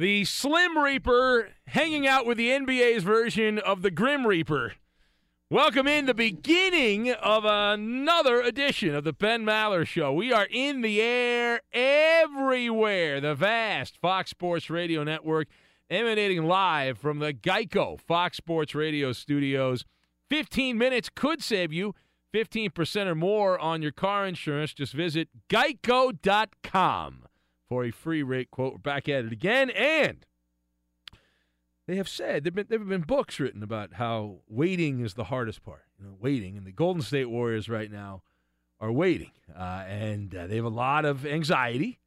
The Slim Reaper hanging out with the NBA's version of the Grim Reaper. Welcome in the beginning of another edition of the Ben Maller Show. We are in the air everywhere. The vast Fox Sports Radio Network emanating live from the Geico Fox Sports Radio studios. 15 minutes could save you 15% or more on your car insurance. Just visit geico.com for a free rate quote. We're back at it again. And they have said there have been, there have been books written about how waiting is the hardest part. You know, waiting. And the Golden State Warriors right now are waiting. Uh, and uh, they have a lot of anxiety.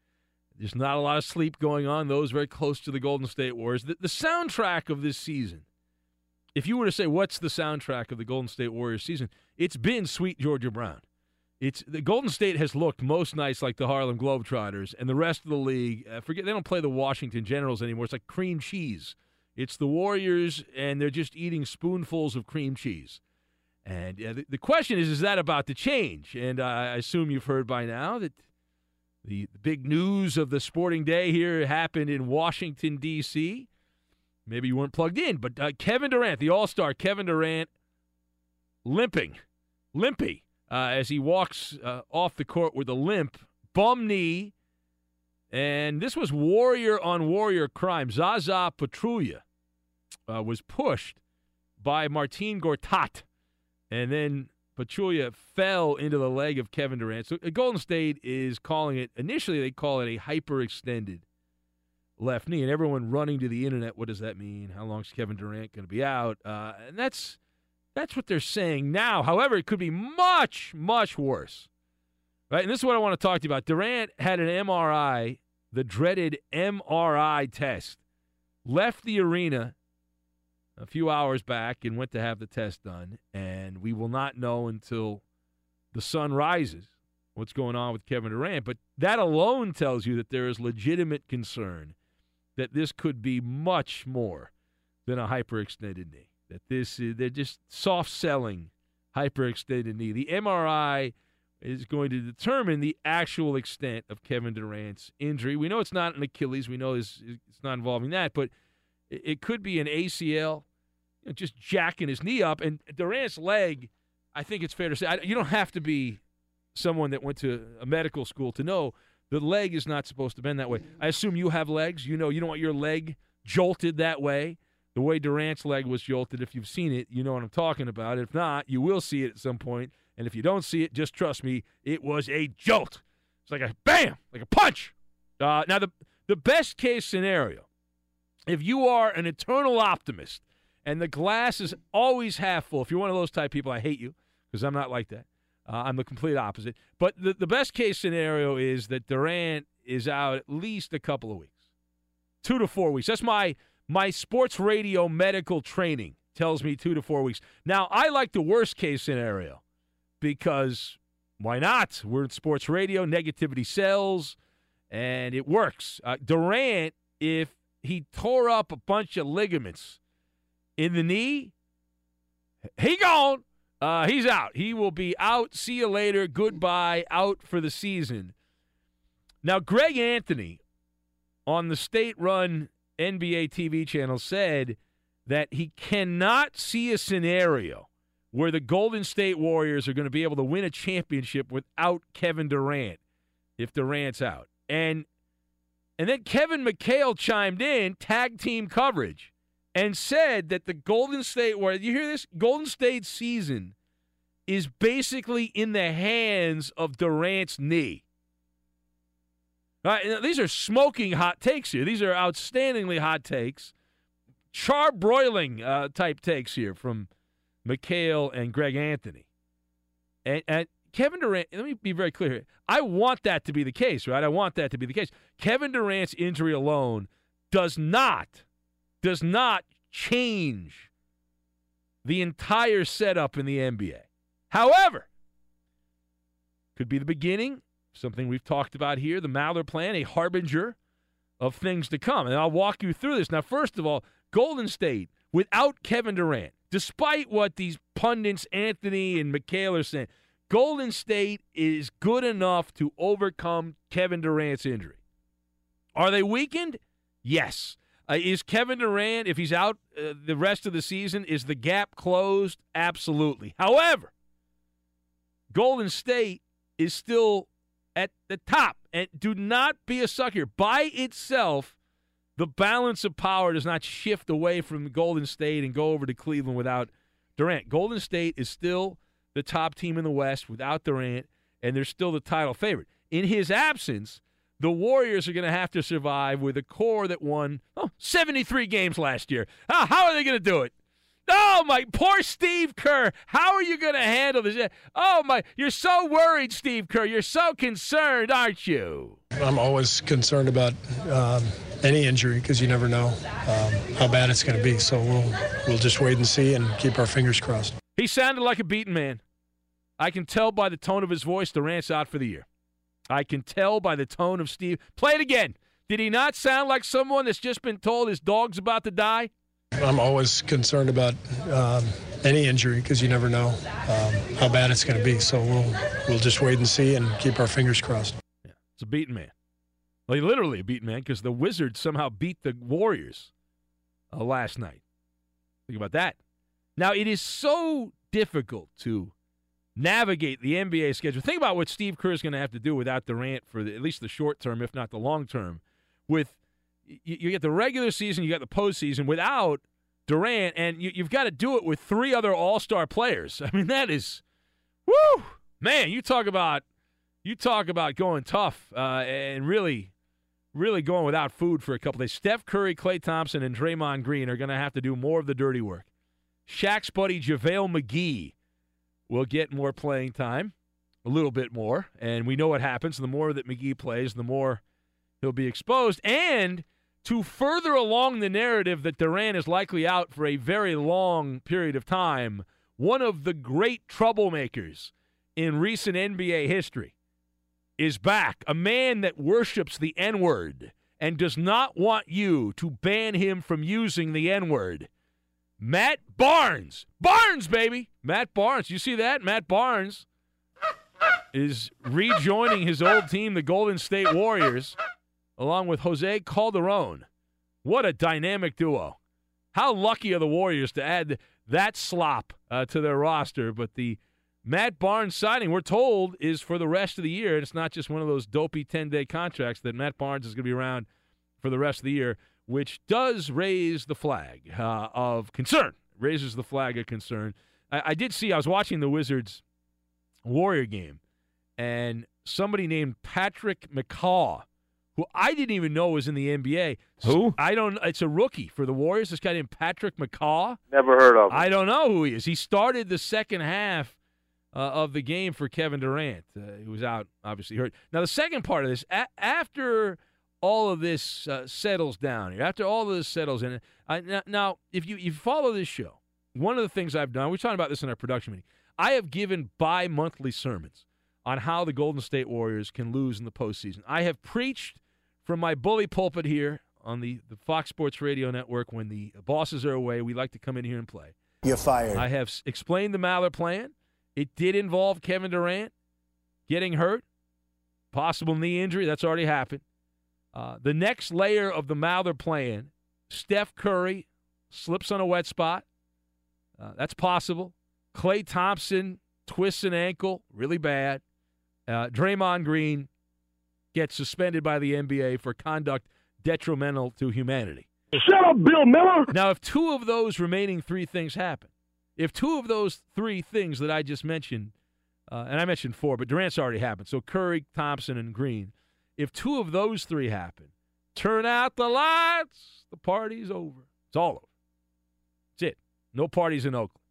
There's not a lot of sleep going on. Those very close to the Golden State Warriors. The, the soundtrack of this season, if you were to say what's the soundtrack of the Golden State Warriors season, it's been Sweet Georgia Brown. It's the Golden State has looked most nice like the Harlem Globetrotters, and the rest of the league. Uh, forget they don't play the Washington Generals anymore. It's like cream cheese. It's the Warriors, and they're just eating spoonfuls of cream cheese. And uh, the, the, question is, is that about to change? And uh, I assume you've heard by now that the, the big news of the sporting day here happened in Washington D.C. Maybe you weren't plugged in, but uh, Kevin Durant, the All Star Kevin Durant, limping, limpy uh, as he walks uh, off the court with a limp, bum knee. And this was warrior on warrior crime. Zaza Pachulia uh, was pushed by Marcin Gortat. And then Pachulia fell into the leg of Kevin Durant. So uh, Golden State is calling it, initially, they call it a hyperextended left knee. And everyone running to the internet, what does that mean? How long is Kevin Durant going to be out? Uh, and that's that's what they're saying now. However, it could be much, much worse. Right? And this is what I want to talk to you about. Durant had an MRI, the dreaded MRI test, left the arena a few hours back and went to have the test done. And we will not know until the sun rises what's going on with Kevin Durant. But that alone tells you that there is legitimate concern that this could be much more than a hyperextended knee that this is, they're just soft selling hyperextended knee. The MRI is going to determine the actual extent of Kevin Durant's injury. We know it's not an Achilles. We know it's, it's not involving that, but it, it could be an ACL, you know, just jacking his knee up. And Durant's leg, I think it's fair to say, I, you don't have to be someone that went to a medical school to know the leg is not supposed to bend that way. I assume you have legs. You know, you don't want your leg jolted that way. The way Durant's leg was jolted, if you've seen it, you know what I'm talking about. If not, you will see it at some point. and if you don't see it, just trust me, it was a jolt. It's like a bam, like a punch. Uh, now, the, the best case scenario, if you are an eternal optimist and the glass is always half full, if you're one of those type people, I hate you because I'm not like that. Uh, I'm the complete opposite. But the, the best case scenario is that Durant is out at least a couple of weeks, two to four weeks. That's my my sports radio medical training tells me two to four weeks. Now I like the worst case scenario because why not? We're in sports radio, negativity sells, and it works. Uh, Durant, if he tore up a bunch of ligaments in the knee, he gone. Uh, he's out. He will be out. See you later. Goodbye. Out for the season. Now, Greg Anthony on the state run NBA TV channel said that he cannot see a scenario where the Golden State Warriors are going to be able to win a championship without Kevin Durant if Durant's out. And and then Kevin McHale chimed in, tag team coverage, and said that the Golden State Warriors, you hear this? Golden State season is basically in the hands of Durant's knee. Right, these are smoking hot takes here. These are outstandingly hot takes, charbroiling uh, type takes here from – McHale and Greg Anthony. And, and Kevin Durant, let me be very clear here. I want that to be the case, right? I want that to be the case. Kevin Durant's injury alone does not, does not change the entire setup in the NBA. However, could be the beginning, something we've talked about here, the Maller plan, a harbinger of things to come. And I'll walk you through this. Now, first of all, Golden State, without Kevin Durant, despite what these pundits, Anthony and McHale, are saying, Golden State is good enough to overcome Kevin Durant's injury. Are they weakened? Yes. Uh, is Kevin Durant, if he's out uh, the rest of the season, is the gap closed? Absolutely. However, Golden State is still at the top. And do not be a sucker. By itself, the balance of power does not shift away from Golden State and go over to Cleveland without Durant. Golden State is still the top team in the West without Durant, and they're still the title favorite. In his absence, the Warriors are going to have to survive with a core that won oh, 73 games last year. Oh, how are they going to do it? Oh my poor Steve Kerr. How are you going to handle this? Oh my, you're so worried, Steve Kerr. You're so concerned, aren't you? I'm always concerned about um, any injury because you never know um, how bad it's going to be. So we'll we'll just wait and see and keep our fingers crossed. He sounded like a beaten man. I can tell by the tone of his voice Durant's out for the year. I can tell by the tone of Steve. Play it again. Did he not sound like someone that's just been told his dog's about to die? I'm always concerned about um, any injury because you never know um, how bad it's going to be. So we'll we'll just wait and see and keep our fingers crossed. Yeah, it's a beaten man. Like literally a beaten man because the Wizards somehow beat the Warriors uh, last night. Think about that. Now it is so difficult to navigate the NBA schedule. Think about what Steve Kerr is going to have to do without Durant for the, at least the short term, if not the long term. With you, you get the regular season, you got the postseason without Durant, and you, have got to do it with three other All Star players. I mean, that is, whoo, man! You talk about you talk about going tough uh, and really, really going without food for a couple days. Steph Curry, Klay Thompson, and Draymond Green are going to have to do more of the dirty work. Shaq's buddy JaVale McGee will get more playing time, a little bit more, and we know what happens. The more that McGee plays, the more he'll be exposed. And to further along the narrative that Durant is likely out for a very long period of time, one of the great troublemakers in recent NBA history is back. A man that worships the N word and does not want you to ban him from using the N word. Matt Barnes. Barnes, baby. Matt Barnes. You see that? Matt Barnes is rejoining his old team, the Golden State Warriors, along with Jose Calderon. What a dynamic duo. How lucky are the Warriors to add that slop uh, to their roster? But the Matt Barnes signing, we're told, is for the rest of the year. And It's not just one of those dopey 10 day contracts that Matt Barnes is going to be around for the rest of the year, which does raise the flag uh, of concern. Raises the flag of concern. I, I did see, I was watching the Wizards Warrior game, and somebody named Patrick McCaw, who I didn't even know was in the NBA. Who? I don't. It's a rookie for the Warriors. This guy named Patrick McCaw. Never heard of him. I don't know who he is. He started the second half uh, of the game for Kevin Durant. Uh, he was out, obviously hurt. Now the second part of this, a- after all of this uh, settles down, here, after all of this settles in, I, now, now if you you follow this show, one of the things I've done, we're talking about this in our production meeting. I have given bi-monthly sermons on how the Golden State Warriors can lose in the postseason. I have preached from my bully pulpit here on the, the Fox Sports Radio Network when the bosses are away. We like to come in here and play. You're fired. I have explained the Maller plan. It did involve Kevin Durant getting hurt, possible knee injury. That's already happened. Uh, the next layer of the Maller plan, Steph Curry slips on a wet spot. Uh, that's possible. Klay Thompson twists an ankle, really bad. Uh, Draymond Green gets suspended by the NBA for conduct detrimental to humanity. Shut up, Bill Miller. Now, if two of those remaining three things happen, if two of those three things that I just mentioned, uh, and I mentioned four, but Durant's already happened, so Curry, Thompson, and Green, if two of those three happen, turn out the lights, the party's over. It's all over. That's it. No parties in Oakland.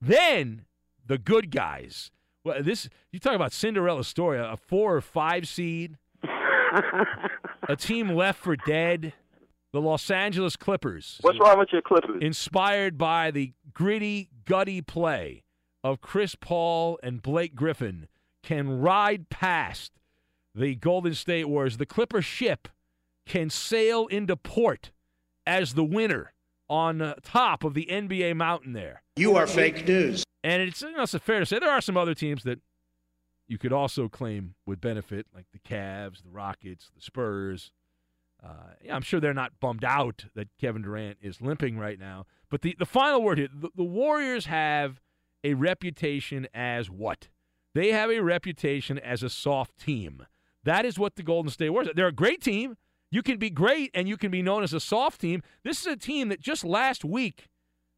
Then the good guys. Well, this you talk about Cinderella story, a four or five seed, a team left for dead. The Los Angeles Clippers. What's wrong with your Clippers? Inspired by the gritty, gutty play of Chris Paul and Blake Griffin, can ride past the Golden State Warriors. The Clipper ship can sail into port as the winner on uh, top of the NBA mountain there. You are fake news. And it's, you know, it's fair to say there are some other teams that you could also claim would benefit, like the Cavs, the Rockets, the Spurs. Uh, I'm sure they're not bummed out that Kevin Durant is limping right now. But the, the final word here the, the Warriors have a reputation as what? They have a reputation as a soft team. That is what the Golden State Warriors are. They're a great team. You can be great and you can be known as a soft team. This is a team that just last week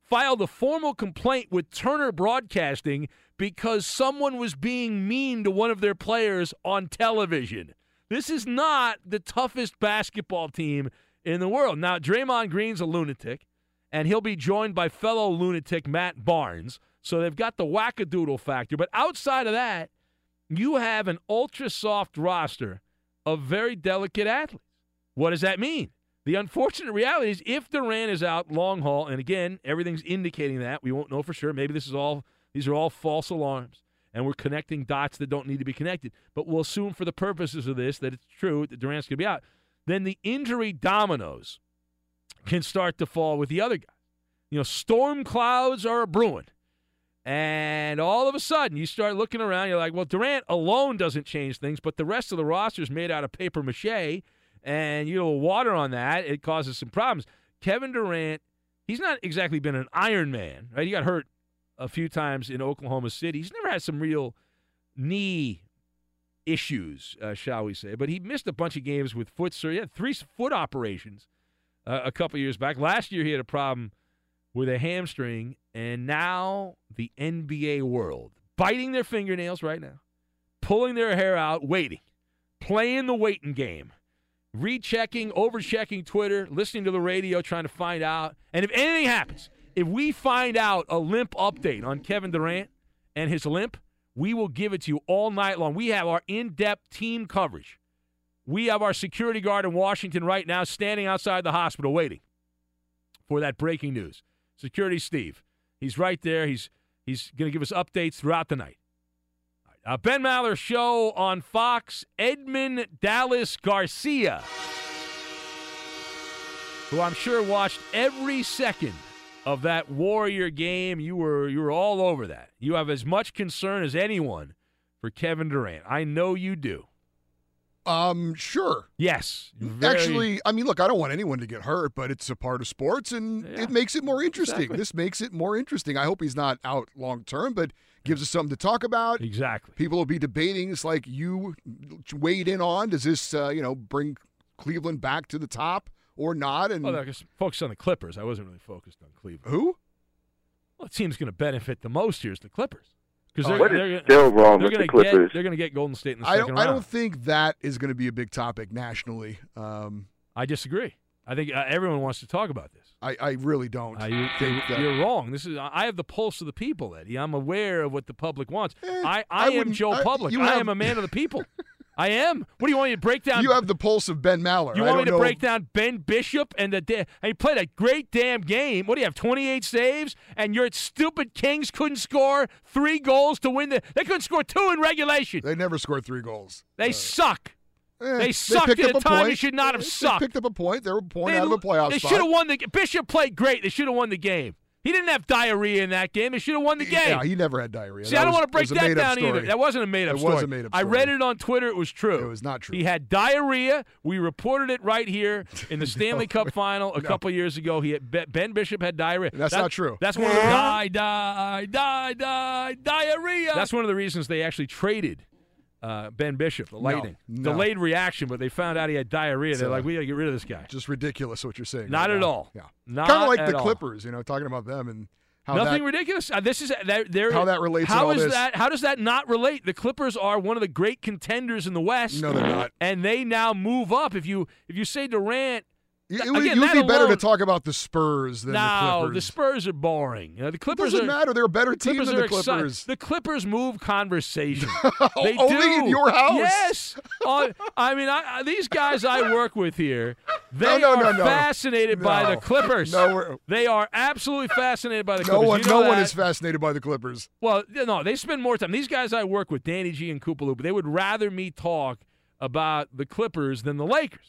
filed a formal complaint with Turner Broadcasting because someone was being mean to one of their players on television. This is not the toughest basketball team in the world. Now, Draymond Green's a lunatic, and he'll be joined by fellow lunatic Matt Barnes. So they've got the wackadoodle factor. But outside of that, you have an ultra soft roster of very delicate athletes. What does that mean? The unfortunate reality is if Durant is out long haul, and again, everything's indicating that, we won't know for sure. Maybe this is all these are all false alarms and we're connecting dots that don't need to be connected. But we'll assume for the purposes of this that it's true that Durant's going to be out. Then the injury dominoes can start to fall with the other guys. You know, storm clouds are a brewing. And all of a sudden, you start looking around. You're like, well, Durant alone doesn't change things, but the rest of the roster is made out of paper mache, and you know, water on that it causes some problems. Kevin Durant, he's not exactly been an Iron Man, right? He got hurt a few times in Oklahoma City. He's never had some real knee issues, uh, shall we say? But he missed a bunch of games with foot surgery. He had three foot operations uh, a couple years back. Last year, he had a problem with a hamstring, and now the NBA world biting their fingernails right now, pulling their hair out, waiting, playing the waiting game, rechecking, overchecking Twitter, listening to the radio, trying to find out. And if anything happens, if we find out a limp update on Kevin Durant and his limp, we will give it to you all night long. We have our in depth team coverage. We have our security guard in Washington right now standing outside the hospital waiting for that breaking news. Security Steve. He's right there. He's he's going to give us updates throughout the night. Uh, ben Maller show on Fox. Edmund Dallas Garcia, who I'm sure watched every second of that Warrior game. You were you were all over that. You have as much concern as anyone for Kevin Durant. I know you do. Um, sure. Yes. very- Actually, I mean, look, I don't want anyone to get hurt, but it's a part of sports, and it makes it more interesting. Exactly. This makes it more interesting. I hope he's not out long term, but gives us something to talk about. Exactly. People will be debating. It's like you weighed in on. Does this, uh, you know, bring Cleveland back to the top or not? And Well, I was focused on the Clippers. I wasn't really focused on Cleveland. who? Well, the team's going to benefit the most here is the Clippers because Oh. they're, they're, still wrong they're with the gonna get they're going to get Golden State in the I second don't. I don't think that is going to be a big topic nationally. Um, I disagree. I think uh, everyone wants to talk about this. I, I really don't Uh, you, think that. you're wrong. This is I have the pulse of the people, Eddie. I'm aware of what the public wants. I, Eh, I I, am Joe I- Public. I have- am a man of the people. I am. What do you want me to break down? You have the pulse of Ben Maller. You want me to know- break down Ben Bishop and the da- and he played a great damn game. What do you have? 28 saves, and your stupid Kings couldn't score three goals to win the. They couldn't score two in regulation. They never scored three goals. They suck. Eh, they sucked picked at a time they should not have They sucked. picked up a point. They were a point They- out of a playoff They should have won the. Game Bishop played great. They should have won the game. He didn't have diarrhea in that game. He should have won the game. Yeah, he never had diarrhea. See, That I don't was- want to break it was a that down story. either. That wasn't a made up It story. was a made-up I read it on Twitter. It was true. It was not true. He had diarrhea. We reported it right here in the Stanley Cup final a no. couple years ago. He had, Ben Bishop had diarrhea. That's That- not true. That's one of the die, die, die, die, diarrhea. That's one of the reasons they actually traded uh, Ben Bishop, the Lightning. no. Delayed reaction, but they found out he had diarrhea. They're So- like, we got to get rid of this guy. Just ridiculous what you're saying. Not right at now. all. Yeah. Not Kind of like the all. Clippers, you know, talking about them and how Nothing that, ridiculous. Uh, this is that, there. How that relates How is this. that? How does that not relate? The Clippers are one of the great contenders in the West. No, they're not. And they now move up. If you if you say Durant, It, again, it would be better alone- to talk about the Spurs than the no, Clippers. the Spurs are boring. The it Clippers doesn't are, matter. They're a better team Clippers than the Clippers. The Clippers move conversation. they Only do. in your house. Yes. Uh, I mean, I, these guys I work with here, they no, are no, no. fascinated by the Clippers. No, they are absolutely fascinated by the no Clippers. one, You know no one is fascinated by the Clippers. Well, no, they spend more time. These guys I work with, Danny G and Koopaloop, they would rather me talk about the Clippers than the Lakers.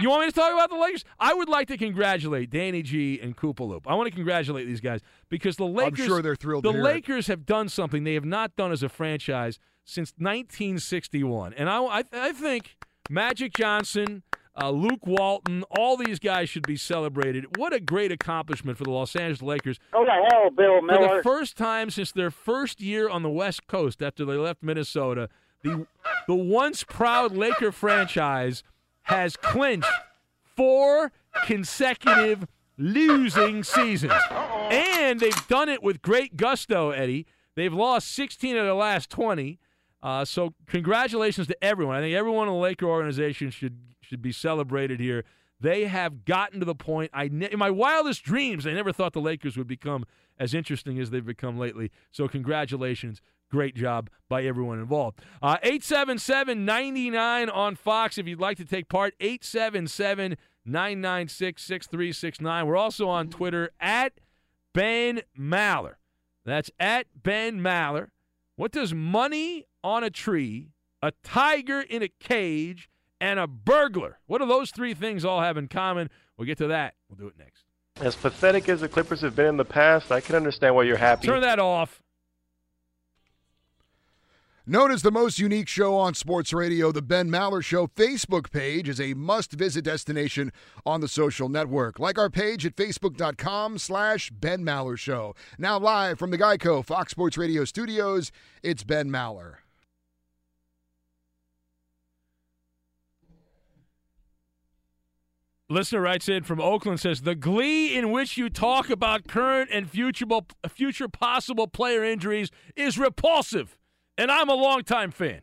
You want me to talk about the Lakers? I would like to congratulate Danny G and Koopaloop. I want to congratulate these guys because the Lakers. I'm sure they're thrilled The to hear it. Lakers have done something they have not done as a franchise since 1961, and I, I, I think Magic Johnson. Uh, Luke Walton, all these guys should be celebrated. What a great accomplishment for the Los Angeles Lakers Go to hell, Bill Miller. for the first time since their first year on the West Coast after they left Minnesota, the the once proud Laker franchise has clinched four consecutive losing seasons. And they've done it with great gusto, Eddie. They've lost 16 of their last 20. Uh, so congratulations to everyone. I think everyone in the Laker organization should should be celebrated here. They have gotten to the point. I ne- in my wildest dreams, I never thought the Lakers would become as interesting as they've become lately. So congratulations. Great job by everyone involved. Uh, 877 99 on Fox if you'd like to take part. 877 996 6369. We're also on Twitter at Ben Maller. That's at Ben Maller. What does money on a tree, a tiger in a cage, and a burglar? What do those three things all have in common? We'll get to that. We'll do it next. As pathetic as the Clippers have been in the past, I can understand why you're happy. Turn that off. Known as the most unique show on sports radio, the Ben Maller Show Facebook page is a must-visit destination on the social network. Like our page at facebook.com slash Ben Maller Show. Now live from the Geico Fox Sports Radio studios, it's Ben Maller. Listener writes in from Oakland says the glee in which you talk about current and future future possible player injuries is repulsive, and I'm a longtime fan.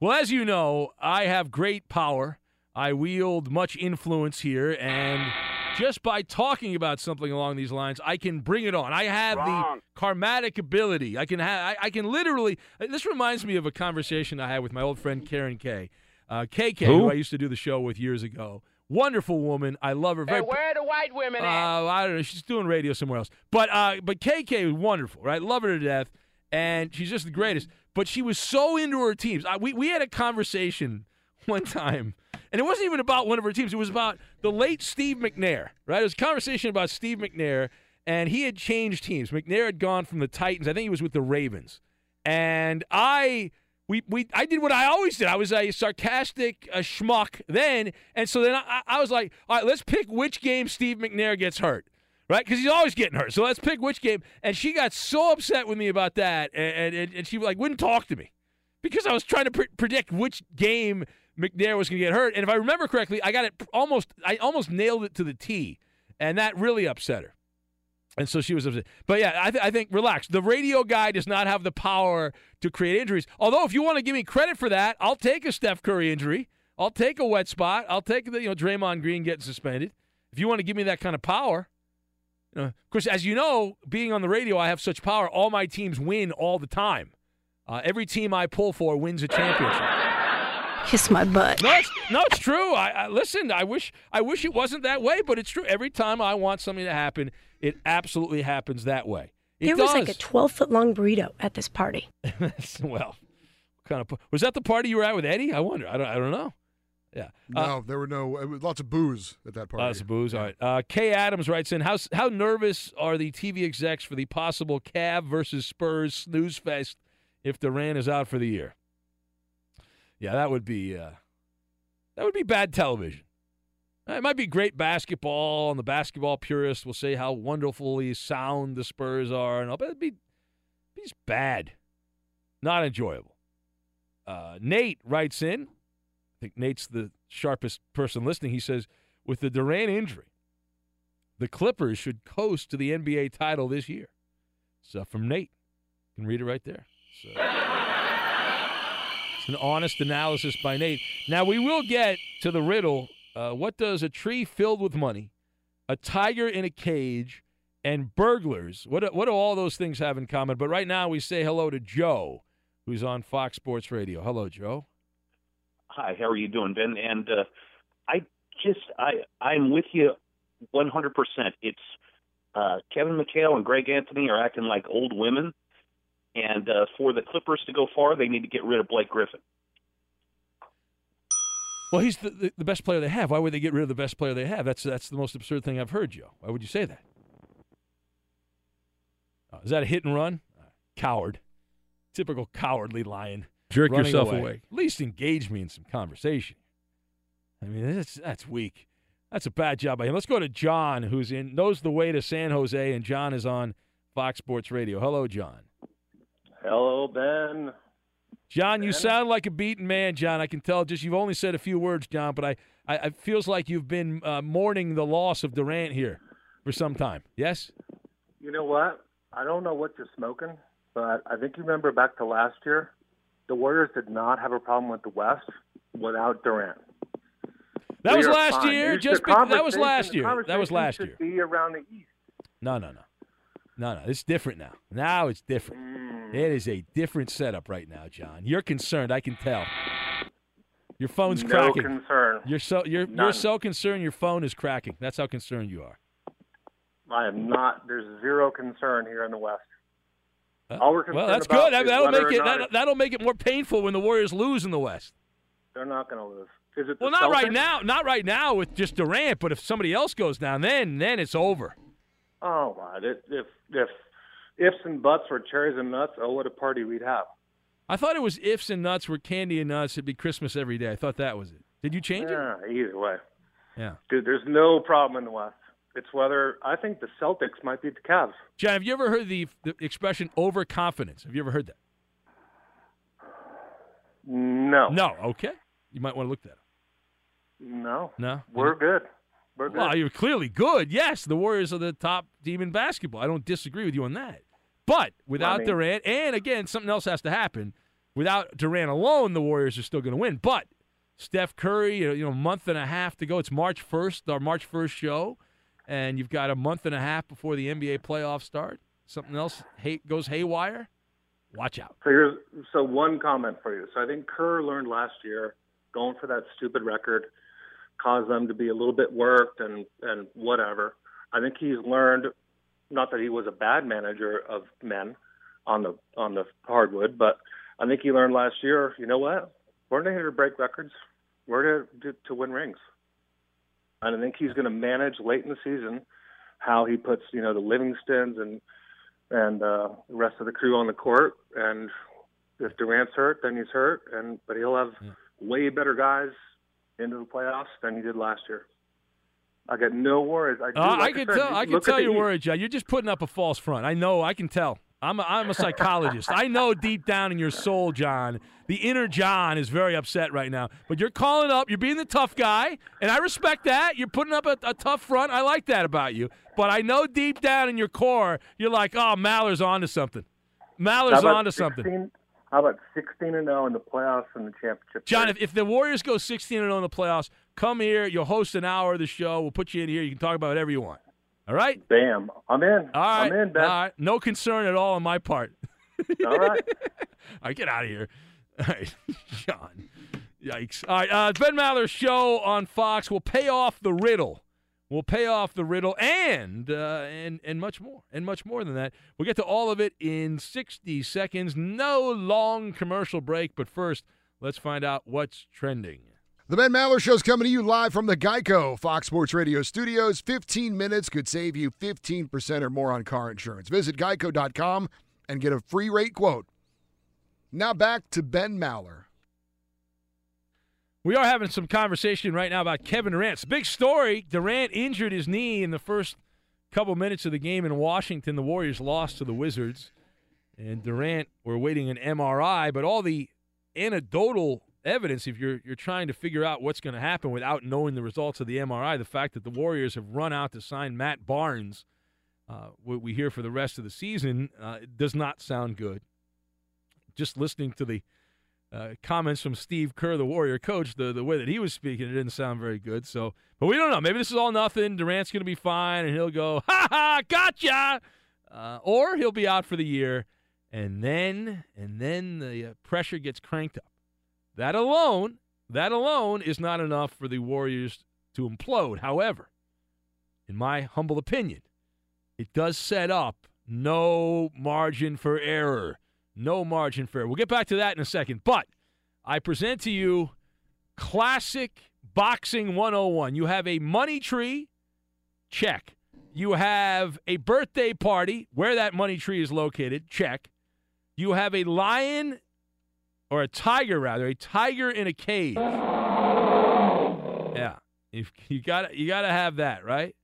Well, as you know, I have great power. I wield much influence here, and just by talking about something along these lines, I can bring it on. I have Wrong. the karmatic ability. I can have. I, I can literally. This reminds me of a conversation I had with my old friend Karen Kay. Uh, KK, who? Who? I used to do the show with years ago. Wonderful woman. I love her. Hey, Very. where are the white women at? Uh, I don't know. She's doing radio somewhere else. But uh, but KK is wonderful, right? Love her to death, and she's just the greatest. But she was so into her teams. I, we we had a conversation one time, and it wasn't even about one of her teams. It was about the late Steve McNair, right? It was a conversation about Steve McNair and he had changed teams. McNair had gone from the Titans. I think he was with the Ravens, and I. We, we I did what I always did. I was a sarcastic a schmuck then, and so then I, I was like, all right, let's pick which game Steve McNair gets hurt right? Because he's always getting hurt. So let's pick which game. And she got so upset with me about that, and and, and she like wouldn't talk to me because I was trying to pre- predict which game McNair was going to get hurt. And if I remember correctly, I got it almost. I almost nailed it to the T, and that really upset her. And so she was upset. But yeah, I, th- I think relax. The radio guy does not have the power to create injuries. Although, if you want to give me credit for that, I'll take a Steph Curry injury. I'll take a wet spot. I'll take the you know Draymond Green getting suspended. If you want to give me that kind of power, you know, of course, as you know, being on the radio, I have such power. All my teams win all the time. Uh, every team I pull for wins a championship. Kiss my butt. No, it's, no, it's true. I, I listen. I wish I wish it wasn't that way, but it's true. Every time I want something to happen, it absolutely happens that way. It there was does. like a 12 foot long burrito at this party. well, kind of was that the party you were at with Eddie? I wonder. I don't. I don't know. Yeah. Uh, No, there were no was lots of booze at that party. Lots of booze. All right. Uh, Kay Adams writes in: How how nervous are the TV execs for the possible Cav versus Spurs snooze fest if Durant is out for the year? Yeah, that would be uh, that would be bad television. It might be great basketball, and the basketball purists will say how wonderfully sound the Spurs are, and all, but it'd be, be just bad, not enjoyable. Uh, Nate writes in. I think Nate's the sharpest person listening. He says, with the Durant injury, the Clippers should coast to the NBA title this year. So from Nate, you can read it right there. So an honest analysis by Nate. Now we will get to the riddle. Uh, what does a tree filled with money, a tiger in a cage, and burglars? What what do all those things have in common? But right now we say hello to Joe, who's on Fox Sports Radio. Hello, Joe. Hi, how are you doing, Ben? And uh, I just I I'm with you 100%. It's uh, Kevin McHale and Greg Anthony are acting like old women, and uh, for the Clippers to go far, they need to get rid of Blake Griffin. Well, he's the, the, the best player they have. Why would they get rid of the best player they have? That's that's the most absurd thing I've heard, Joe. Why would you say that? Uh, is that a hit and run? Uh, coward. Typical cowardly lion. Jerk running yourself away. At least engage me in some conversation. I mean, that's that's weak. That's a bad job by him. Let's go to John, who's in knows the way to San Jose, and John is on Fox Sports Radio. Hello, John. Hello, Ben. John, you sound like a beaten man, John. I can tell. Just you've only said a few words, John, but I, I it feels like you've been uh, mourning the loss of Durant here for some time. Yes. You know what? I don't know what you're smoking, but I think you remember back to last year. The Warriors did not have a problem with the West without Durant. That We was last fine. year. Just be- that was last year. That was last year. Be around the East. No, no, no, no, no. It's different now. Now it's different. Mm. It is a different setup right now, John. You're concerned. I can tell. Your phone's No cracking. concern. You're so you're you're so concerned. Your phone is cracking. That's how concerned you are. I am not. There's zero concern here in the West. All we're concerned Well, that's about good. That, is that'll make it that, that'll make it more painful when the Warriors lose in the West. They're not going to lose. Is it Well, not right now. Not right now with just Durant. But if somebody else goes down, then then it's over. Oh, my! If if if ifs and buts were cherries and nuts, oh, what a party we'd have. I thought it was ifs and nuts were candy and nuts. It'd be Christmas every day. I thought that was it. Did you change it? Yeah, either way, Yeah. dude. There's no problem in the West. It's whether I think the Celtics might beat the Cavs. John, have you ever heard the, the expression overconfidence? Have you ever heard that? No. No. Okay. You might want to look that up. No. No. We're good. We're good. Well, you're clearly good. Yes, the Warriors are the top team in basketball. I don't disagree with you on that. But without mean- Durant, and again, something else has to happen. Without Durant alone, the Warriors are still going to win. But Steph Curry, you know, you know, a month and a half to go. It's March 1st, our March 1st show, and you've got a month and a half before the NBA playoffs start. Something else hay- goes haywire. Watch out. So here's so one comment for you. So I think Kerr learned last year going for that stupid record caused them to be a little bit worked and and whatever. I think he's learned not that he was a bad manager of men on the on the hardwood, but I think he learned last year. You know what? We're not here to break records. We're here to, to win rings. And I think he's going to manage late in the season how he puts you know the Livingstons and and uh, the rest of the crew on the court. And if Durant's hurt, then he's hurt. And but he'll have way better guys into the playoffs than he did last year. I got no worries. I, do, Uh, like I can tell. I can tell you're worried, John. You're just putting up a false front. I know. I can tell. I'm a, I'm a psychologist. I know deep down in your soul, John, the inner John is very upset right now. But you're calling up. You're being the tough guy, and I respect that. You're putting up a, a tough front. I like that about you. But I know deep down in your core, you're like, oh, Maller's onto something. Maller's about onto something. 16 How about 16 and 0 in the playoffs and the championship? John, if, if the Warriors go 16 and 0 in the playoffs, come here. You'll host an hour of the show. We'll put you in here. You can talk about whatever you want. All right? Bam. I'm in. All right. I'm in, Ben. All right. No concern at all on my part. All right. All right, get out of here. All right, John. Yikes. All right, uh, Ben Maller's show on Fox will pay off the riddle. We'll pay off the riddle and uh, and and much more and much more than that. We'll get to all of it in 60 seconds. No long commercial break, but first, let's find out what's trending. The Ben Maller Show is coming to you live from the Geico Fox Sports Radio studios. 15 minutes could save you 15% or more on car insurance. Visit geico.com and get a free rate quote. Now back to Ben Maller. We are having some conversation right now about Kevin Durant. It's a big story. Durant injured his knee in the first couple minutes of the game in Washington. The Warriors lost to the Wizards. And Durant, we're waiting an MRI, but all the anecdotal evidence, if you're you're trying to figure out what's going to happen without knowing the results of the MRI, the fact that the Warriors have run out to sign Matt Barnes, uh, what we hear for the rest of the season, uh, does not sound good. Just listening to the uh, comments from Steve Kerr, the Warrior coach, the the way that he was speaking, it didn't sound very good. So, but we don't know. Maybe this is all nothing. Durant's going to be fine, and he'll go, "Ha ha, gotcha," uh, or he'll be out for the year, and then and then the uh, pressure gets cranked up. That alone, that alone is not enough for the Warriors to implode. However, in my humble opinion, it does set up no margin for error. No margin for error. We'll get back to that in a second. But I present to you classic boxing 101. You have a money tree, check. You have a birthday party, where that money tree is located, check. You have a lion or a tiger rather, a tiger in a cage. Yeah. You, got you got to have that, right?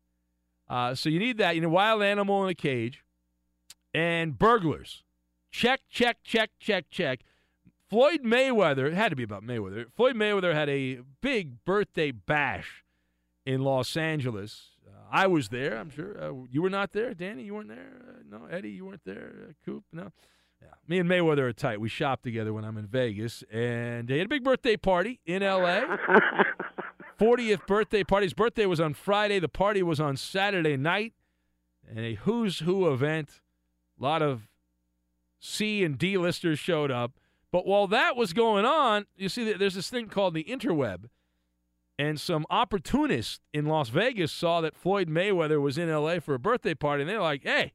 Uh, so you need that. You a wild animal in a cage and burglars. Check, check, check, check, check. Floyd Mayweather, it had to be about Mayweather. Floyd Mayweather had a big birthday bash in Los Angeles. Uh, I was there, I'm sure. Uh, you were not there, Danny? You weren't there? Uh, no, Eddie, you weren't there? Uh, Coop? No? Yeah. Me and Mayweather are tight. We shop together when I'm in Vegas. And they had a big birthday party in L.A. 40th birthday party. His birthday was on Friday. The party was on Saturday night. And a who's who event. A lot of C and D listers showed up. But while that was going on, you see, there's this thing called the interweb. And some opportunists in Las Vegas saw that Floyd Mayweather was in LA for a birthday party. And they're like, hey,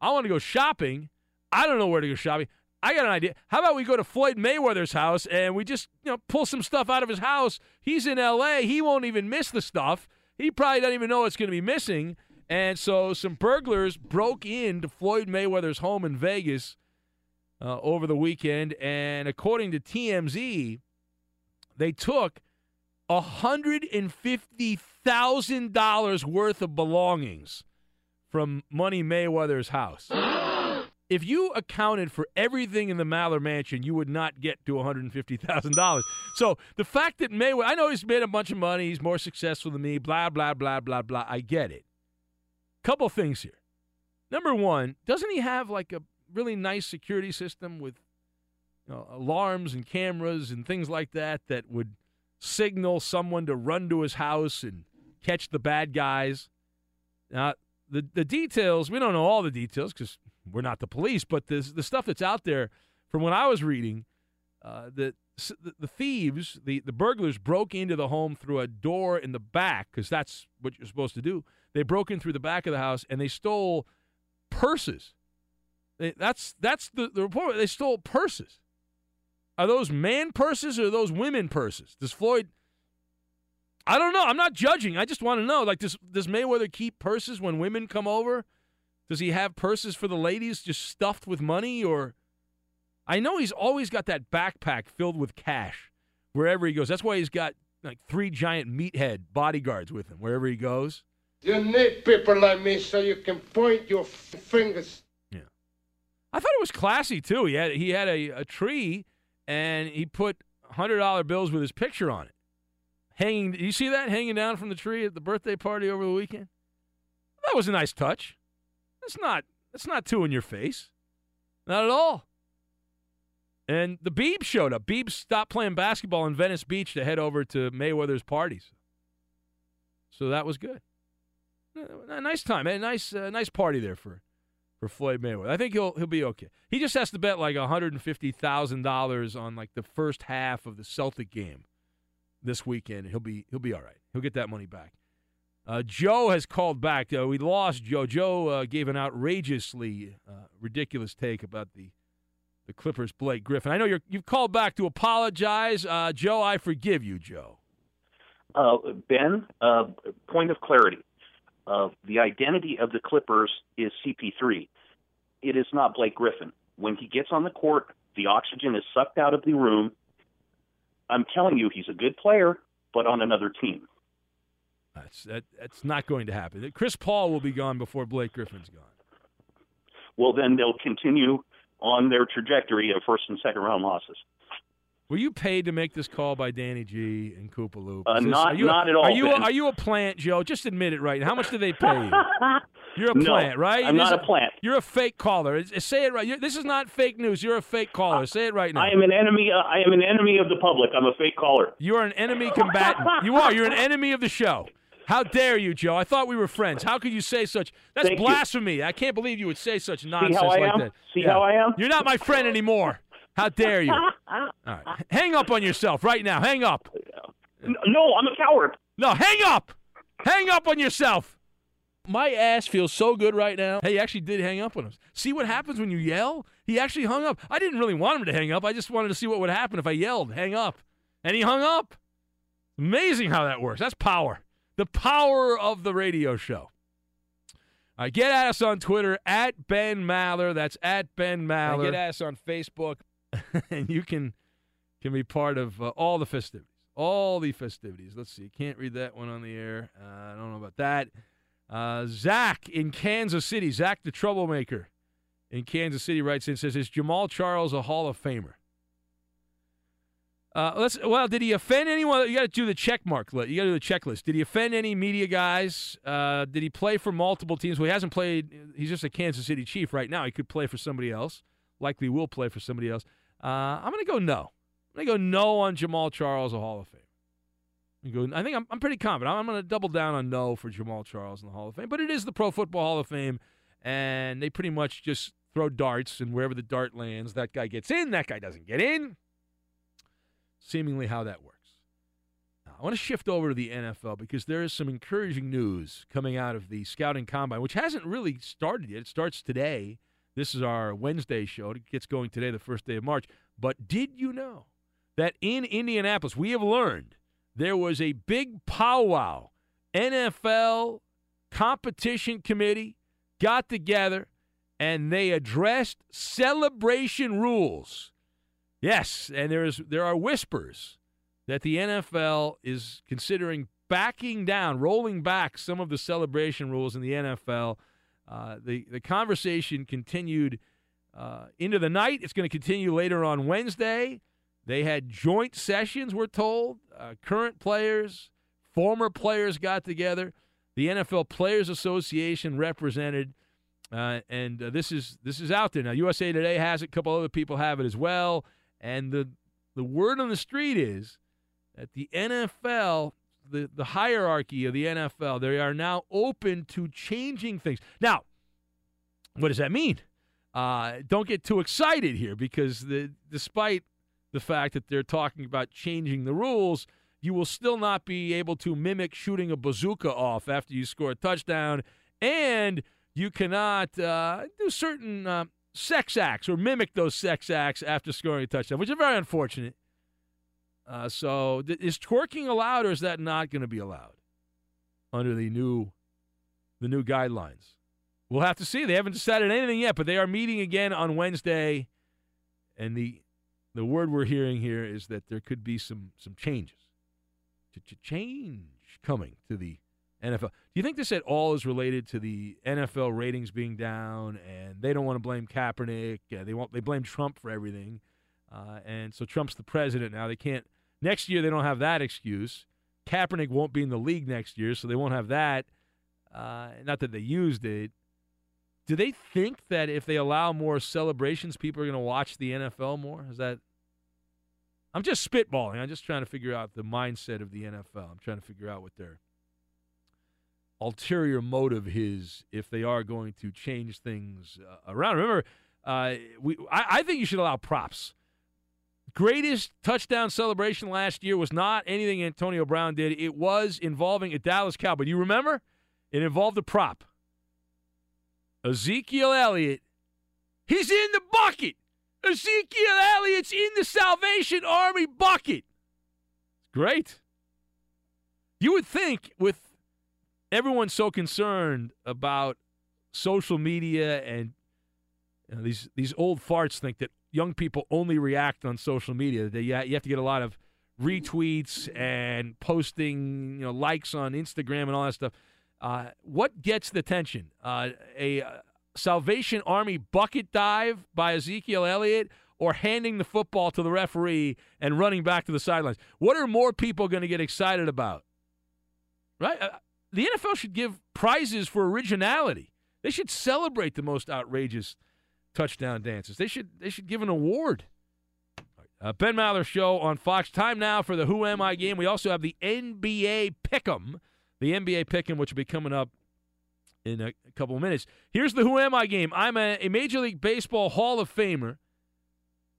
I want to go shopping. I don't know where to go shopping. I got an idea. How about we go to Floyd Mayweather's house and we just, you know, pull some stuff out of his house? He's in LA. He won't even miss the stuff. He probably doesn't even know it's going to be missing. And so some burglars broke into Floyd Mayweather's home in Vegas uh, over the weekend. And according to TMZ, they took $150,000 worth of belongings from Money Mayweather's house. if you accounted for everything in the Maller Mansion, you would not get to $150,000. So the fact that Mayweather, I know he's made a bunch of money, he's more successful than me, blah, blah, blah, blah, blah. I get it. Couple things here. Number one, doesn't he have like a really nice security system with you know, alarms and cameras and things like that that would signal someone to run to his house and catch the bad guys? Now, the, the details, we don't know all the details because we're not the police, but the, the stuff that's out there from when I was reading, uh, the, the, the thieves, the, the burglars broke into the home through a door in the back because that's what you're supposed to do. They broke in through the back of the house and they stole purses. They, that's that's the, the report. They stole purses. Are those man purses or those women purses? Does Floyd? I don't know. I'm not judging. I just want to know. Like, does does Mayweather keep purses when women come over? Does he have purses for the ladies just stuffed with money? Or I know he's always got that backpack filled with cash wherever he goes. That's why he's got like three giant meathead bodyguards with him wherever he goes. You need people like me so you can point your f- fingers. I thought it was classy too. He had he had a, a tree and he put hundred dollar bills with his picture on it. Hanging you see that hanging down from the tree at the birthday party over the weekend? That was a nice touch. That's not that's not too in your face. Not at all. And the Beebs showed up. Beebs stopped playing basketball in Venice Beach to head over to Mayweather's parties. So that was good. A nice time, a nice uh, nice party there for for Floyd Mayweather. I think he'll he'll be okay. He just has to bet like hundred and fifty thousand dollars on like the first half of the Celtic game this weekend. He'll be he'll be all right. He'll get that money back. Uh, Joe has called back. Uh, we lost Joe. Joe uh, gave an outrageously uh, ridiculous take about the the Clippers' Blake Griffin. I know you're you've called back to apologize, uh, Joe. I forgive you, Joe. Uh, ben, point of clarity. Uh, the identity of the Clippers is CP3. It is not Blake Griffin. When he gets on the court, the oxygen is sucked out of the room. I'm telling you, he's a good player, but on another team. That's that, that's not going to happen. Chris Paul will be gone before Blake Griffin's gone. Well, then they'll continue on their trajectory of first and second round losses. Were you paid to make this call by Danny G and Koopa Loop? Uh, this- not- you, not at all, Are you Ben. are you a plant, Joe? Just admit it right now. How much do they pay you? You're a No, plant, right? I'm not a plant. You're a fake caller. Say it right. You're, this is not fake news. You're a fake caller. Say it right now. I am an enemy. Uh, I am an enemy of the public. I'm a fake caller. You are an enemy combatant. you are. You're an enemy of the show. How dare you, Joe? I thought we were friends. How could you say such? That's Thank you. blasphemy. I can't believe you would say such nonsense how I like am? that. See how I am? You're not my friend anymore. How dare you? All right. Hang up on yourself right now. Hang up. No, I'm a coward. No, hang up. Hang up on yourself. My ass feels so good right now. Hey, he actually did hang up on us. See what happens when you yell? He actually hung up. I didn't really want him to hang up. I just wanted to see what would happen if I yelled, hang up. And he hung up. Amazing how that works. That's power. The power of the radio show. All right, get at us on Twitter at Ben Maller. That's at Ben Maller. And get at us on Facebook, and you can can be part of uh, all the festivities. All the festivities. Let's see. Can't read that one on the air. Uh, I don't know about that. Uh, Zach in Kansas City. Zach the troublemaker in Kansas City writes in says, "Is Jamaal Charles a Hall of Famer?" Uh, let's. Well, did he offend anyone? You got to do the check mark. You got to do the checklist. Did he offend any media guys? Uh, did he play for multiple teams? Well, he hasn't played. He's just a Kansas City Chief right now. He could play for somebody else. Likely will play for somebody else. Uh, I'm going to go no. I'm going to go no on Jamaal Charles, a Hall of Fame. I think I'm, I'm pretty confident. I'm, I'm going to double down on no for Jamaal Charles in the Hall of Fame. But it is the Pro Football Hall of Fame, and they pretty much just throw darts, and wherever the dart lands, that guy gets in, that guy doesn't get in seemingly how that works. Now, I want to shift over to the NFL because there is some encouraging news coming out of the scouting combine, which hasn't really started yet. It starts today. This is our Wednesday show. It gets going today, the first day of March. But did you know that in Indianapolis, we have learned there was a big powwow? NFL competition committee got together and they addressed celebration rules. Yes, and there is there are whispers that the NFL is considering backing down, rolling back some of the celebration rules in the NFL. Uh, the the conversation continued uh, into the night. It's going to continue later on Wednesday. They had joint sessions. We're told uh, current players, former players got together. The NFL Players Association represented, uh, and uh, this is this is out there now. USA Today has it. A couple other people have it as well. And the the word on the street is that the NFL, the, the hierarchy of the NFL, they are now open to changing things. Now, what does that mean? Uh, don't get too excited here because the, despite the fact that they're talking about changing the rules, you will still not be able to mimic shooting a bazooka off after you score a touchdown, and you cannot uh, do certain uh, sex acts or mimic those sex acts after scoring a touchdown, which is very unfortunate. Uh, so th- is twerking allowed, or is that not going to be allowed under the new the new guidelines? We'll have to see. They haven't decided anything yet, but they are meeting again on Wednesday, and the the word we're hearing here is that there could be some some changes, change coming to the NFL. Do you think this at all is related to the NFL ratings being down, and they don't want to blame Kaepernick? Uh, they want they blame Trump for everything, uh, and so Trump's the president now. They can't next year. They don't have that excuse. Kaepernick won't be in the league next year, so they won't have that. Uh, not that they used it. Do they think that if they allow more celebrations, people are going to watch the NFL more? Is that? I'm just spitballing. I'm just trying to figure out the mindset of the NFL. I'm trying to figure out what their ulterior motive is if they are going to change things uh, around. Remember, uh, we I, I think you should allow props. Greatest touchdown celebration last year was not anything Antonio Brown did. It was involving a Dallas Cowboy. Do you remember? It involved a prop. Ezekiel Elliott, he's in the bucket. Ezekiel Elliott's in the Salvation Army bucket. Great. You would think, with everyone so concerned about social media and you know, these these old farts think that young people only react on social media. That you have to get a lot of retweets and posting, you know, likes on Instagram and all that stuff. Uh, what gets the attention? Uh, a uh, Salvation Army bucket dive by Ezekiel Elliott or handing the football to the referee and running back to the sidelines? What are more people going to get excited about? Right? Uh, the NFL should give prizes for originality. They should celebrate the most outrageous touchdown dances. They should they should give an award. Uh, ben Maller show on Fox. Time now for the Who Am I game. We also have the NBA Pick'em, the NBA Pick'em, which will be coming up in a, a couple of minutes. Here's the Who Am I game. I'm a, a Major League Baseball Hall of Famer.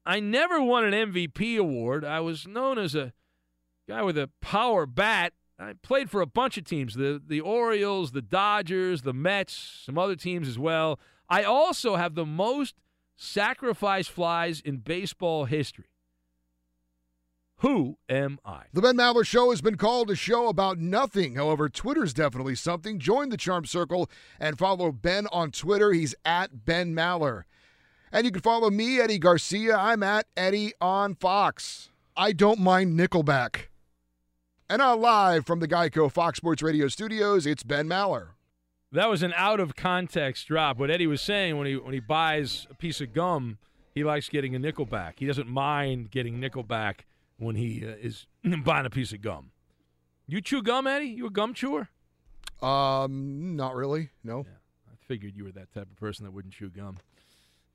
I never won an MVP award. I was known as a guy with a power bat. I played for a bunch of teams the, the Orioles, the Dodgers, the Mets, some other teams as well. I also have the most sacrifice flies in baseball history. Who am I? The Ben Maller Show has been called a show about nothing. However, Twitter's definitely something. Join the Charm Circle and follow Ben on Twitter. He's at Ben Maller. And you can follow me, Eddie Garcia. I'm at Eddie on Fox. I don't mind Nickelback. And now live from the Geico Fox Sports Radio studios, it's Ben Maller. That was an out of context drop. What Eddie was saying when he when he buys a piece of gum, he likes getting a nickel back. He doesn't mind getting nickel back when he uh, is buying a piece of gum. You chew gum, Eddie? You a gum chewer? Um, not really. No. Yeah, I figured you were that type of person that wouldn't chew gum.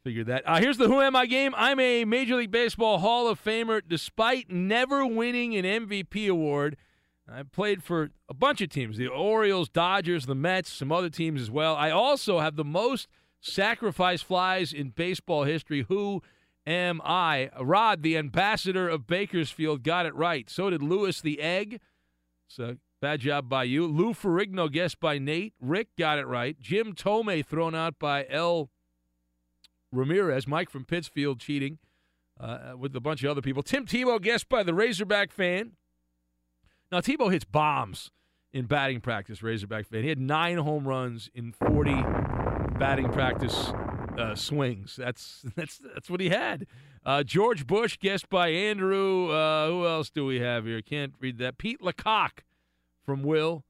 Figured that. Uh, here's the Who Am I game. I'm a Major League Baseball Hall of Famer. Despite never winning an MVP award, I played for a bunch of teams the Orioles, Dodgers, the Mets, some other teams as well. I also have the most sacrifice flies in baseball history. Who am I? Rod, the ambassador of Bakersfield, got it right. So did Lewis the Egg. So bad job by you. Lou Ferrigno guessed by Nate. Rick got it right. Jim Thome thrown out by L. Ramirez. Mike from Pittsfield cheating uh, with a bunch of other people. Tim Tebow guessed by the Razorback fan. Now, Tebow hits bombs in batting practice, Razorback fan. He had nine home runs in 40 batting practice uh, swings. That's that's that's what he had. Uh, George Bush, guessed by Andrew. Uh, who else do we have here? Can't read that. Pete Lecoq from Will.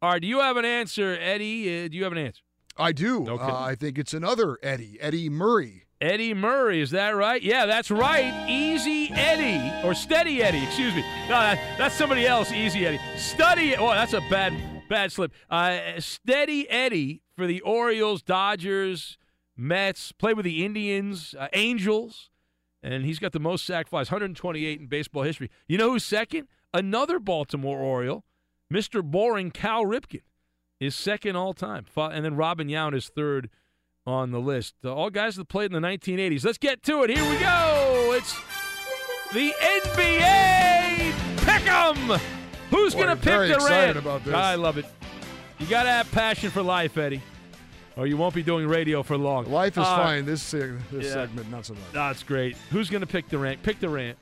All right, do you have an answer, Eddie? Uh, do you have an answer? I do. Okay. Uh, I think it's another Eddie, Eddie Murray. Eddie Murray, is that right? Yeah, that's right. Easy Eddie, or Steady Eddie, excuse me. No, that, that's somebody else, Easy Eddie. Study, oh, that's a bad, bad slip. Uh, Steady Eddie for the Orioles, Dodgers, Mets, played with the Indians, uh, Angels, and he's got the most sack flies, 128 in baseball history. You know who's second? Another Baltimore Oriole, Mr. Boring Cal Ripken, is second all time. And then Robin Yount is third on the list. Uh, all guys that played in the 1980s. Let's get to it. Here we go. It's the NBA Pick'em. Who's going to pick very excited Durant? about this. I love it. You got to have passion for life, Eddie, or you won't be doing radio for long. Life is Uh, fine. This, uh, this yeah. segment, not so much. That's great. Who's going to pick Durant? Pick Durant.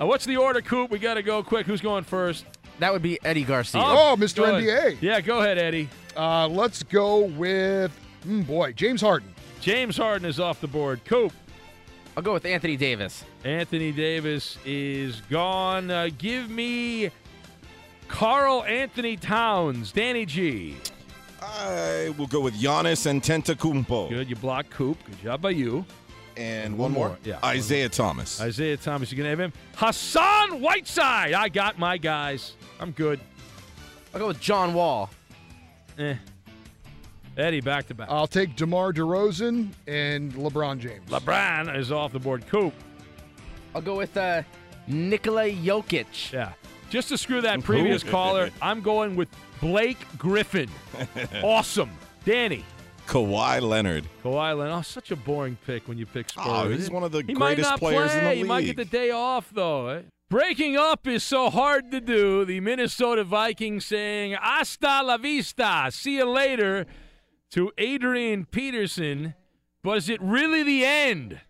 Uh, what's the order, Coop? We got to go quick. Who's going first? That would be Eddie Garcia. Oh, Mr. go NBA. Yeah, go ahead, Eddie. Uh, let's go with, mm, boy, James Harden. James Harden is off the board. Coop. I'll go with Anthony Davis. Anthony Davis is gone. Uh, give me Karl-Anthony Towns. Danny G. I will go with Giannis Antetokounmpo. Good. You block Coop. Good job by you. And one, more. Yeah. Isaiah Thomas. Isaiah Thomas. You going to have him? Hassan Whiteside. I got my guys. I'm good. I'll go with John Wall. Eh. Eddie, back to back. I'll take DeMar DeRozan and LeBron James. LeBron is off the board. Coop. I'll go with uh, Nikola Jokic. Yeah. Just to screw that previous caller, I'm going with Blake Griffin. awesome. Danny. Kawhi Leonard. Kawhi Leonard. Oh, such a boring pick when you pick Spurs. Oh, he's one of the he might greatest not players play. in the He might get the day off, though. eh? Breaking up is so hard to do. The Minnesota Vikings saying, hasta la vista. See you later to Adrian Peterson. But is it really the end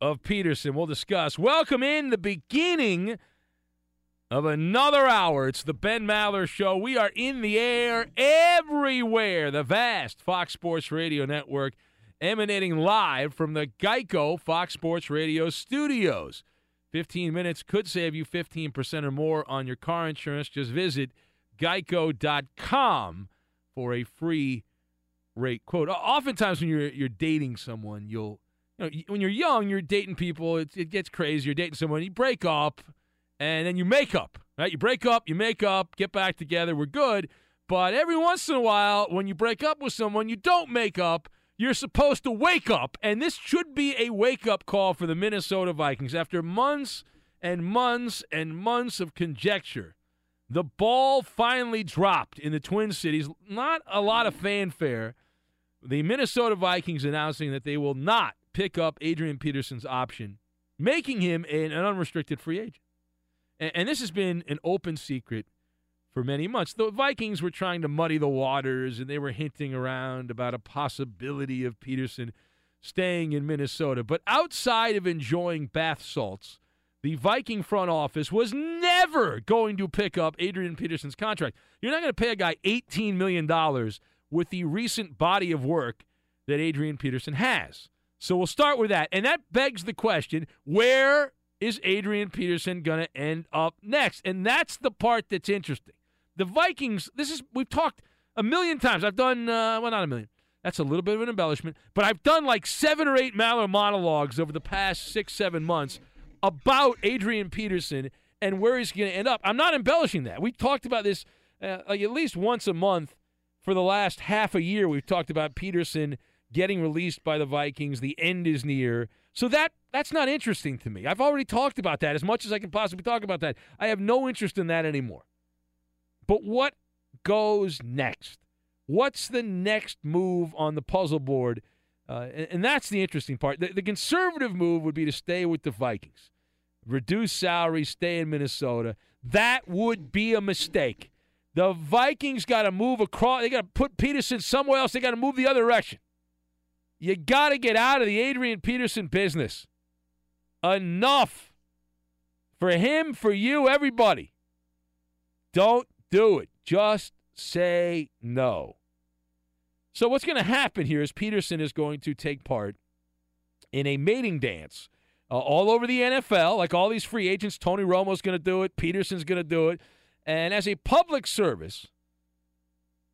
of Peterson? We'll discuss. Welcome in the beginning of another hour. It's the Ben Maller Show. We are in the air everywhere. The vast Fox Sports Radio Network emanating live from the Geico Fox Sports Radio studios. 15 minutes could save you 15% or more on your car insurance. Just visit geico.com for a free rate quote. Oftentimes when you're you're dating someone, you'll you know, when you're young, you're dating people, it, it gets crazy. You're dating someone, you break up, and then you make up, right? You break up, you make up, get back together, we're good. But every once in a while, when you break up with someone, you don't make up. You're supposed to wake up, and this should be a wake up call for the Minnesota Vikings. After months and months and months of conjecture, the ball finally dropped in the Twin Cities. Not a lot of fanfare. The Minnesota Vikings announcing that they will not pick up Adrian Peterson's option, making him an, unrestricted free agent. And, and this has been an open secret for many months. The Vikings were trying to muddy the waters and they were hinting around about a possibility of Peterson staying in Minnesota. But outside of enjoying bath salts, the Viking front office was never going to pick up Adrian Peterson's contract. You're not going to pay a guy $18 million with the recent body of work that Adrian Peterson has. So we'll start with that. And that begs the question where is Adrian Peterson going to end up next? And that's the part that's interesting. The Vikings, this is, we've talked a million times. I've done, uh, well, not a million. That's a little bit of an embellishment, but I've done like seven or eight Maller monologues over the past six, seven months about Adrian Peterson and where he's going to end up. I'm not embellishing that. We talked about this uh, like at least once a month for the last half a year. We've talked about Peterson getting released by the Vikings. The end is near. So that that's not interesting to me. I've already talked about that as much as I can possibly talk about that. I have no interest in that anymore. But what goes next? What's the next move on the puzzle board? Uh, and, and that's the interesting part. The, the conservative move would be to stay with the Vikings, reduce salary, stay in Minnesota. That would be a mistake. The Vikings got to move across. They got to put Peterson somewhere else. They got to move the other direction. You got to get out of the Adrian Peterson business. Enough. For him, for you, everybody. Don't do it. Just say no. So, what's going to happen here is Peterson is going to take part in a mating dance uh, all over the NFL, like all these free agents. Tony Romo's going to do it, Peterson's going to do it. And as a public service,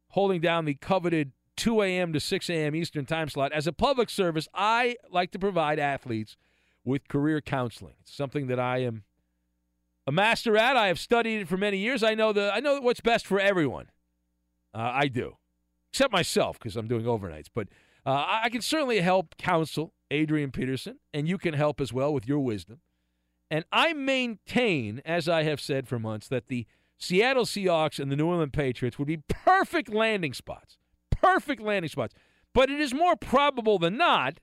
holding down the coveted 2 a.m. to 6 a.m. Eastern time slot, as a public service, I like to provide athletes with career counseling. It's something that I am a master at. I have studied it for many years. I know the I know what's best for everyone. Uh, I do, except myself because I'm doing overnights. But uh, I can certainly help counsel Adrian Peterson, and you can help as well with your wisdom. And I maintain, as I have said for months, that the Seattle Seahawks and the New England Patriots would be perfect landing spots. Perfect landing spots. But it is more probable than not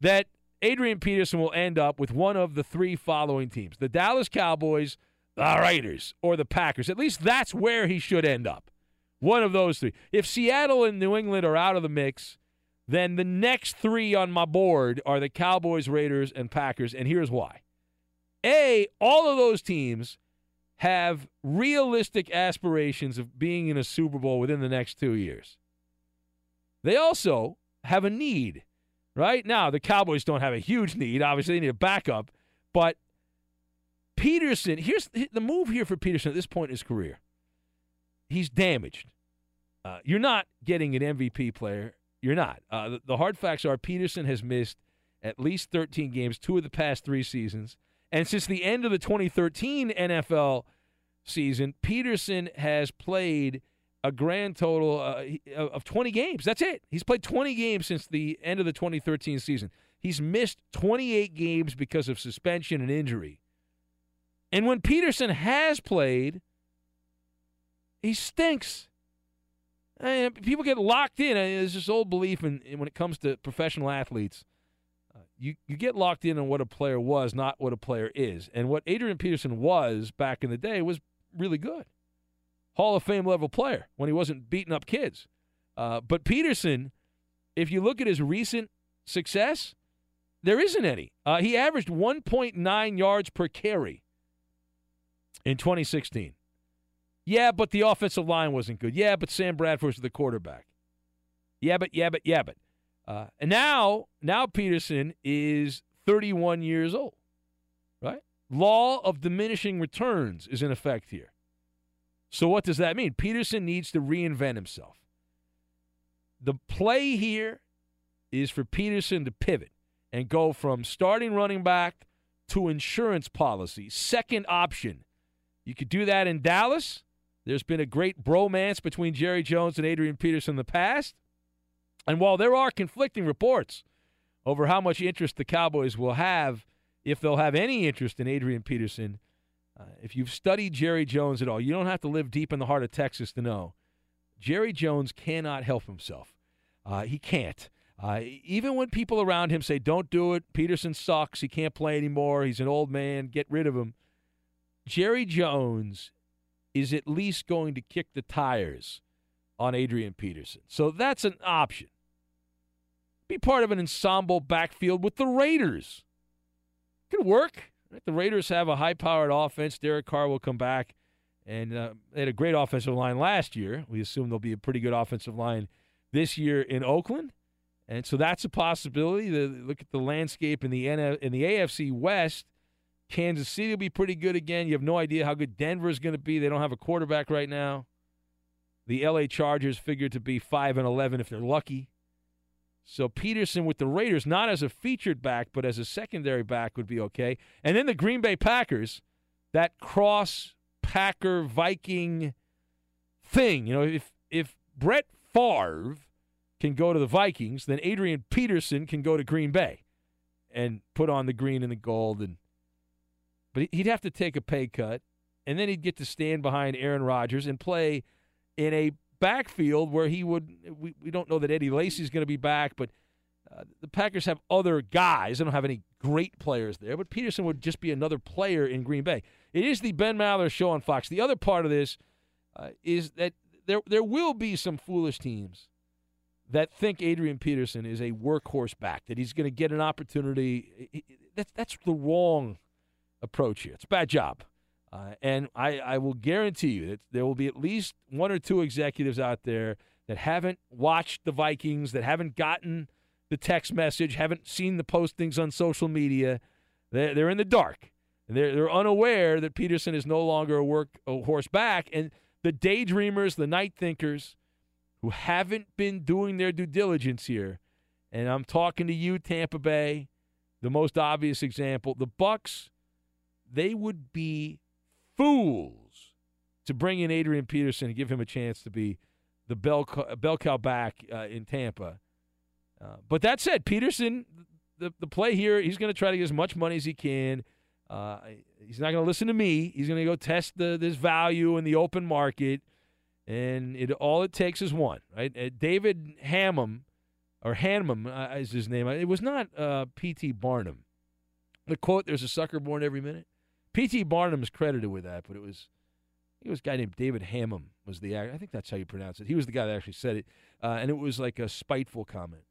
that Adrian Peterson will end up with one of the three following teams the Dallas Cowboys, the Raiders, or the Packers. At least that's where he should end up. One of those three. If Seattle and New England are out of the mix, then the next three on my board are the Cowboys, Raiders, and Packers. And here's why A, all of those teams have realistic aspirations of being in a Super Bowl within the next two years. They also have a need, right? Now, the Cowboys don't have a huge need. Obviously, they need a backup. But Peterson, here's the move here for Peterson at this point in his career. He's damaged. Uh, you're not getting an MVP player. You're not. Uh, the, the hard facts are Peterson has missed at least 13 games, two of the past three seasons. And since the end of the 2013 NFL season, Peterson has played a grand total uh, of 20 games. That's it. He's played 20 games since the end of the 2013 season. He's missed 28 games because of suspension and injury. And when Peterson has played, he stinks. I mean, people get locked in. There's this old belief in, in when it comes to professional athletes you, you get locked in on what a player was, not what a player is. And what Adrian Peterson was back in the day was really good. Hall of Fame level player when he wasn't beating up kids. Uh, but Peterson, if you look at his recent success, there isn't any. Uh, he averaged 1.9 yards per carry in 2016. Yeah, but the offensive line wasn't good. Yeah, but Sam Bradford was the quarterback. Yeah, but, yeah, but, yeah, but. Uh, and now, now Peterson is 31 years old, right? Law of diminishing returns is in effect here. So what does that mean? Peterson needs to reinvent himself. The play here is for Peterson to pivot and go from starting running back to insurance policy, second option. You could do that in Dallas. There's been a great bromance between Jerry Jones and Adrian Peterson in the past. And while there are conflicting reports over how much interest the Cowboys will have, if they'll have any interest in Adrian Peterson, uh, if you've studied Jerry Jones at all, you don't have to live deep in the heart of Texas to know. Jerry Jones cannot help himself. Uh, he can't. Uh, even when people around him say, don't do it, Peterson sucks, he can't play anymore, he's an old man, get rid of him. Jerry Jones is at least going to kick the tires on Adrian Peterson. So that's an option. Be part of an ensemble backfield with the Raiders. Could work. The Raiders have a high powered offense. Derek Carr will come back. And uh, they had a great offensive line last year. We assume there'll be a pretty good offensive line this year in Oakland. And so that's a possibility. The, look at the landscape in the in the AFC West. Kansas City will be pretty good again. You have no idea how good Denver is going to be. They don't have a quarterback right now. The LA Chargers figure to be 5 and 11 if they're lucky. So Peterson with the Raiders, not as a featured back, but as a secondary back, would be okay. And then the Green Bay Packers, that cross Packer Viking thing. You know, if if Brett Favre can go to the Vikings, then Adrian Peterson can go to Green Bay and put on the green and the gold and but he'd have to take a pay cut and then he'd get to stand behind Aaron Rodgers and play in a backfield where he would. We, we don't know that Eddie Lacy's going to be back, but uh, the Packers have other guys. They don't have any great players there, but Peterson would just be another player in Green Bay. It is the Ben Maller show on Fox. The other part of this uh, is that there there will be some foolish teams that think Adrian Peterson is a workhorse back, that he's going to get an opportunity. That's that's the wrong approach here. It's a bad job. Uh, and I, I will guarantee you that there will be at least one or two executives out there that haven't watched the Vikings, that haven't gotten the text message, haven't seen the postings on social media. They're, they're in the dark. They're, they're unaware that Peterson is no longer a work a horse back. And the daydreamers, the night thinkers who haven't been doing their due diligence here, and I'm talking to you, Tampa Bay, the most obvious example, the Bucks, they would be fools to bring in Adrian Peterson and give him a chance to be the bell, bell cow back uh, in Tampa. Uh, but that said, Peterson, the, the play here, he's going to try to get as much money as he can. Uh, he's not going to listen to me. He's going to go test the, this value in the open market, and it all it takes is one. Right? Uh, David Hammam, or Hanman uh, is his name. It was not uh, P.T. Barnum. The quote: "There's a sucker born every minute." P.T. Barnum is credited with that, but it was it was a guy named David Hammam was the I think that's how you pronounce it. He was the guy that actually said it, uh, and it was like a spiteful comment.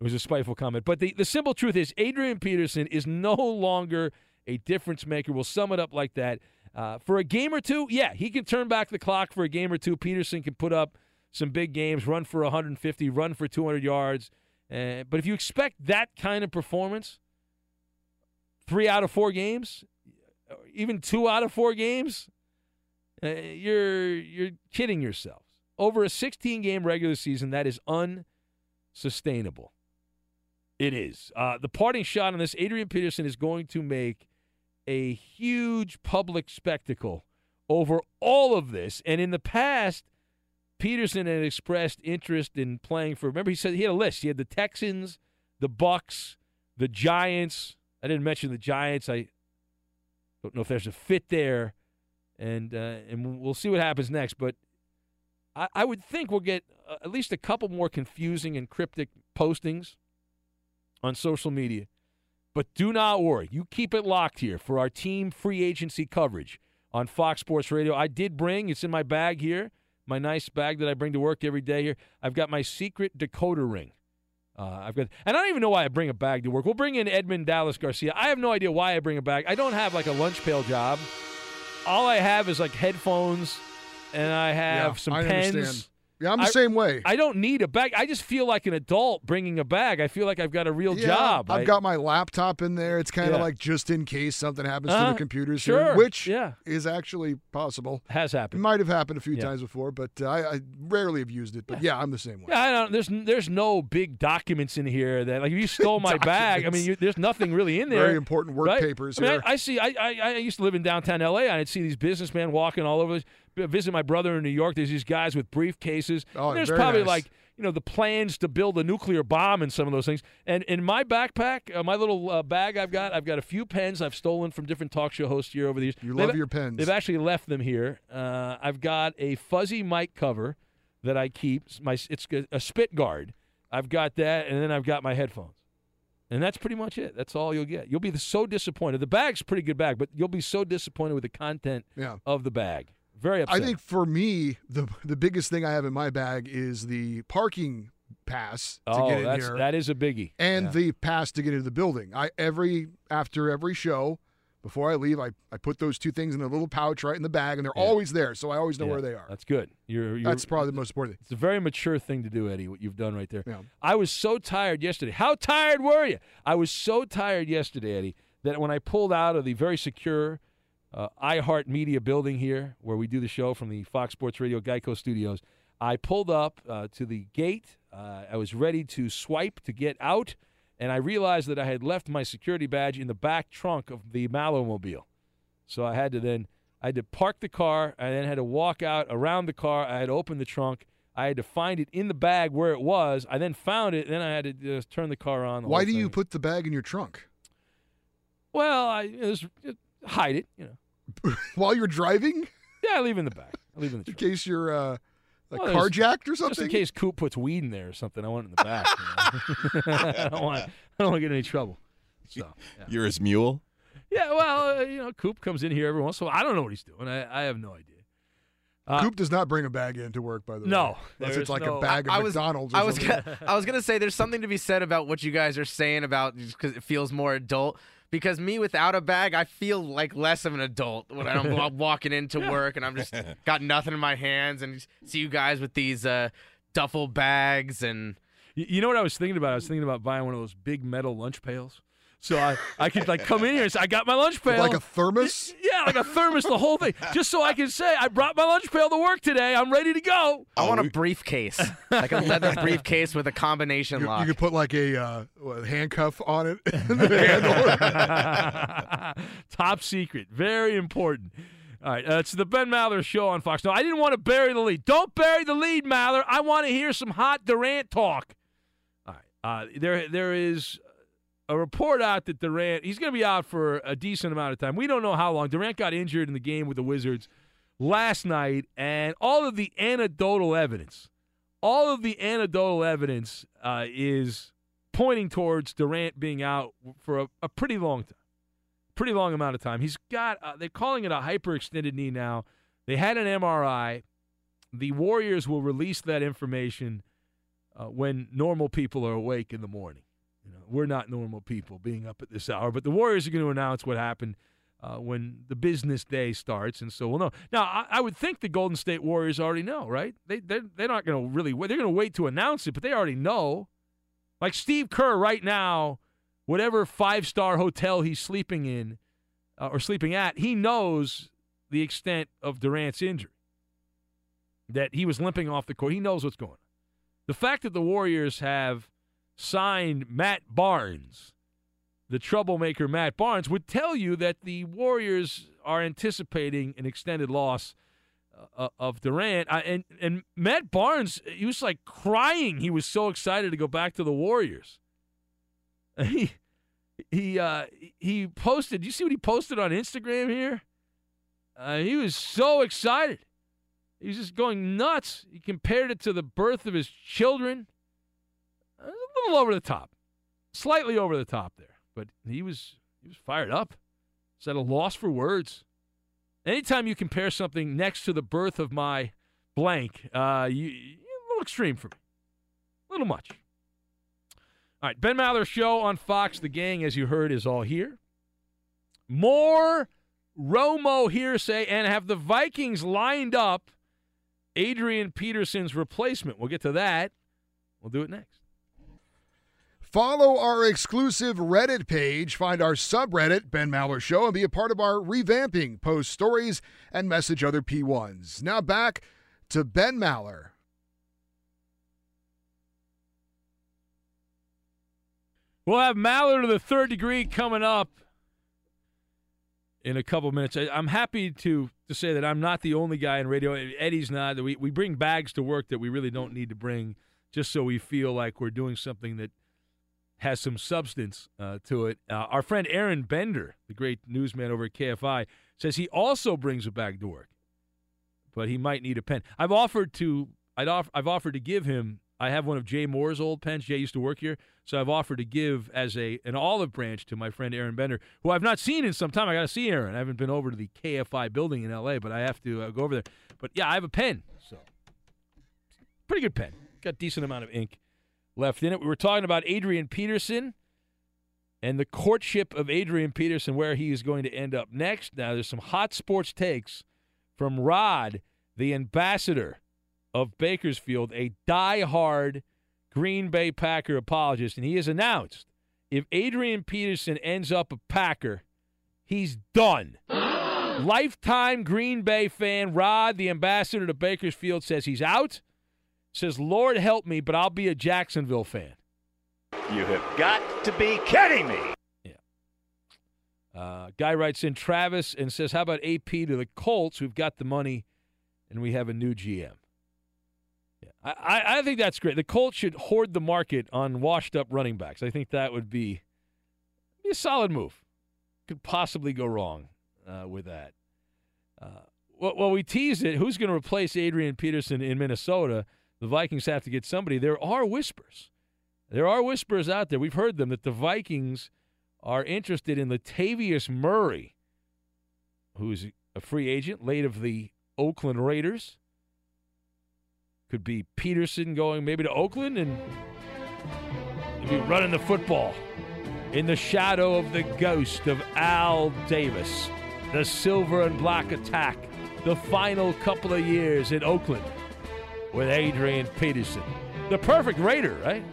It was a spiteful comment. But the, the simple truth is, Adrian Peterson is no longer a difference maker. We'll sum it up like that. Uh, for a game or two, yeah, he can turn back the clock for a game or two. Peterson can put up some big games, run for 150, run for 200 yards. Uh, but if you expect that kind of performance, three out of four games, even two out of four games, uh, you're you're kidding yourselves. Over a 16 game regular season, that is unsustainable. It is. Uh, the parting shot on this, Adrian Peterson is going to make a huge public spectacle over all of this. And in the past, Peterson had expressed interest in playing for. Remember, he said he had a list. He had the Texans, the Bucks, the Giants. I didn't mention the Giants. I don't know if there's a fit there, and uh, and we'll see what happens next. But I, I would think we'll get uh, at least a couple more confusing and cryptic postings on social media. But do not worry. You keep it locked here for our team free agency coverage on Fox Sports Radio. I did bring, it's in my bag here, my nice bag that I bring to work every day here. I've got my secret decoder ring. Uh, I've got, and I don't even know why I bring a bag to work. We'll bring in Edmund Dallas Garcia. I have no idea why I bring a bag. I don't have like a lunch pail job. All I have is like headphones, and I have Yeah, some I pens. understand. Yeah, I'm the I- same way. I don't need a bag. I just feel like an adult bringing a bag. I feel like I've got a real Yeah, job. I've I- got my laptop in there. It's kind of Yeah. like just in case something happens to Uh-huh. the computers Sure, here, which yeah. is actually possible. Has happened. It might have happened a few times before, but uh, I, I rarely have used it. But yeah, I'm the same way. Yeah, I don't. There's there's no big documents in here that like if you stole my bag. I mean, you, there's nothing really in there. Very important work right? papers I mean, here. I, I see. I, I I used to live in downtown L.A. and I'd see these businessmen walking all over. Visit my brother in New York. There's these guys with briefcases. Oh, there's probably nice. like you know the plans to build a nuclear bomb and some of those things. And in my backpack, uh, my little uh, bag I've got, I've got a few pens I've stolen from different talk show hosts here over the years. You They've- love your pens. They've actually left them here. Uh, I've got a fuzzy mic cover that I keep. My it's a spit guard. I've got that, and then I've got my headphones. And that's pretty much it. That's all you'll get. You'll be so disappointed. The bag's a pretty good bag, but you'll be so disappointed with the content Yeah. of the bag. Very I think for me, the the biggest thing I have in my bag is the parking pass to oh, get in that's, here. that is a biggie. and Yeah. the pass to get into the building. I every after every show, before I leave, I, I put those two things in a little pouch right in the bag, and they're Yeah. always there, so I always know Yeah, where they are. That's good. You're, you're, That's probably the most important thing. It's a very mature thing to do, Eddie, what you've done right there. Yeah. I was so tired yesterday. How tired were you? I was so tired yesterday, Eddie, that when I pulled out of the very secure uh, iHeart Media building here, where we do the show from the Fox Sports Radio Geico studios, I pulled up uh, to the gate. Uh, I was ready to swipe to get out, and I realized that I had left my security badge in the back trunk of the Malomobile. So I had to then I had to park the car. I then had to walk out around the car. I had to open the trunk. I had to find it in the bag where it was. I then found it. Then I had to just turn the car on. the Why do you put the bag in your trunk Well, I it was, hide it. You know. while you're driving Yeah, I leave it in the back. I leave in the in case you're uh, like Well, carjacked or something. Just in case Coop puts weed in there or something, I want it in the back. you know? I don't want. I don't want to get in any trouble. So. Yeah. You're his mule. Yeah, well, uh, you know, Coop comes in here every once in a while. I don't know what he's doing. I, I have no idea. Uh, Coop does not bring a bag in to work, by the way. No, unless it's like no- a bag of I was, McDonald's. Or I was, something. gonna, I was gonna say there's something to be said about what you guys are saying about because it feels more adult. Because me without a bag, I feel like less of an adult when I'm walking into work and I'm just got nothing in my hands and see you guys with these uh, duffel bags and you know what I was thinking about? I was thinking about buying one of those big metal lunch pails. So I, I could like come in here and say, I got my lunch pail. like a thermos. yeah, like a thermos, the whole thing. Just so I can say, I brought my lunch pail to work today. I'm ready to go. I want a briefcase, like a leather briefcase with a combination You, lock. you could put like a uh, what, handcuff on it. and the handle. Top secret. Very important. All right, uh, it's the Ben Maller show on Fox. No, I didn't want to bury the lead. Don't bury the lead, Maller. I want to hear some hot Durant talk. All right, uh, there there is a report out that Durant he's going to be out for a decent amount of time. We don't know how long. Durant got injured in the game with the Wizards last night, and all of the anecdotal evidence, all of the anecdotal evidence uh, is pointing towards Durant being out for a, a pretty long time pretty long amount of time. He's got uh, they're calling it a hyperextended knee now. They had an MRI. The Warriors will release that information uh, when normal people are awake in the morning. We're not normal people being up at this hour. But the Warriors are going to announce what happened uh, when the business day starts, and so we'll know. Now, I, I would think the Golden State Warriors already know, right? They they're, they're not going to really they're going to wait to announce it, but they already know. Like Steve Kerr right now, whatever five star hotel he's sleeping in uh, or sleeping at, he knows the extent of Durant's injury. That he was limping off the court. He knows what's going on. The fact that the Warriors have signed Matt Barnes, the troublemaker Matt Barnes, would tell you that the Warriors are anticipating an extended loss uh, of Durant. I, and and Matt Barnes, he was like crying. He was so excited to go back to the Warriors. He he uh, he posted. You see what he posted on Instagram here? Uh, he was so excited. He was just going nuts. He compared it to the birth of his children. A little over the top, slightly over the top there, but he was he was fired up. Is at a loss for words. Anytime you compare something next to the birth of my blank, uh, you, a little extreme for me, a little much. All right, Ben Maller show on Fox. The gang, as you heard, is all here. More Romo hearsay, and have the Vikings lined up Adrian Peterson's replacement? We'll get to that. We'll do it next. Follow our exclusive Reddit page, find our subreddit, Ben Maller Show, and be a part of our revamping, post stories, and message other P1s. Now back to Ben Maller. We'll have Maller to the third degree coming up in a couple minutes. I, am happy to to say that I'm not the only guy in radio. Eddie's not. We we bring bags to work that we really don't need to bring, just so we feel like we're doing something that has some substance uh, to it. Uh, our friend Aaron Bender, the great newsman over at KFI, says he also brings a bag to work, but he might need a pen. I've offered to I'd off, I've offered to give him. I have one of Jay Mohr's old pens. Jay used to work here, so I've offered to give as a an olive branch to my friend Aaron Bender, who I've not seen in some time. I got to see Aaron. I haven't been over to the KFI building in L.A., but I have to uh, go over there. But yeah, I have a pen, so pretty good pen. Got decent amount of ink left in it. We were talking about Adrian Peterson and the courtship of Adrian Peterson, where he is going to end up next. Now, there's some hot sports takes from Rod, the ambassador of Bakersfield, a die-hard Green Bay Packer apologist, and he has announced if Adrian Peterson ends up a Packer, he's done. Lifetime Green Bay fan Rod, the ambassador to Bakersfield, says he's out says, Lord help me, but I'll be a Jacksonville fan. You have got to be kidding me. Yeah. Uh, guy writes in Travis and says, How about AP to the Colts? We've got the money and we have a new GM. Yeah. I, I think that's great. The Colts should hoard the market on washed up running backs. I think that would be, be a solid move. Could possibly go wrong uh, with that. Uh, well, well, we teased it. Who's going to replace Adrian Peterson in Minnesota? The Vikings have to get somebody. There are whispers. There are whispers out there. We've heard them that the Vikings are interested in Latavius Murray, who's a free agent, late of the Oakland Raiders. Could be Peterson going maybe to Oakland and be running the football in the shadow of the ghost of Al Davis, the silver and black attack, the final couple of years in Oakland with Adrian Peterson. The perfect Raider, right?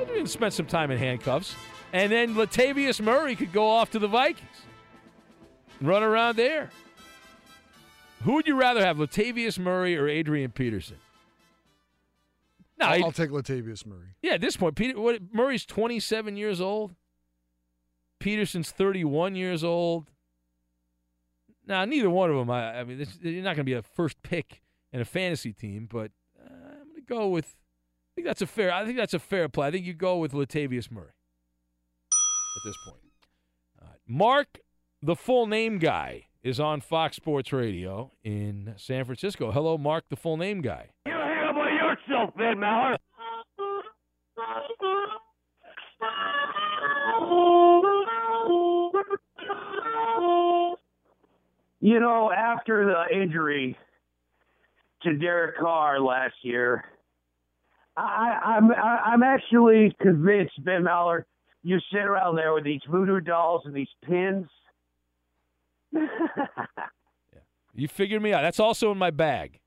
Adrian spent some time in handcuffs. And then Latavius Murray could go off to the Vikings run around there. Who would you rather have, Latavius Murray or Adrian Peterson? No, I'll, I'll take Latavius Murray. Yeah, at this point, Peter, what, Murray's 27 years old. Peterson's 31 years old. Now, neither one of them. I, I mean, this, they're not going to be a first pick in a fantasy team, but go with. I think that's a fair. I think that's a fair play. I think you go with Latavius Murray at this point. Mark, the full name guy, is on Fox Sports Radio in San Francisco. Hello, Mark, the full name guy. You hang up on yourself, Ben Maller. You know, after the injury to Derek Carr last year, I, I'm I'm actually convinced, Ben Maller, you sit around there with these voodoo dolls and these pins. You figured me out. That's also in my bag.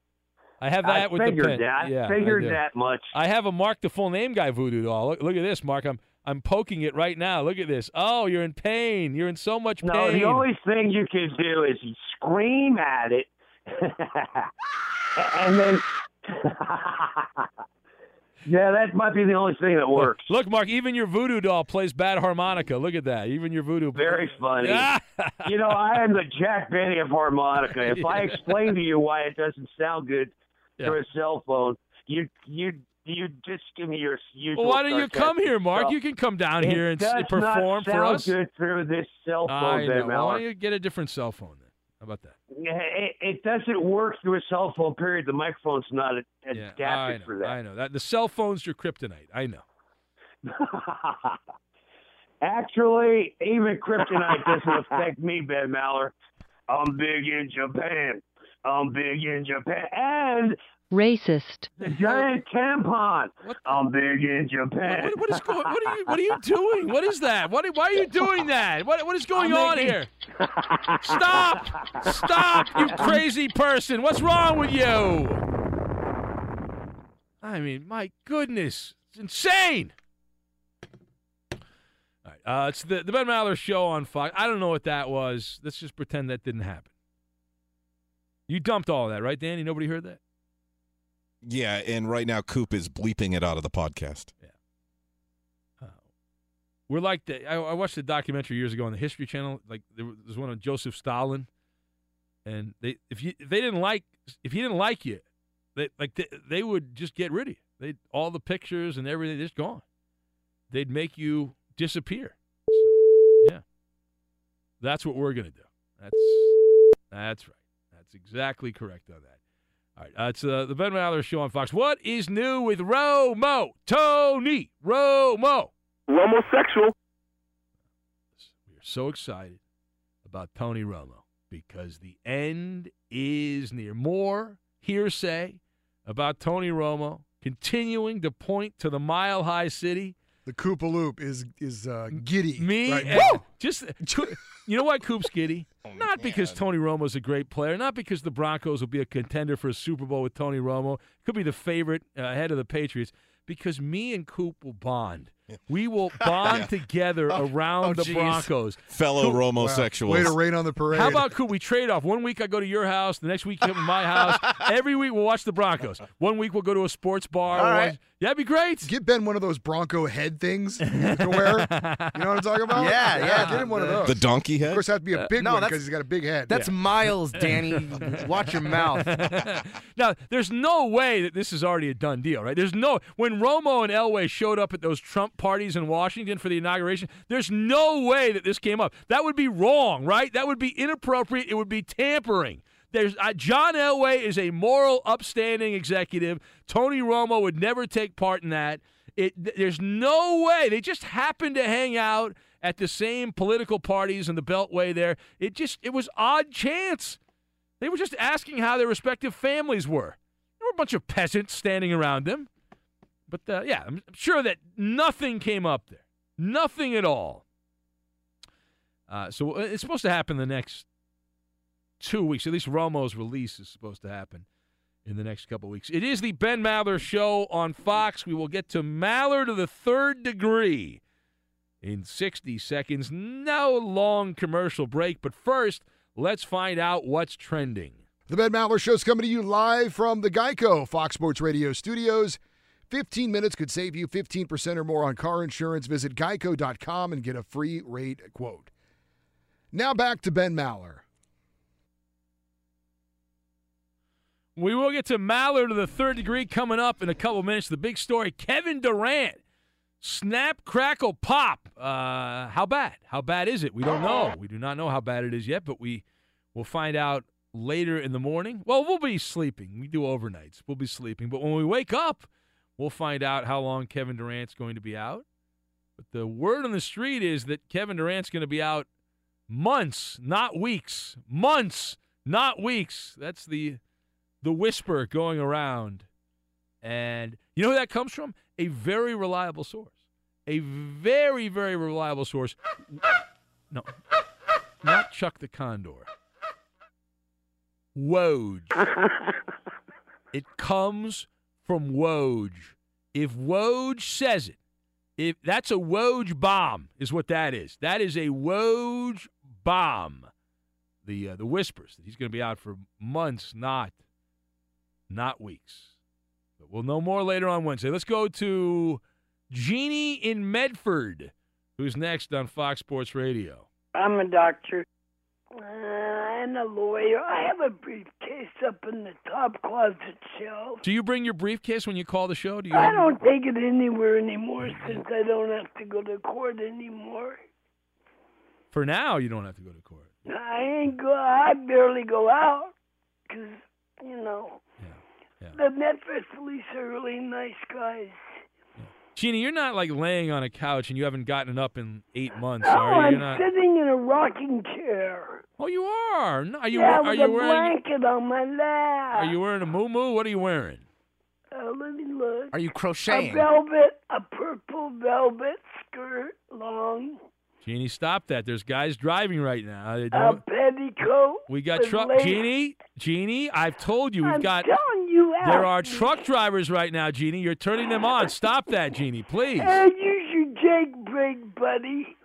I have I that with the figured pen. that. I Yeah, figured do. that much. I have a Mark the full name guy voodoo doll. Look, look at this, Mark. I'm I'm poking it right now. Look at this. Oh, you're in pain. You're in so much pain. No, pain. the only thing you can do is scream at it, and then. yeah, that might be the only thing that works. Look, Mark. Even your voodoo doll plays bad harmonica. Look at that. Even your voodoo. Very funny. You know, I am the Jack Benny of harmonica. If I explain to you why it doesn't sound good through a cell phone, you you you just give me your usual. Well, why don't you come here, Mark? stuff. You can come down It here and does perform not for sound us. good through this cell phone, I know. Why don't you get a different cell phone then? How about that? It, it doesn't work through a cell phone. Period. The microphone's not ad- Yeah, adapted I know. for that. I know that the cell phone's your kryptonite. I know. Actually, even kryptonite doesn't affect me, Ben Maller. I'm big in Japan. I'm big in Japan. And Racist. the giant tampon. I'm big in Japan. What, what is going? What are you? What are you doing? What is that? What? Why are you doing that? What? What is going I'm on making- here? Stop! Stop! You crazy person! What's wrong with you? I mean, my goodness, it's insane. All right, uh, it's the the Ben Maller show on Fox. I don't know what that was. Let's just pretend that didn't happen. You dumped all of that, right, Danny? Nobody heard that. Yeah, and right now Coop is bleeping it out of the podcast. Yeah. Uh, we're like the. I, I watched a documentary years ago on the History Channel. Like there was one on Joseph Stalin, and they if you if they didn't like if he didn't like you, they like they, they would just get rid of you. They all the pictures and everything just gone. They'd make you disappear. So, yeah, that's what we're gonna do. That's that's right. That's exactly correct on that. All right, uh, it's uh, the Ben Maller Show on Fox. What is new with Romo? Tony Romo. Homosexual. We are so excited about Tony Romo because the end is near. More hearsay about Tony Romo continuing to point to the mile high city. The Koopa Loop is is uh, giddy. Me, right and just you know why Coop's giddy? Oh, not because Tony Romo's a great player, not because the Broncos will be a contender for a Super Bowl with Tony Romo. Could be the favorite uh, ahead of the Patriots. Because me and Coop will bond. We will bond Yeah. together oh, around oh, the geez. Broncos. Fellow Coop- Romosexuals. Way to rain on the parade. How about Coop? We trade off. One week I go to your house. The next week you come to my house. Every week we'll watch the Broncos. One week we'll go to a sports bar. All watch- Yeah, that'd be great. Get Ben one of those Bronco head things to wear. You know what I'm talking about? Yeah, yeah, Get him one of those. The donkey head? Of course, it has to be a uh, big no, one because he's got a big head. That's Miles, Danny. Watch your mouth. now, there's no way that this is already a done deal, right? There's no when Romo and Elway showed up at those Trump parties in Washington for the inauguration. There's no way that this came up. That would be wrong, right? That would be inappropriate. It would be tampering. There's uh, John Elway is a moral, upstanding executive. Tony Romo would never take part in that. It, there's no way. They just happened to hang out at the same political parties in the Beltway there. It just it was odd chance. They were just asking how their respective families were. There were a bunch of peasants standing around them. But uh, yeah, I'm sure that nothing came up there. Nothing at all. Uh, so uh, it's supposed to happen the next two weeks. At least Romo's release is supposed to happen in the next couple weeks. It is the Ben Maller Show on Fox. We will get to Maller to the third degree in 60 seconds. No long commercial break, but first, let's find out what's trending. The Ben Maller Show is coming to you live from the Geico Fox Sports Radio studios. 15 minutes could save you 15% or more on car insurance. Visit geico.com and get a free rate quote. Now back to Ben Maller. We will get to Maller to the third degree coming up in a couple minutes. The big story Kevin Durant. Snap, crackle, pop. Uh, how bad? How bad is it? We don't know. We do not know how bad it is yet, but we will find out later in the morning. Well, we'll be sleeping. We do overnights. We'll be sleeping. But when we wake up, we'll find out how long Kevin Durant's going to be out. But the word on the street is that Kevin Durant's going to be out months, not weeks. Months, not weeks. That's the the whisper going around. And you know who that comes from? A very reliable source. a very, very reliable source. No, not Chuck the Condor. Woj. it comes from Woj. If Woj says it, if that's a Woj bomb, is what that is. That is a Woj bomb. The uh, the whispers that he's going to be out for months, not not weeks. But we'll know more later on Wednesday. Let's go to Jeannie in Medford, who's next on Fox Sports Radio. I'm a doctor Uh, and a lawyer. I have a briefcase up in the top closet shelf. Do you bring your briefcase when you call the show? Do you? I don't take it anywhere anymore since I don't have to go to court anymore. For now, you don't have to go to court. I ain't go. I barely go out because you know the Memphis police are really nice guys. Jeannie, you're not like laying on a couch and you haven't gotten up in eight months, No, are you? I'm You're not. sitting in a rocking chair. Oh, you are. No, are you? yeah, are with you a wearing? blanket on my lap. Are you wearing a moo What are you wearing? Uh, let me look. Are you crocheting? A crocheting? velvet, a purple velvet skirt, long, Jeannie, stop that. There's guys driving right now. Uh, they a don't- petticoat. we got truck. Jeannie, Jeannie, I've told you we've I'm got. telling you There are truck drivers right now, Jeannie. You're turning them on. Stop that, Jeannie, please. Hey, use your Jake brake, buddy.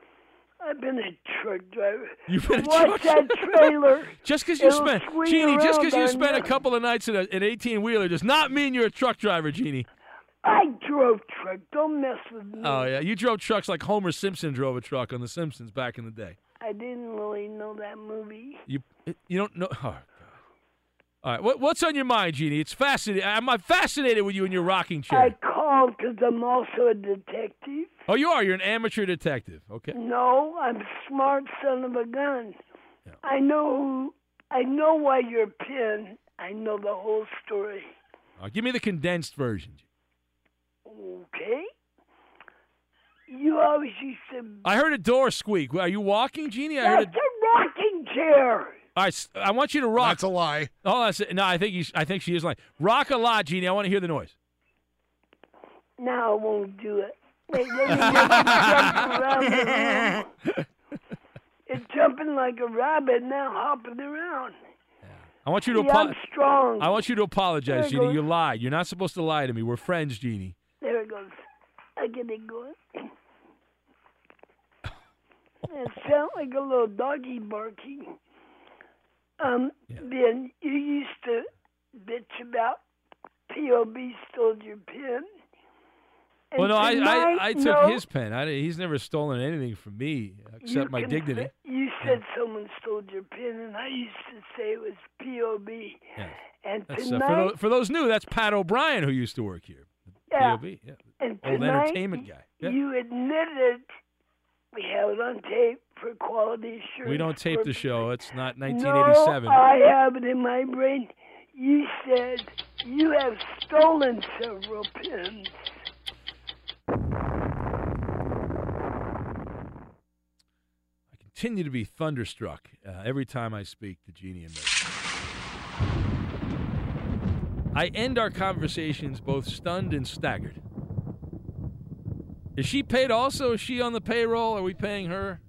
I've been a truck driver. You've been a Watch truck that trailer. Just because you spent, Jeannie, just because you spent a couple of nights in a, an 18 wheeler does not mean you're a truck driver, Jeannie. I drove truck. Don't mess with me. Oh yeah, you drove trucks like Homer Simpson drove a truck on The Simpsons back in the day. I didn't really know that movie. You you don't know. Oh, All right, what, what's on your mind, Jeannie? It's fascinating. I'm fascinated with you in your rocking chair. I called because I'm also a detective. Oh, you are. You're an amateur detective. Okay. No, I'm a smart son of a gun. I know. I know why you're pinned. I know the whole story. Uh, give me the condensed version. Okay. You always used to. I heard a door squeak. Are you walking, Jeannie? I heard That's a rocking chair. All right, s- I want you to rock. That's a lie. Oh, that's. No, I think he's. I think she is lying. Rock a lot, Jeannie. I want to hear the noise. Now I won't do it. Wait, let me make it jump around the room. It's jumping like a rabbit now, hopping around. I want you to. See, I'm strong. I want you to apologize, There it Jeannie. goes. You lied. You're not supposed to lie to me. We're friends, Jeannie. There it goes. I get it going. It sounds like a little doggy barking. Um, Ben, you used to bitch about POB stole your pen. well, no, I, I, I took no, his pen. I, he's never stolen anything from me except my dignity. You said someone stole your pen, and I used to say it was POB. And That's, uh, tonight, for, those, for those new, that's Pat O'Brien who used to work here. Yeah. POB, yeah. and Old tonight, entertainment guy. Yeah. you admitted we have it on tape for quality assurance. We don't tape the show. It's not 1987. No, I have it in my brain. You said you have stolen several pins. I continue to be thunderstruck uh, every time I speak to Jeannie and Meg. I end our conversations both stunned and staggered. Is she paid also? Is she on the payroll? Are we paying her?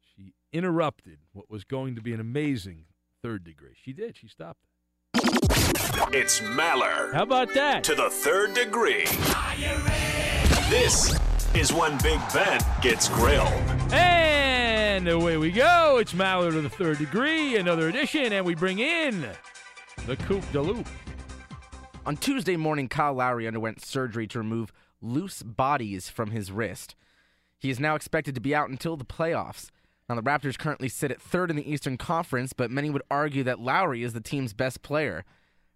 She interrupted what was going to be an amazing third degree. She did. She stopped. It's Maller. How about that? To the third degree. This is when Big Ben gets grilled. And away we go. It's Maller to the third degree, another edition, and we bring in the Coupe de Loop. On Tuesday morning, Kyle Lowry underwent surgery to remove loose bodies from his wrist. He is now expected to be out until the playoffs. Now, the Raptors currently sit at third in the Eastern Conference, but many would argue that Lowry is the team's best player.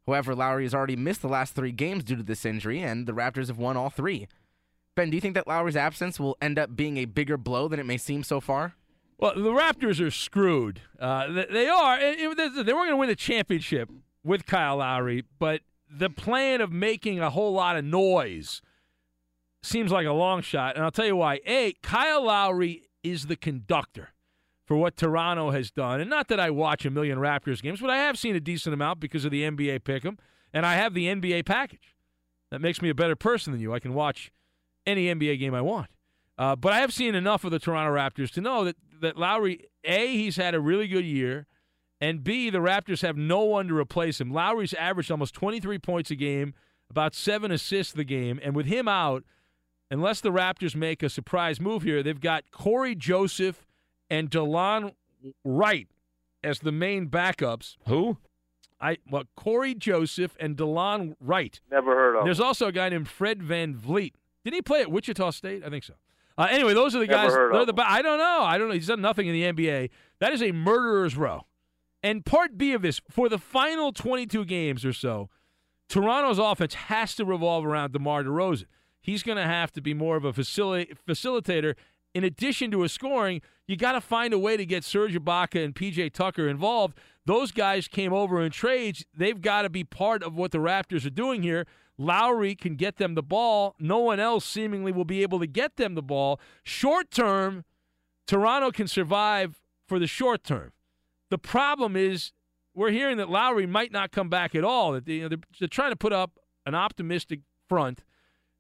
However, Lowry has already missed the last three games due to this injury, and the Raptors have won all three. Ben, do you think that Lowry's absence will end up being a bigger blow than it may seem so far? Well, the Raptors are screwed. Uh, they are. They weren't going to win the championship with Kyle Lowry, but the plan of making a whole lot of noise seems like a long shot. And I'll tell you why. A, Kyle Lowry is the conductor for what Toronto has done. And not that I watch a million Raptors games, but I have seen a decent amount because of the NBA pick'em, and I have the NBA package. That makes me a better person than you. I can watch any NBA game I want. Uh, but I have seen enough of the Toronto Raptors to know that, that Lowry, A, he's had a really good year, and B, the Raptors have no one to replace him. Lowry's averaged almost 23 points a game, about seven assists the game, and with him out, unless the Raptors make a surprise move here, they've got Cory Joseph and Delon Wright as the main backups. Who? I well, Cory Joseph and Delon Wright. Never heard of. There's also a guy named Fred VanVleet. Didn't he play at Wichita State? I think so. Uh, anyway, those are the Never guys. They're the. I don't know. I don't know. He's done nothing in the NBA. That is a murderer's row. And part B of this, for the final 22 games or so, Toronto's offense has to revolve around DeMar DeRozan. He's going to have to be more of a facili- facilitator. In addition to his scoring, you got to find a way to get Serge Ibaka and PJ Tucker involved. Those guys came over in trades. They've got to be part of what the Raptors are doing here. Lowry can get them the ball. No one else seemingly will be able to get them the ball. Short term, Toronto can survive for the short term. The problem is we're hearing that Lowry might not come back at all. That they're, they're trying to put up an optimistic front.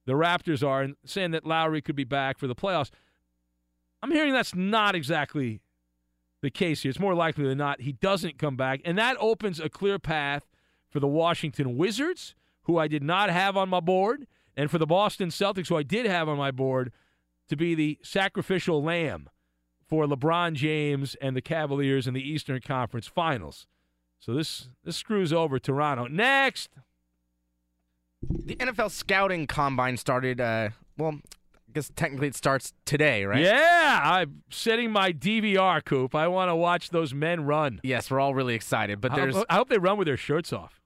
The Raptors are and saying that Lowry could be back for the playoffs. I'm hearing that's not exactly the case here. It's more likely than not he doesn't come back, and that opens a clear path for the Washington Wizards, who I did not have on my board, and for the Boston Celtics, who I did have on my board, to be the sacrificial lamb for LeBron James and the Cavaliers in the Eastern Conference Finals. So this this screws over Toronto. Next, The NFL scouting combine started. Uh, well, I guess technically it starts today, right? yeah, I'm setting my DVR, Coop. I want to watch those men run. Yes, we're all really excited, but I there's hope, I hope they run with their shirts off.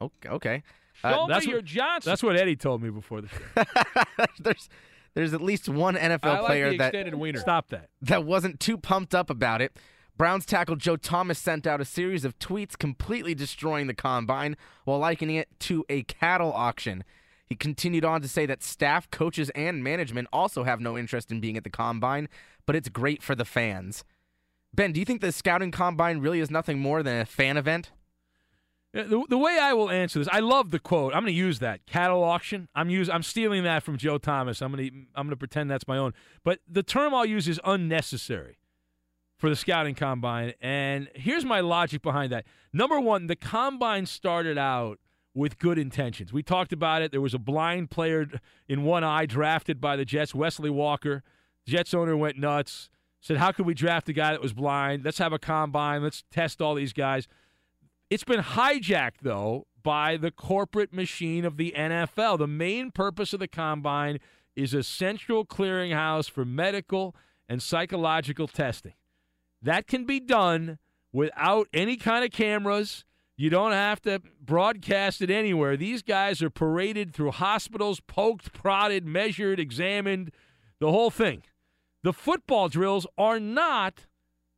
okay. Okay. Show Uh, me your Johnson. That's what Eddie told me before the show. there's there's at least one NFL I like player the that extended wiener. Stop that. that wasn't too pumped up about it. Browns tackle Joe Thomas sent out a series of tweets completely destroying the combine while likening it to a cattle auction. He continued on to say that staff, coaches, and management also have no interest in being at the combine, but it's great for the fans. Ben, do you think the scouting combine really is nothing more than a fan event? Yeah, The, the way I will answer this, I love the quote. I'm going to use that cattle auction. I'm use, I'm stealing that from Joe Thomas. I'm going to I'm going to pretend that's my own. But the term I'll use is unnecessary for the scouting combine. And here's my logic behind that. Number one, the combine started out with good intentions. We talked about it. There was a blind player in one eye drafted by the Jets, Wesley Walker. Jets owner went nuts. Said, "How could we draft a guy that was blind? Let's have a combine. Let's test all these guys." It's been hijacked, though, by the corporate machine of the NFL. The main purpose of the combine is a central clearinghouse for medical and psychological testing. That can be done without any kind of cameras. You don't have to broadcast it anywhere. These guys are paraded through hospitals, poked, prodded, measured, examined, the whole thing. The football drills are not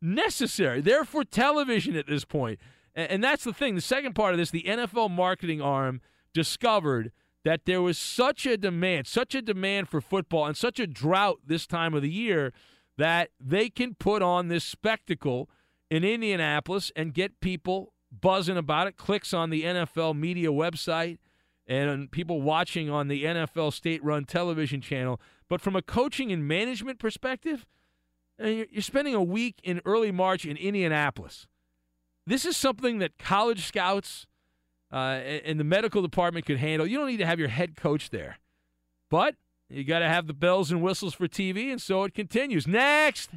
necessary. They're for television at this point. And that's the thing. The second part of this, the NFL marketing arm discovered that there was such a demand, such a demand for football, and such a drought this time of the year that they can put on this spectacle in Indianapolis and get people buzzing about it, clicks on the NFL media website, and people watching on the NFL state run television channel. But from a coaching and management perspective, eh, you're you're spending a week in early March in Indianapolis. This is something that college scouts uh, and the medical department could handle. You don't need to have your head coach there, but you got to have the bells and whistles for TV, and so it continues. Next,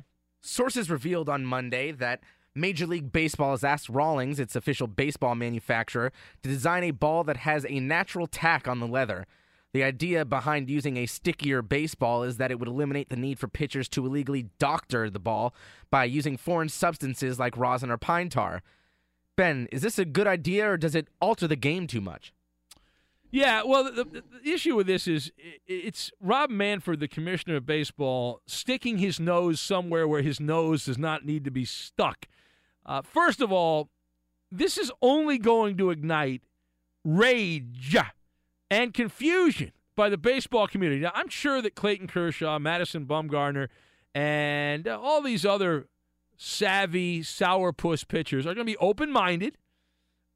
Sources revealed on Monday that Major League Baseball has asked Rawlings, its official baseball manufacturer, to design a ball that has a natural tack on the leather. The idea behind using a stickier baseball is that it would eliminate the need for pitchers to illegally doctor the ball by using foreign substances like rosin or pine tar. Ben, is this a good idea or does it alter the game too much? Yeah, well, the, the, issue with this is it's Rob Manfred, the commissioner of baseball, sticking his nose somewhere where his nose does not need to be stuck. Uh, first of all, this is only going to ignite rage and confusion by the baseball community. Now, I'm sure that Clayton Kershaw, Madison Bumgarner, and all these other savvy sourpuss pitchers are going to be open minded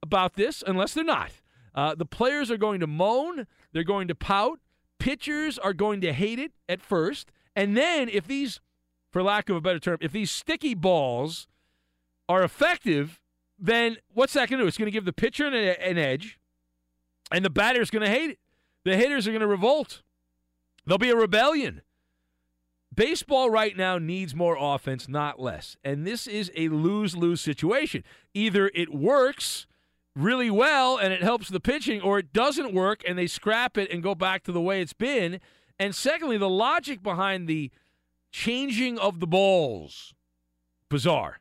about this, unless they're not. Uh, the players are going to moan, they're going to pout, pitchers are going to hate it at first, and then if these, for lack of a better term, if these sticky balls are effective, then what's that going to do? It's going to give the pitcher an, an edge, and the batter's going to hate it. The hitters are going to revolt. There'll be a rebellion. Baseball right now needs more offense, not less. And this is a lose lose situation. Either it works really well and it helps the pitching, or it doesn't work and they scrap it and go back to the way it's been. And secondly, the logic behind the changing of the balls bizarre.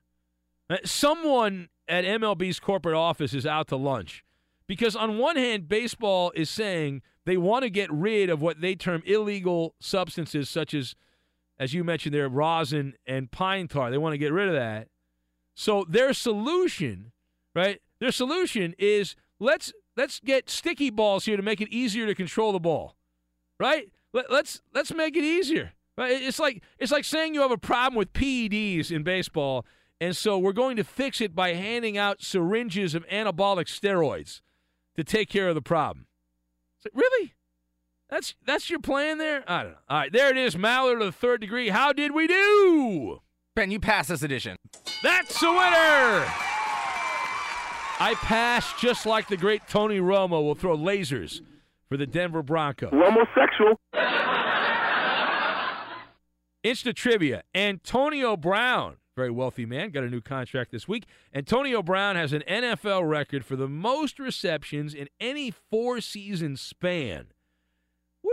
Uh, Someone at MLB's corporate office is out to lunch because, on one hand, baseball is saying they want to get rid of what they term illegal substances, such as, as you mentioned there, rosin and pine tar. They want to get rid of that. So their solution, right? Their solution is let's let's get sticky balls here to make it easier to control the ball, right? Let, let's let's make it easier. Right? It's like it's like saying you have a problem with PEDs in baseball, and so we're going to fix it by handing out syringes of anabolic steroids to take care of the problem. It's like, really? That's that's your plan there? I don't know. All right, there it is. Maller to the third degree. How did we do? Ben, you passed this edition. That's a winner. I passed just like the great Tony Romo will throw lasers for the Denver Broncos. Homosexual. Insta trivia. Antonio Brown, very wealthy man, got a new contract this week. Antonio Brown has an NFL record for the most receptions in any four season span.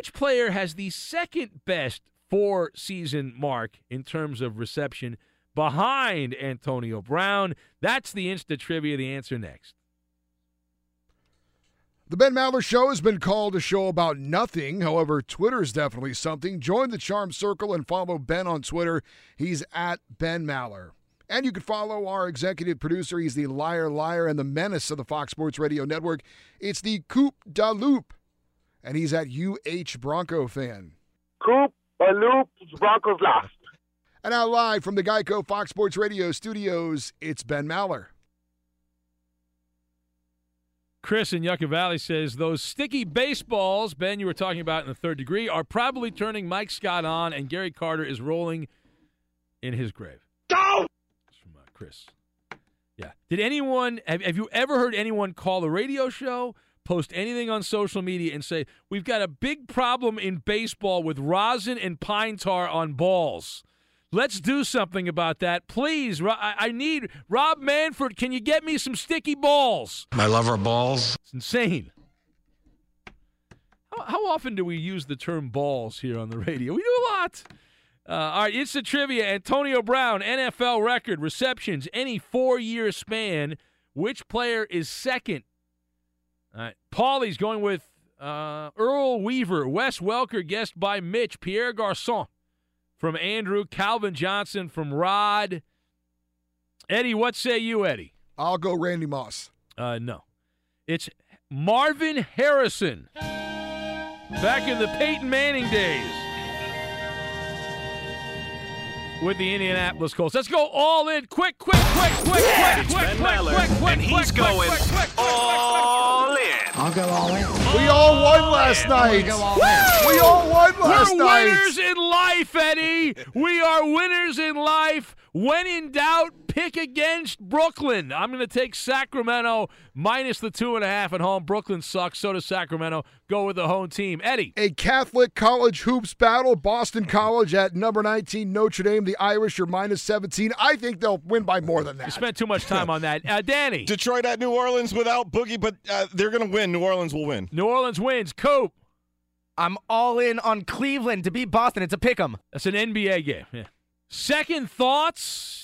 Which player has the second best four season mark in terms of reception behind Antonio Brown? That's the Insta trivia. The answer next. The Ben Maller Show has been called a show about nothing. However, Twitter's definitely something. Join the Charm Circle and follow Ben on Twitter. He's at Ben Maller. And you can follow our executive producer. He's the liar, liar, and the menace of the Fox Sports Radio Network. It's the Coop da Loop. And he's at UH Bronco fan. Coop, a loop, Broncos last. And now, live from the Geico Fox Sports Radio studios, it's Ben Maller. Chris in Yucca Valley says those sticky baseballs, Ben, you were talking about in the third degree, are probably turning Mike Scott on, and Gary Carter is rolling in his grave. Go! That's from uh, Chris. Yeah. Did anyone have, have you ever heard anyone call the radio show, post anything on social media, and say we've got a big problem in baseball with rosin and pine tar on balls? Let's do something about that, please. I, I need Rob Manfred. Can you get me some sticky balls? My lover balls. It's insane. How, how often do we use the term balls here on the radio? We do a lot. Uh, all right, it's the trivia. Antonio Brown, NFL record receptions, any four year span. Which player is second? All right, Paulie's going with uh, Earl Weaver, Wes Welker, guest by Mitch, Pierre Garcon from Andrew, Calvin Johnson from Rod. Eddie, what say you, Eddie? I'll go Randy Moss. Uh, no. It's Marvin Harrison. Back in the Peyton Manning days with the Indianapolis Colts. Let's go all in. Quick, quick, quick, quick, Yeah, quick, it's quick, Ben quick, Maller, quick, quick, and he's quick, going quick, quick, quick, all in. I'll go all in. We all won last night. go all We all won last night. We're winners in life, Eddie. We are winners in life. When in doubt, pick against Brooklyn. I'm going to take Sacramento minus the two and a half at home. Brooklyn sucks. So does Sacramento. Go with the home team. Eddie. A Catholic college hoops battle. Boston College at number 19. Notre Dame. The Irish are minus 17. I think they'll win by more than that. You spent too much time on that. Uh, Danny. Detroit at New Orleans without Boogie, but uh, they're going to win. New Orleans will win. New Orleans wins. Cope. I'm all in on Cleveland to beat Boston. It's a pick 'em. That's an NBA game. Yeah. Second thoughts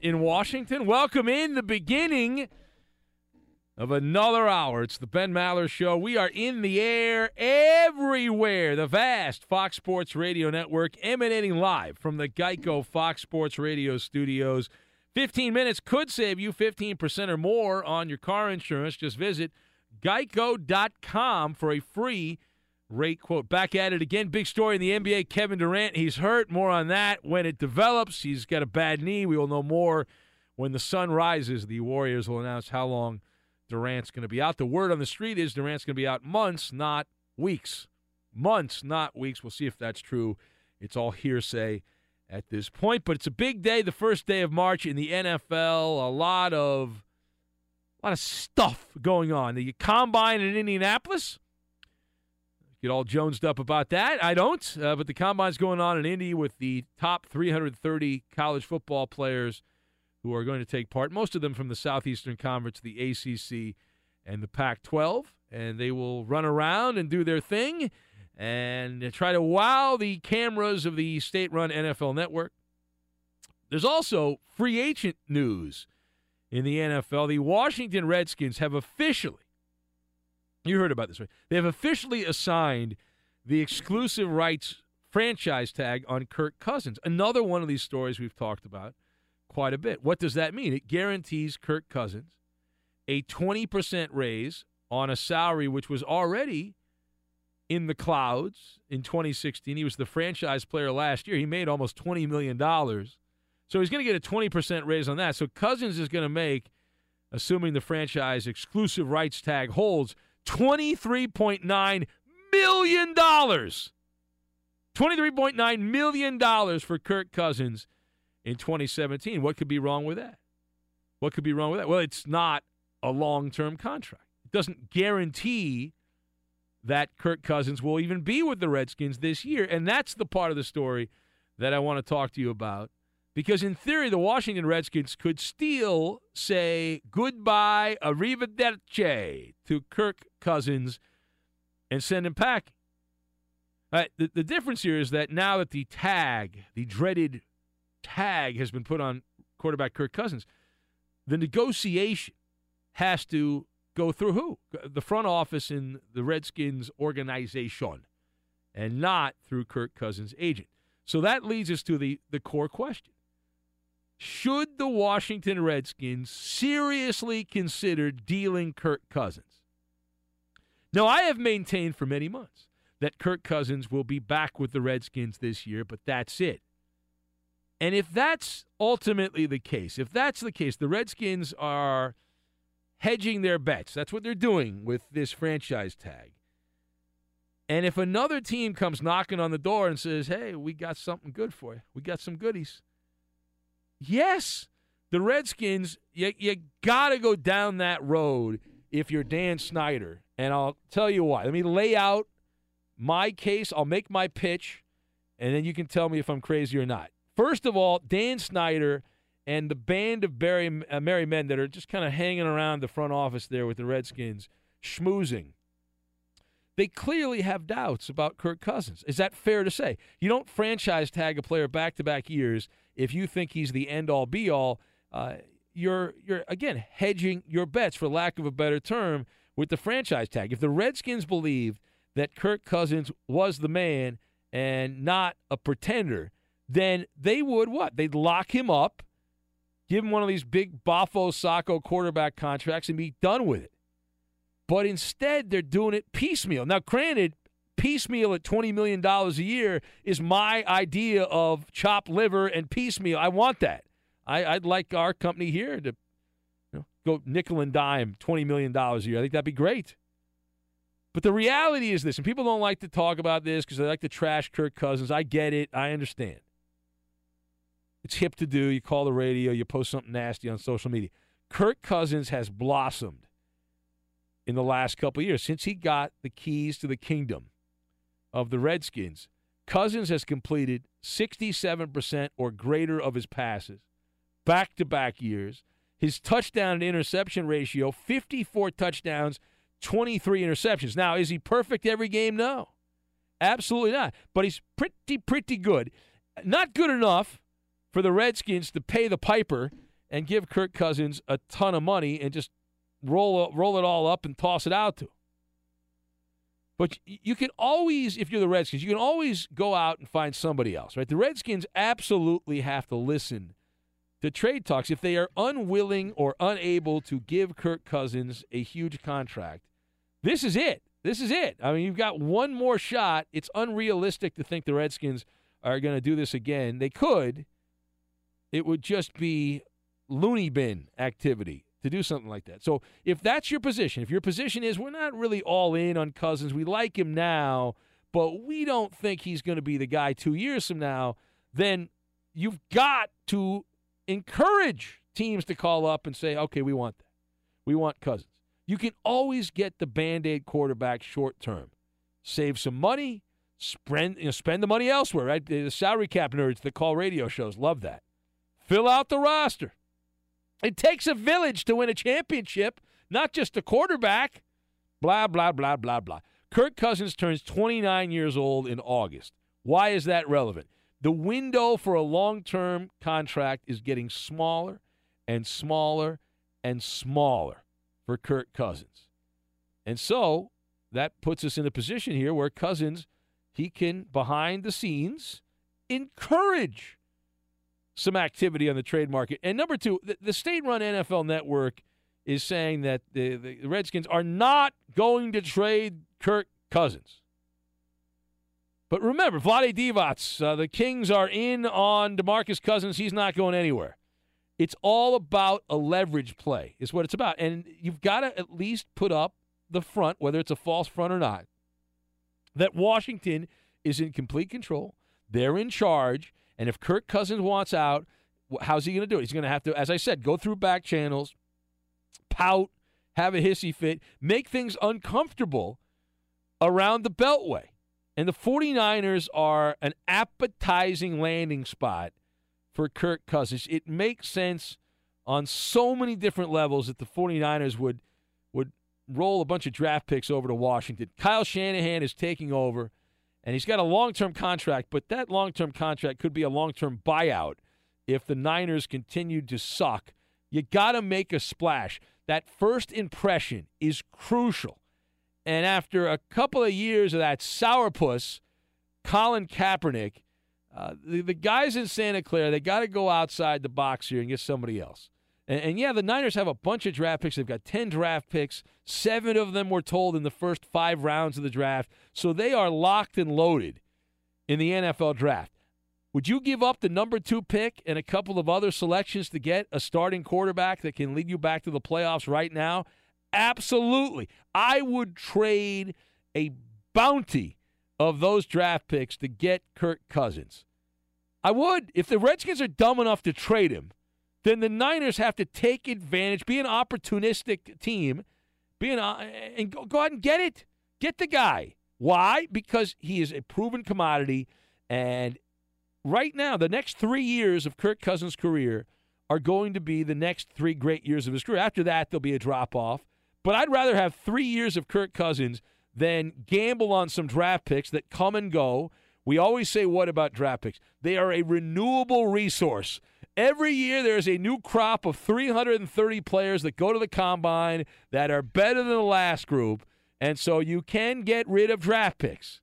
in Washington. Welcome in the beginning of another hour. It's the Ben Maller Show. We are in the air everywhere. The vast Fox Sports Radio Network emanating live from the Geico Fox Sports Radio studios. 15 minutes could save you 15% or more on your car insurance. Just visit geico.com for a free rate quote. Back at it again. Big story in the NBA. Kevin Durant, he's hurt. More on that when it develops. He's got a bad knee. We will know more when the sun rises. The Warriors will announce how long Durant's going to be out. The word on the street is Durant's going to be out months, not weeks. Months, not weeks. We'll see if that's true. It's all hearsay at this point, but it's a big day, the first day of March in the NFL. A lot of a lot of stuff going on. The combine in Indianapolis. Get all jonesed up about that. I don't, uh, but the combine's going on in Indy with the top 330 college football players who are going to take part. Most of them from the Southeastern Conference, the ACC, and the Pac-12, and they will run around and do their thing and try to wow the cameras of the state-run NFL network. There's also free agent news in the NFL. The Washington Redskins have officially, you heard about this, right? They have officially assigned the exclusive rights franchise tag on Kirk Cousins. Another one of these stories we've talked about quite a bit. What does that mean? It guarantees Kirk Cousins a 20% raise on a salary which was already in the clouds in 2016. He was the franchise player last year. He made almost $20 million. So he's going to get a 20% raise on that. So Cousins is going to make, assuming the franchise exclusive rights tag holds, $23.9 million. $23.9 million for Kirk Cousins in 2017. What could be wrong with that? What could be wrong with that? Well, it's not a long term contract. It doesn't guarantee that Kirk Cousins will even be with the Redskins this year. And that's the part of the story that I want to talk to you about. Because in theory, the Washington Redskins could still say goodbye, arrivederci to Kirk Cousins and send him packing. Uh, the, the difference here is that now that the tag, the dreaded tag, has been put on quarterback Kirk Cousins, the negotiation has to go through who? The front office in the Redskins organization and not through Kirk Cousins' agent. So that leads us to the, the core question. Should the Washington Redskins seriously consider dealing Kirk Cousins? Now, I have maintained for many months that Kirk Cousins will be back with the Redskins this year, but that's it. And if that's ultimately the case, if that's the case, the Redskins are hedging their bets. That's what they're doing with this franchise tag. And if another team comes knocking on the door and says, hey, we got something good for you, we got some goodies. Yes, the Redskins, you, you got to go down that road if you're Dan Snyder. And I'll tell you why. Let me lay out my case. I'll make my pitch, and then you can tell me if I'm crazy or not. First of all, Dan Snyder and the band of Barry, uh, merry men that are just kind of hanging around the front office there with the Redskins, schmoozing. They clearly have doubts about Kirk Cousins. Is that fair to say? You don't franchise tag a player back to back years if you think he's the end all be all. Uh, you're you're again hedging your bets, for lack of a better term, with the franchise tag. If the Redskins believed that Kirk Cousins was the man and not a pretender, then they would what? They'd lock him up give him one of these big Bafo Sacco quarterback contracts and be done with it. But instead, they're doing it piecemeal. Now, granted, piecemeal at $20 million a year is my idea of chopped liver and piecemeal. I want that. I, would like our company here to you know, go nickel and dime $20 million a year. I think that'd be great. But the reality is this, and people don't like to talk about this because they like to trash Kirk Cousins. I get it. I understand. It's hip to do. You call the radio, you post something nasty on social media. Kirk Cousins has blossomed in the last couple of years since he got the keys to the kingdom of the Redskins. Cousins has completed 67% or greater of his passes back to back years. His touchdown and interception ratio 54 touchdowns, 23 interceptions. Now, is he perfect every game? No. Absolutely not. But he's pretty, pretty good. Not good enough for the Redskins to pay the piper and give Kirk Cousins a ton of money and just roll roll it all up and toss it out to him. But you can always, if you're the Redskins, you can always go out and find somebody else, right? The Redskins absolutely have to listen to trade talks. If they are unwilling or unable to give Kirk Cousins a huge contract, this is it. This is it. I mean, you've got one more shot. It's unrealistic to think the Redskins are going to do this again. They could, it would just be loony bin activity to do something like that. So if that's your position, if your position is we're not really all in on Cousins, we like him now, but we don't think he's going to be the guy two years from now, then you've got to encourage teams to call up and say, okay, we want that. We want Cousins. You can always get the band aid quarterback short term. Save some money, spend, you know, spend the money elsewhere, right? The salary cap nerds that call radio shows love that. Fill out the roster. It takes a village to win a championship, not just a quarterback. Blah, blah, blah, blah, blah. Kirk Cousins turns 29 years old in August. Why is that relevant? The window for a long term contract is getting smaller and smaller and smaller for Kirk Cousins. And so that puts us in a position here where Cousins, he can, behind the scenes, encourage some activity on the trade market. And number two, the, the state run NFL network is saying that the, the Redskins are not going to trade Kirk Cousins. But remember, Vlade Divac, uh, the Kings are in on DeMarcus Cousins. He's not going anywhere. It's all about a leverage play, is what it's about. And you've got to at least put up the front, whether it's a false front or not, that Washington is in complete control. They're in charge. And if Kirk Cousins wants out, how's he going to do it? He's going to have to, as I said, go through back channels, pout, have a hissy fit, make things uncomfortable around the Beltway. And the 49ers are an appetizing landing spot for Kirk Cousins. It makes sense on so many different levels that the 49ers would would roll a bunch of draft picks over to Washington. Kyle Shanahan is taking over and he's got a long-term contract, but that long-term contract could be a long-term buyout if the Niners continue to suck. You got to make a splash. That first impression is crucial. And after a couple of years of that sourpuss, Colin Kaepernick, uh, the, the guys in Santa Clara, they got to go outside the box here and get somebody else. And, and, yeah, the Niners have a bunch of draft picks. They've got 10 draft picks. Seven of them were told in the first five rounds of the draft. So they are locked and loaded in the NFL draft. Would you give up the number two pick and a couple of other selections to get a starting quarterback that can lead you back to the playoffs right now? Absolutely. I would trade a bounty of those draft picks to get Kirk Cousins. I would. If the Redskins are dumb enough to trade him, then the Niners have to take advantage, be an opportunistic team, be an, uh, and go, go out and get it. Get the guy. Why? Because he is a proven commodity. And right now, the next three years of Kirk Cousins' career are going to be the next three great years of his career. After that, there'll be a drop off. But I'd rather have three years of Kirk Cousins than gamble on some draft picks that come and go. We always say, what about draft picks? They are a renewable resource. Every year, there's a new crop of 330 players that go to the combine that are better than the last group. And so you can get rid of draft picks.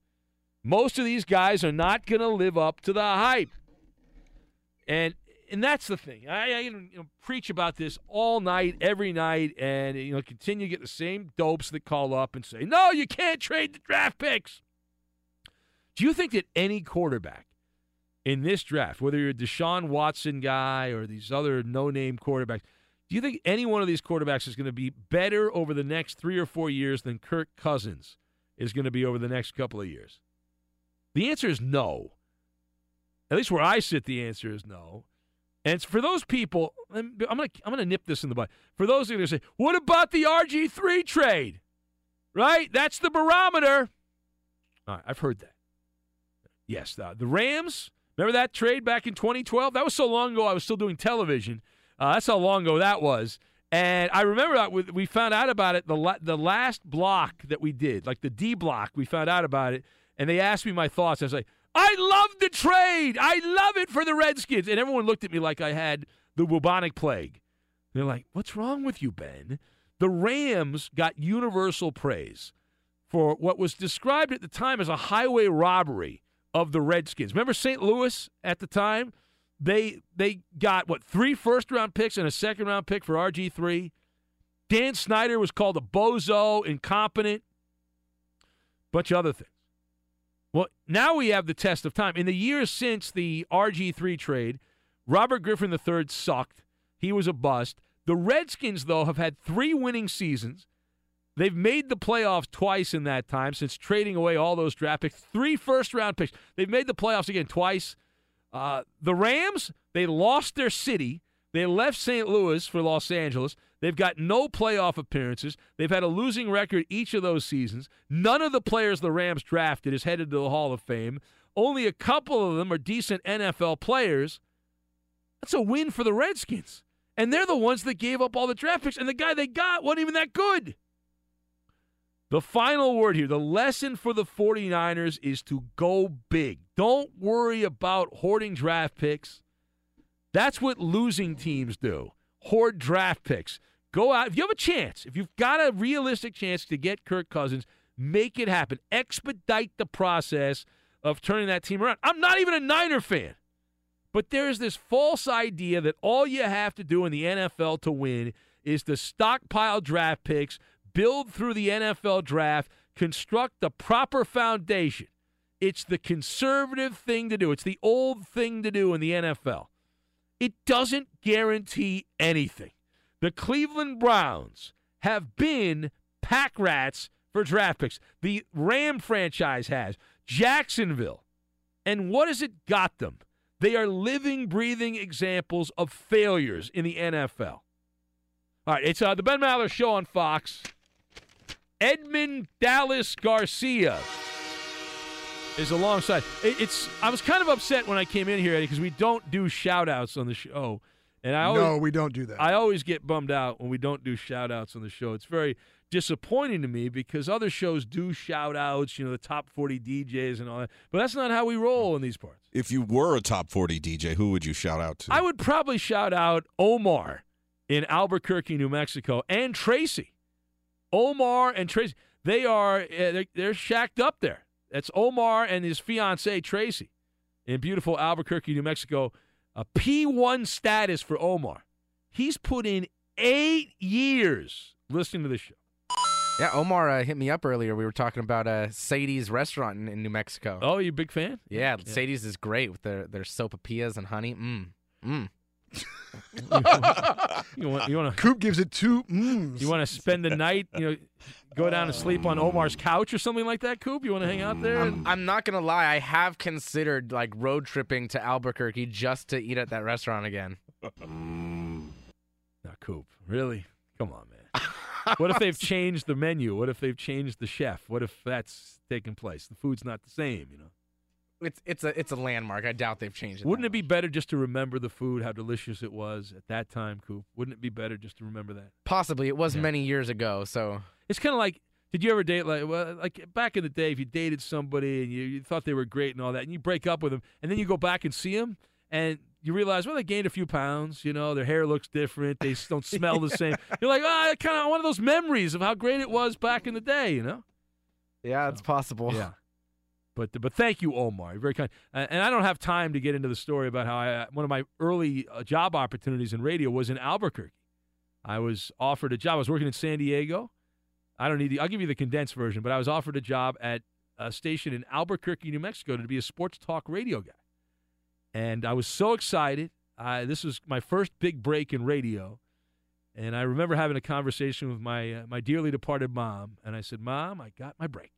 Most of these guys are not going to live up to the hype. And and that's the thing. I, I you know, preach about this all night, every night, and you know continue to get the same dopes that call up and say, "No, you can't trade the draft picks." Do you think that any quarterback in this draft, whether you're a Deshaun Watson guy or these other no-name quarterbacks, do you think any one of these quarterbacks is going to be better over the next three or four years than Kirk Cousins is going to be over the next couple of years? The answer is no. At least where I sit, the answer is no. And for those people, I'm gonna I'm gonna nip this in the bud. For those who are gonna say, "What about the RG three trade?" Right, that's the barometer. All right, I've heard that. Yes, the, the Rams. Remember that trade back in 2012? That was so long ago. I was still doing television. Uh, that's how long ago that was. And I remember that we found out about it the la- the last block that we did, like the D block. We found out about it, and they asked me my thoughts. I was like, I love the trade. I love it for the Redskins. And everyone looked at me like I had the bubonic plague. They're like, What's wrong with you, Ben? The Rams got universal praise for what was described at the time as a highway robbery of the Redskins. Remember St. Louis at the time? They they got what three first round picks and a second round pick for RG three. Dan Snyder was called a bozo, incompetent, bunch of other things. Well, now we have the test of time. In the years since the RG3 trade, Robert Griffin III sucked. He was a bust. The Redskins, though, have had three winning seasons. They've made the playoffs twice in that time since trading away all those draft picks. Three first round picks. They've made the playoffs again twice. Uh, the Rams, they lost their city. They left St. Louis for Los Angeles. They've got no playoff appearances. They've had a losing record each of those seasons. None of the players the Rams drafted is headed to the Hall of Fame. Only a couple of them are decent NFL players. That's a win for the Redskins. And they're the ones that gave up all the draft picks, and the guy they got wasn't even that good. The final word here, the lesson for the 49ers is to go big. Don't worry about hoarding draft picks. That's what losing teams do. Hoard draft picks. Go out. If you have a chance, if you've got a realistic chance to get Kirk Cousins, make it happen. Expedite the process of turning that team around. I'm not even a Niner fan. But there's this false idea that all you have to do in the NFL to win is to stockpile draft picks, build through the NFL draft, construct the proper foundation. It's the conservative thing to do. It's the old thing to do in the NFL. It doesn't guarantee anything. The Cleveland Browns have been pack rats for draft picks. The Ram franchise has. Jacksonville. And what has it got them? They are living, breathing examples of failures in the NFL. All right, it's uh, the Ben Maller Show on Fox. Edmund Dallas Garcia is alongside. It's I was kind of upset when I came in here, Eddie, because we don't do shout outs on the show. And I always, no, we don't do that. I always get bummed out when we don't do shout outs on the show. It's very disappointing to me because other shows do shout outs, you know, the top 40 DJs and all that. But that's not how we roll in these parts. If you were a top 40 DJ, who would you shout out to? I would probably shout out Omar in Albuquerque, New Mexico, and Tracy. Omar and Tracy, they are uh, they're, they're shacked up there. That's Omar and his fiancee Tracy in beautiful Albuquerque, New Mexico. A P1 status for Omar. He's put in eight years listening to this show. Yeah, Omar uh, hit me up earlier. We were talking about uh, Sadie's restaurant in, in New Mexico. Oh, you a big fan? Yeah, Sadie's is great with their their sopapillas and honey. Mmm, mmm. you want you want to Coop gives it two mms. you want to spend the night, you know, go down and sleep on Omar's couch or something like that, Coop? You want to hang out there? I'm, I'm not gonna lie. I have considered like road tripping to Albuquerque just to eat at that restaurant again. Now, Coop, really? Come on, man. what if they've changed the menu? What if they've changed the chef? What if that's taken place? The food's not the same, you know. It's it's a it's a landmark. I doubt they've changed it. Wouldn't it be better just to remember the food, how delicious it was at that time, Coop? Wouldn't it be better just to remember that? Possibly. It was Yeah. many years ago. So It's kind of like, did you ever date like, well, like back in the day, if you dated somebody and you, you thought they were great and all that, and you break up with them, and then you go back and see them, and you realize, well, they gained a few pounds. You know, their hair looks different. They s- don't smell the same. You're like, ah, oh, kind of one of those memories of how great it was back in the day. You know. yeah, it's possible. Yeah. But but thank you, Omar. You're very kind. And I don't have time to get into the story about how I, one of my early uh, job opportunities in radio was in Albuquerque. I was offered a job. I was working in San Diego. I don't need the. I'll give you the condensed version. But I was offered a job at a station in Albuquerque, New Mexico, to be a sports talk radio guy. And I was so excited. Uh, this was my first big break in radio. And I remember having a conversation with my uh, my dearly departed mom, and I said, "Mom, I got my break.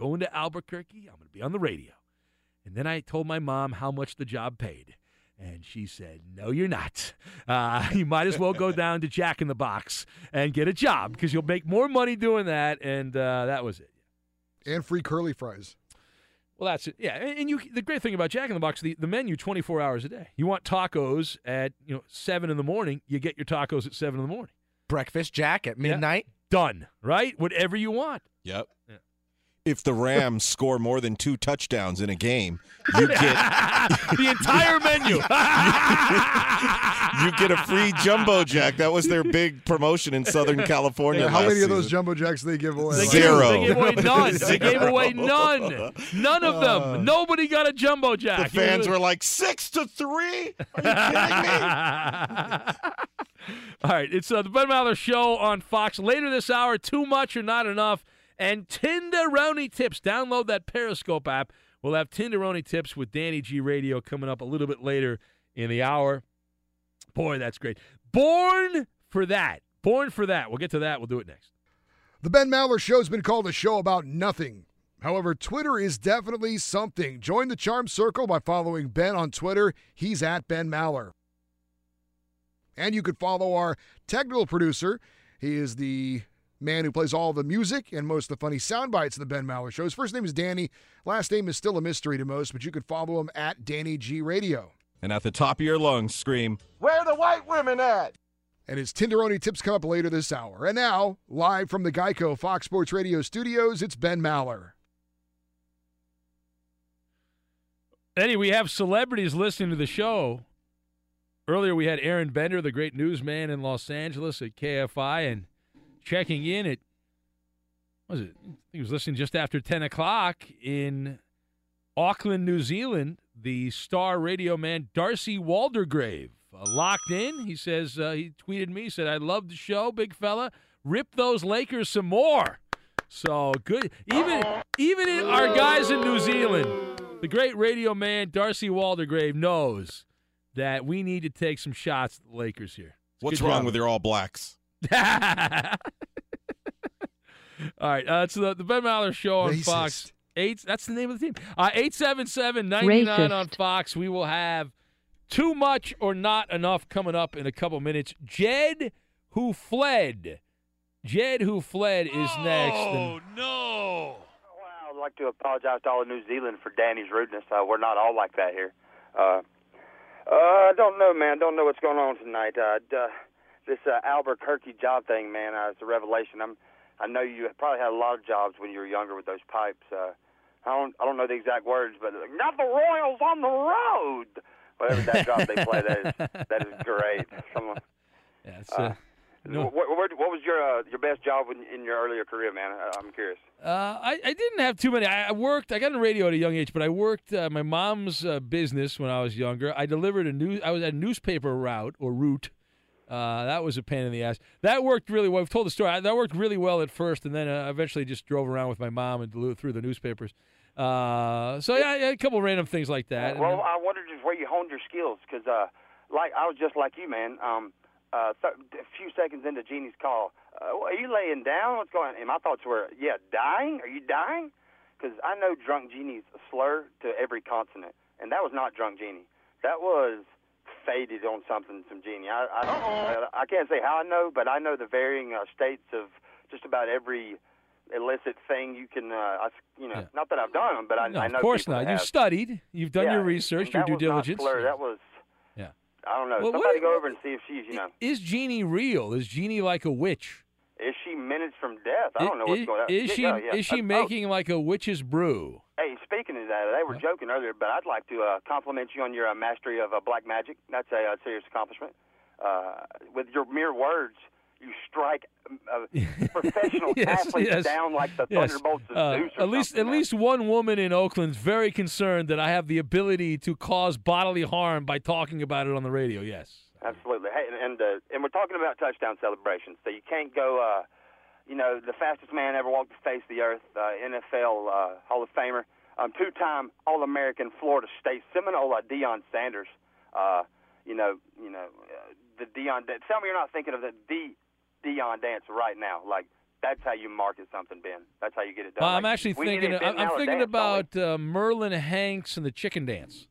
I'm going to Albuquerque. I'm going to be on the radio." And then I told my mom how much the job paid, and she said, "No, you're not. Uh, you might as well go down to Jack in the Box and get a job because you'll make more money doing that." And uh, that was it. And free curly fries. Well, that's it. Yeah, and and you. The great thing about Jack in the Box, the, the menu, twenty four hours a day. You want tacos at you know seven in the morning, you get your tacos at seven in the morning. Breakfast Jack at midnight. Done. Right. Whatever you want. Yep. If the Rams score more than two touchdowns in a game, you get the entire menu. you get a free jumbo jack. That was their big promotion in Southern California. How last many of those jumbo jacks they give away? They gave- Zero. They gave away none. They gave away none. None of them. Uh, Nobody got a jumbo jack. The fans were like six to three. Are you kidding me? All right, it's uh, the Ben Maller Show on Fox later this hour. Too much or not enough, and Tinderoni tips. Download that Periscope app. We'll have Tinderoni tips with Danny G Radio coming up a little bit later in the hour. Boy, that's great. Born for that. Born for that. We'll get to that. We'll do it next. The Ben Maller Show's been called a show about nothing. However, Twitter is definitely something. Join the Charm Circle by following Ben on Twitter. He's at Ben Maller. And you could follow our technical producer. He is the man who plays all the music and most of the funny sound bites in the Ben Maller Show. His first name is Danny. Last name is still a mystery to most, but you could follow him at Danny G Radio. And at the top of your lungs, scream, Where the white women at? And his Tinderoni tips come up later this hour. And now, live from the Geico Fox Sports Radio studios, it's Ben Maller. Eddie, we have celebrities listening to the show. Earlier, we had Aaron Bender, the great newsman in Los Angeles at KFI, and checking in at, was it? He was listening just after 10 o'clock in Auckland, New Zealand. The star radio man Darcy Waldegrave uh, locked in. He says, uh, he tweeted me, said, I love the show, big fella. Rip those Lakers some more. So good. Even even in our guys in New Zealand, the great radio man Darcy Waldegrave knows that we need to take some shots at the Lakers here. What's wrong job. with your All Blacks? All right, uh, it's the, the Ben Maller Show on Racist. Fox. Eight. That's the name of the team. Uh, Eight seven seven ninety nine Racist. on Fox. We will have too much or not enough coming up in a couple minutes. Jed, who fled. Jed, who fled, is next. And- no! I'd like to apologize to all of New Zealand for Danny's rudeness. Uh, we're not all like that here. Uh, uh, I don't know, man. Don't know what's going on tonight. Uh, d- uh, this uh, Albuquerque job thing, man, uh, it's a revelation. I'm, I know you probably had a lot of jobs when you were younger with those pipes. Uh, I don't, I don't know the exact words, but uh, not the Royals on the road. Whatever that job they play, that is that is great. Someone. Yeah, it's, uh, no. What, what, what was your uh, your best job in, in your earlier career, man? I, I'm curious. Uh, I, I didn't have too many. I I worked. I got in radio at a young age, but I worked uh, my mom's uh, business when I was younger. I delivered a news. I was at a newspaper route or route. Uh, that was a pain in the ass. That worked really well. I've told the story. I, that worked really well at first, and then uh, eventually just drove around with my mom and through the newspapers. Uh, so yeah, yeah, a couple random things like that. Well, then- I wondered just where you honed your skills, because uh, like I was just like you, man. Um, uh, th- a few seconds into Jeannie's call, uh, are you laying down? What's going? on? And my thoughts were, yeah, dying. Are you dying? Because I know drunk Jeannie's a slur to every consonant, and that was not drunk Jeannie. That was faded on something from Jeannie. I I, I can't say how I know, but I know the varying uh, states of just about every illicit thing you can. Uh, I, you know, not that I've done them, but I, no, I know of course not. You've studied. You've done Yeah, your research, your due diligence. That was. Yeah. I don't know. Well, what- Somebody go over and see if she's, you know, Is Jeannie real? Is Jeannie like a witch? Is she minutes from death? I don't know what's is, going on. Is she yeah, yeah. is she Uh, oh, making like a witch's brew? Hey, speaking of that, they were joking earlier, but I'd like to uh, compliment you on your uh, mastery of uh, black magic. That's a, uh serious accomplishment. Uh, with your mere words, you strike uh, professional Yes, athletes yes, down like the yes. thunderbolts of Zeus. At least at least one woman in Oakland's very concerned that I have the ability to cause bodily harm by talking about it on the radio. Yes. Absolutely. Hey, and and, uh, and we're talking about touchdown celebrations. So you can't go, uh, you know, the fastest man ever walked the face of the earth, uh, NFL uh, Hall of Famer, um, two-time All-American Florida State Seminole, uh, Deion Sanders. Uh, you know, you know, uh, the Deion. dance. Tell me you're not thinking of the D Deion dance right now. Like that's how you market something, Ben. That's how you get it done. Well, I'm Like, actually thinking. I'm, I'm thinking dance, about uh, Merlin Hanks and the chicken dance.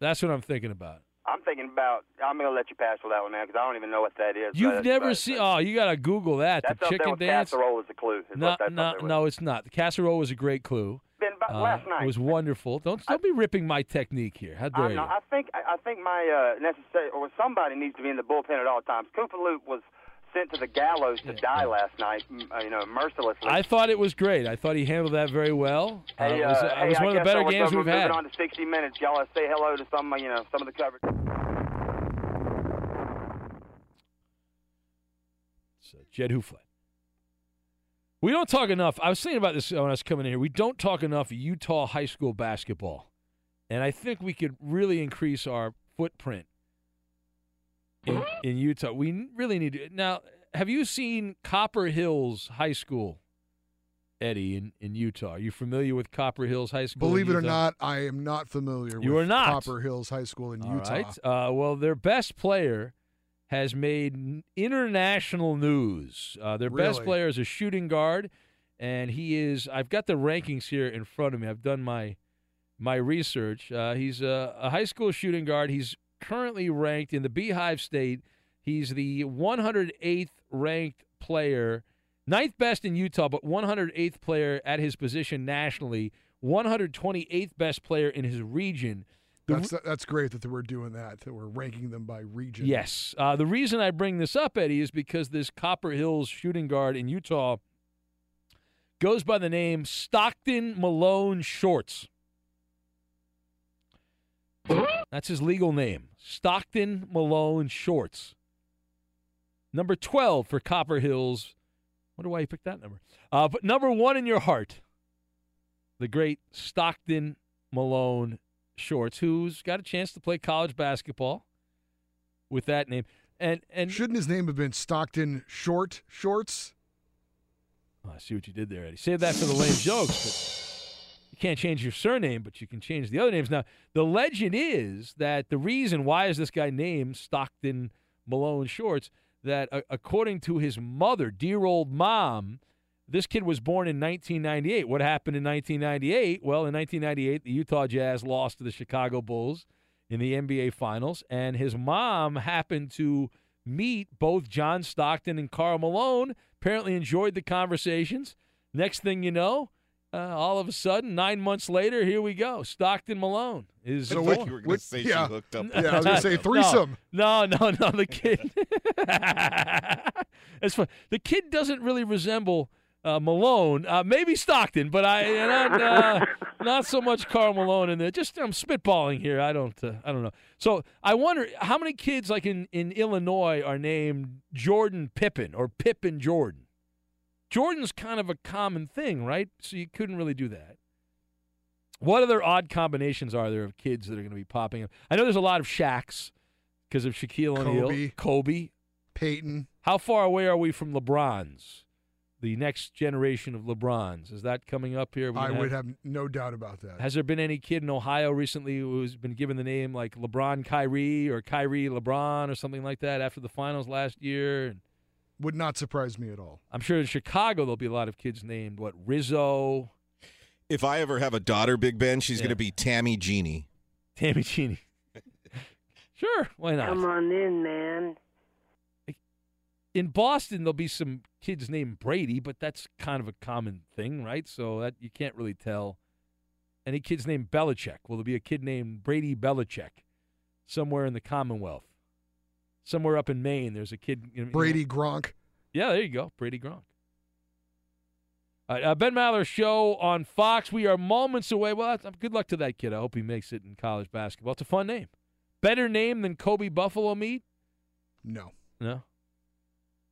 That's what I'm thinking about. I'm thinking about. I'm gonna let you pass for that one, now because I don't even know what that is. You've but- never but- seen? Oh, you gotta Google that. That's the chicken dance. casserole is a clue. Is No, no, up there with. no, it's not. The casserole was a great clue. But Uh, last night it was wonderful. Don't don't be ripping my technique here. How dare I'm you? I think I I think my uh, necessary or somebody needs to be in the bullpen at all times. Cooper Loop was sent to the gallows to die last night. Uh, you know, mercilessly. I thought it was great. I thought he handled that very well. Uh, it was, uh, it hey, was I one of the better so. Games we've had. on to 60 minutes. Y'all uh, say hello to some, uh, you know, some of the coverage. So, Jed who. We don't talk enough. I was thinking about this when I was coming in here. We don't talk enough Utah high school basketball, and I think we could really increase our footprint in, in Utah. We really need to. Now, have you seen Copper Hills High School, Eddie, in, in Utah? Are you familiar with Copper Hills High School? Believe it or not, I am not familiar You with are not. Copper Hills High School in All Utah. right. Uh, well, their best player has made international news. Uh, their best player is a shooting guard, and he is. I've got the rankings here in front of me. I've done my my research. Uh, he's a, a high school shooting guard. He's currently ranked in the Beehive State. He's the 108th ranked player, ninth best in Utah, but 108th player at his position nationally. 128th best player in his region. The That's that's great that we're doing that. That we're ranking them by region. Yes. Uh, the reason I bring this up, Eddie, is because this Copper Hills shooting guard in Utah goes by the name Stockton Malone Shorts. That's his legal name. Stockton Malone Shorts. Number 12 for Copper Hills. Wonder why you picked that number. Uh, but number one in your heart, the great Stockton Malone Shorts, who's got a chance to play college basketball with that name. And and shouldn't his name have been Stockton Short Shorts? Oh, I see what you did there, Eddie. Save that for the lame jokes. But can't change your surname, but you can change the other names. Now, the legend is that the reason why is this guy named Stockton Malone Shorts that uh, according to his mother, dear old mom, this kid was born in 1998. What happened in 1998? Well, in 1998, the Utah Jazz lost to the Chicago Bulls in the NBA Finals, and his mom happened to meet both John Stockton and Karl Malone. Apparently, enjoyed the conversations. Next thing you know, uh, all of a sudden, nine months later, here we go. Stockton Malone is So born. what- you were gonna what- say she yeah. hooked up Yeah, I was gonna say threesome. No, no, no. The kid. It's fun. The kid doesn't really resemble uh, Malone. Uh, maybe Stockton, but I not uh, not so much Karl Malone in there. Just I'm spitballing here. I don't uh, I don't know. So I wonder how many kids like in in Illinois are named Jordan Pippen or Pippen Jordan. Jordan's kind of a common thing, right? So you couldn't really do that. What other odd combinations are there of kids that are going to be popping up? I know there's a lot of Shaqs because of Shaquille O'Neal, Kobe. Kobe, Peyton. How far away are we from LeBrons? The next generation of LeBrons is that coming up here? I would have no doubt about that. Has there been any kid in Ohio recently who's been given the name like LeBron Kyrie or Kyrie LeBron or something like that after the finals last year? Would not surprise me at all. I'm sure in Chicago there'll be a lot of kids named what Rizzo, If I ever have a daughter, Big Ben, she's Yeah. going to be Tammy Genie. Tammy Genie. sure, why not? Come on in, man. in Boston, there'll be some kids named Brady, but that's kind of a common thing, right? So that you can't really tell. Any kids named Belichick? Will there be a kid named Brady Belichick somewhere in the Commonwealth? Somewhere up in Maine, there's a kid. you know- Brady Gronk. Yeah, there you go, Brady Gronk. Right, uh, Ben Maller show on Fox. We are moments away. Well, that's, good luck to that kid. I hope he makes it in college basketball. It's a fun name. Better name than Kobe Buffalo Meat? No. No.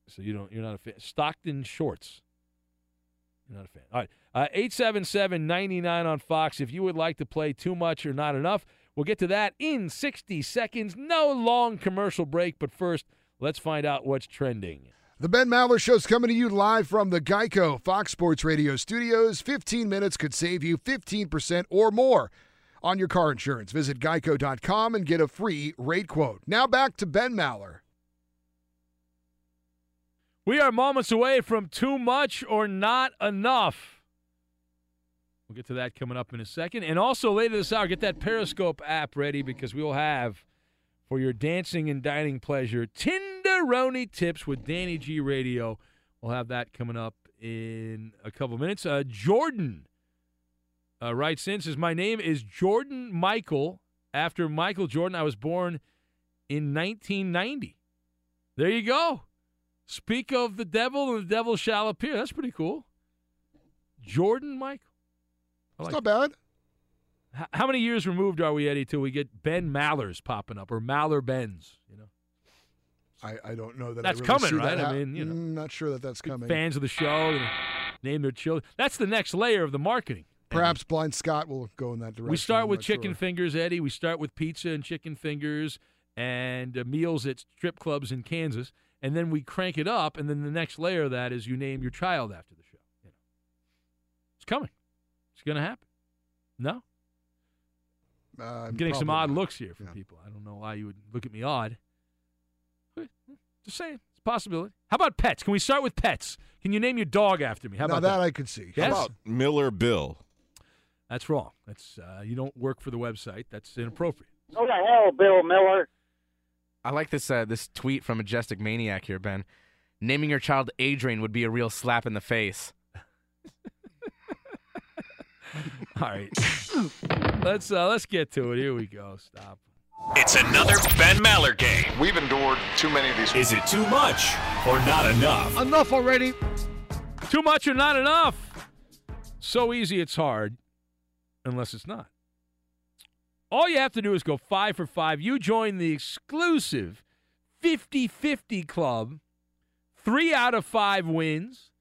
So you don't. You're not a fan. Stockton Shorts. You're not a fan. All right. Uh, Eight seven seven ninety nine on Fox. If you would like to play too much or not enough, we'll get to that in sixty seconds. No long commercial break, but first, let's find out what's trending. The Ben Maller Show's coming to you live from the Geico Fox Sports Radio studios. 15 minutes could save you 15% or more on your car insurance. Visit geico.com and get a free rate quote. Now back to Ben Maller. We are moments away from too much or not enough. We'll get to that coming up in a second. And also later this hour, get that Periscope app ready because we will have for your dancing and dining pleasure Tinderoni tips with Danny G Radio. We'll have that coming up in a couple minutes. Uh, Jordan uh, writes in says, My name is Jordan Michael. After Michael Jordan, I was born in 1990. There you go. Speak of the devil, and the devil shall appear. That's pretty cool. Jordan Michael. I It's like not bad. H- How many years removed are we, Eddie, till we get Ben Mallers popping up or Maller Benz? You know, I, I don't know that That's I really coming, right? That I mean, you know. Mm, not sure that that's coming. fans of the show, name their children. That's the next layer of the marketing. Perhaps Blind Scott will go in that direction. We start I'm with chicken sure. fingers, Eddie. We start with pizza and chicken fingers and uh, meals at strip clubs in Kansas, and then we crank it up. And then the next layer of that is you name your child after the show. You know, it's coming. It's going to happen. No, Uh, I'm getting some odd not. looks here from people. I don't know why you would look at me odd. Just saying, it's a possibility. How about pets? Can we start with pets? Can you name your dog after me? How now about that that? I could see. Yes? How about Miller Bill? That's wrong. That's uh, you don't work for the website. That's inappropriate. Go to hell, Bill Miller. I like this uh, this tweet from Majestic Maniac here, Ben. Naming your child Adrian would be a real slap in the face. All right, let's uh, let's get to it. Here we go. Stop. It's another Ben Maller game. We've endured too many of these. Is it too much or not enough? Enough already. Too much or not enough? So easy it's hard, unless it's not. All you have to do is go five for five. You join the exclusive 50 50 club. Three out of five wins.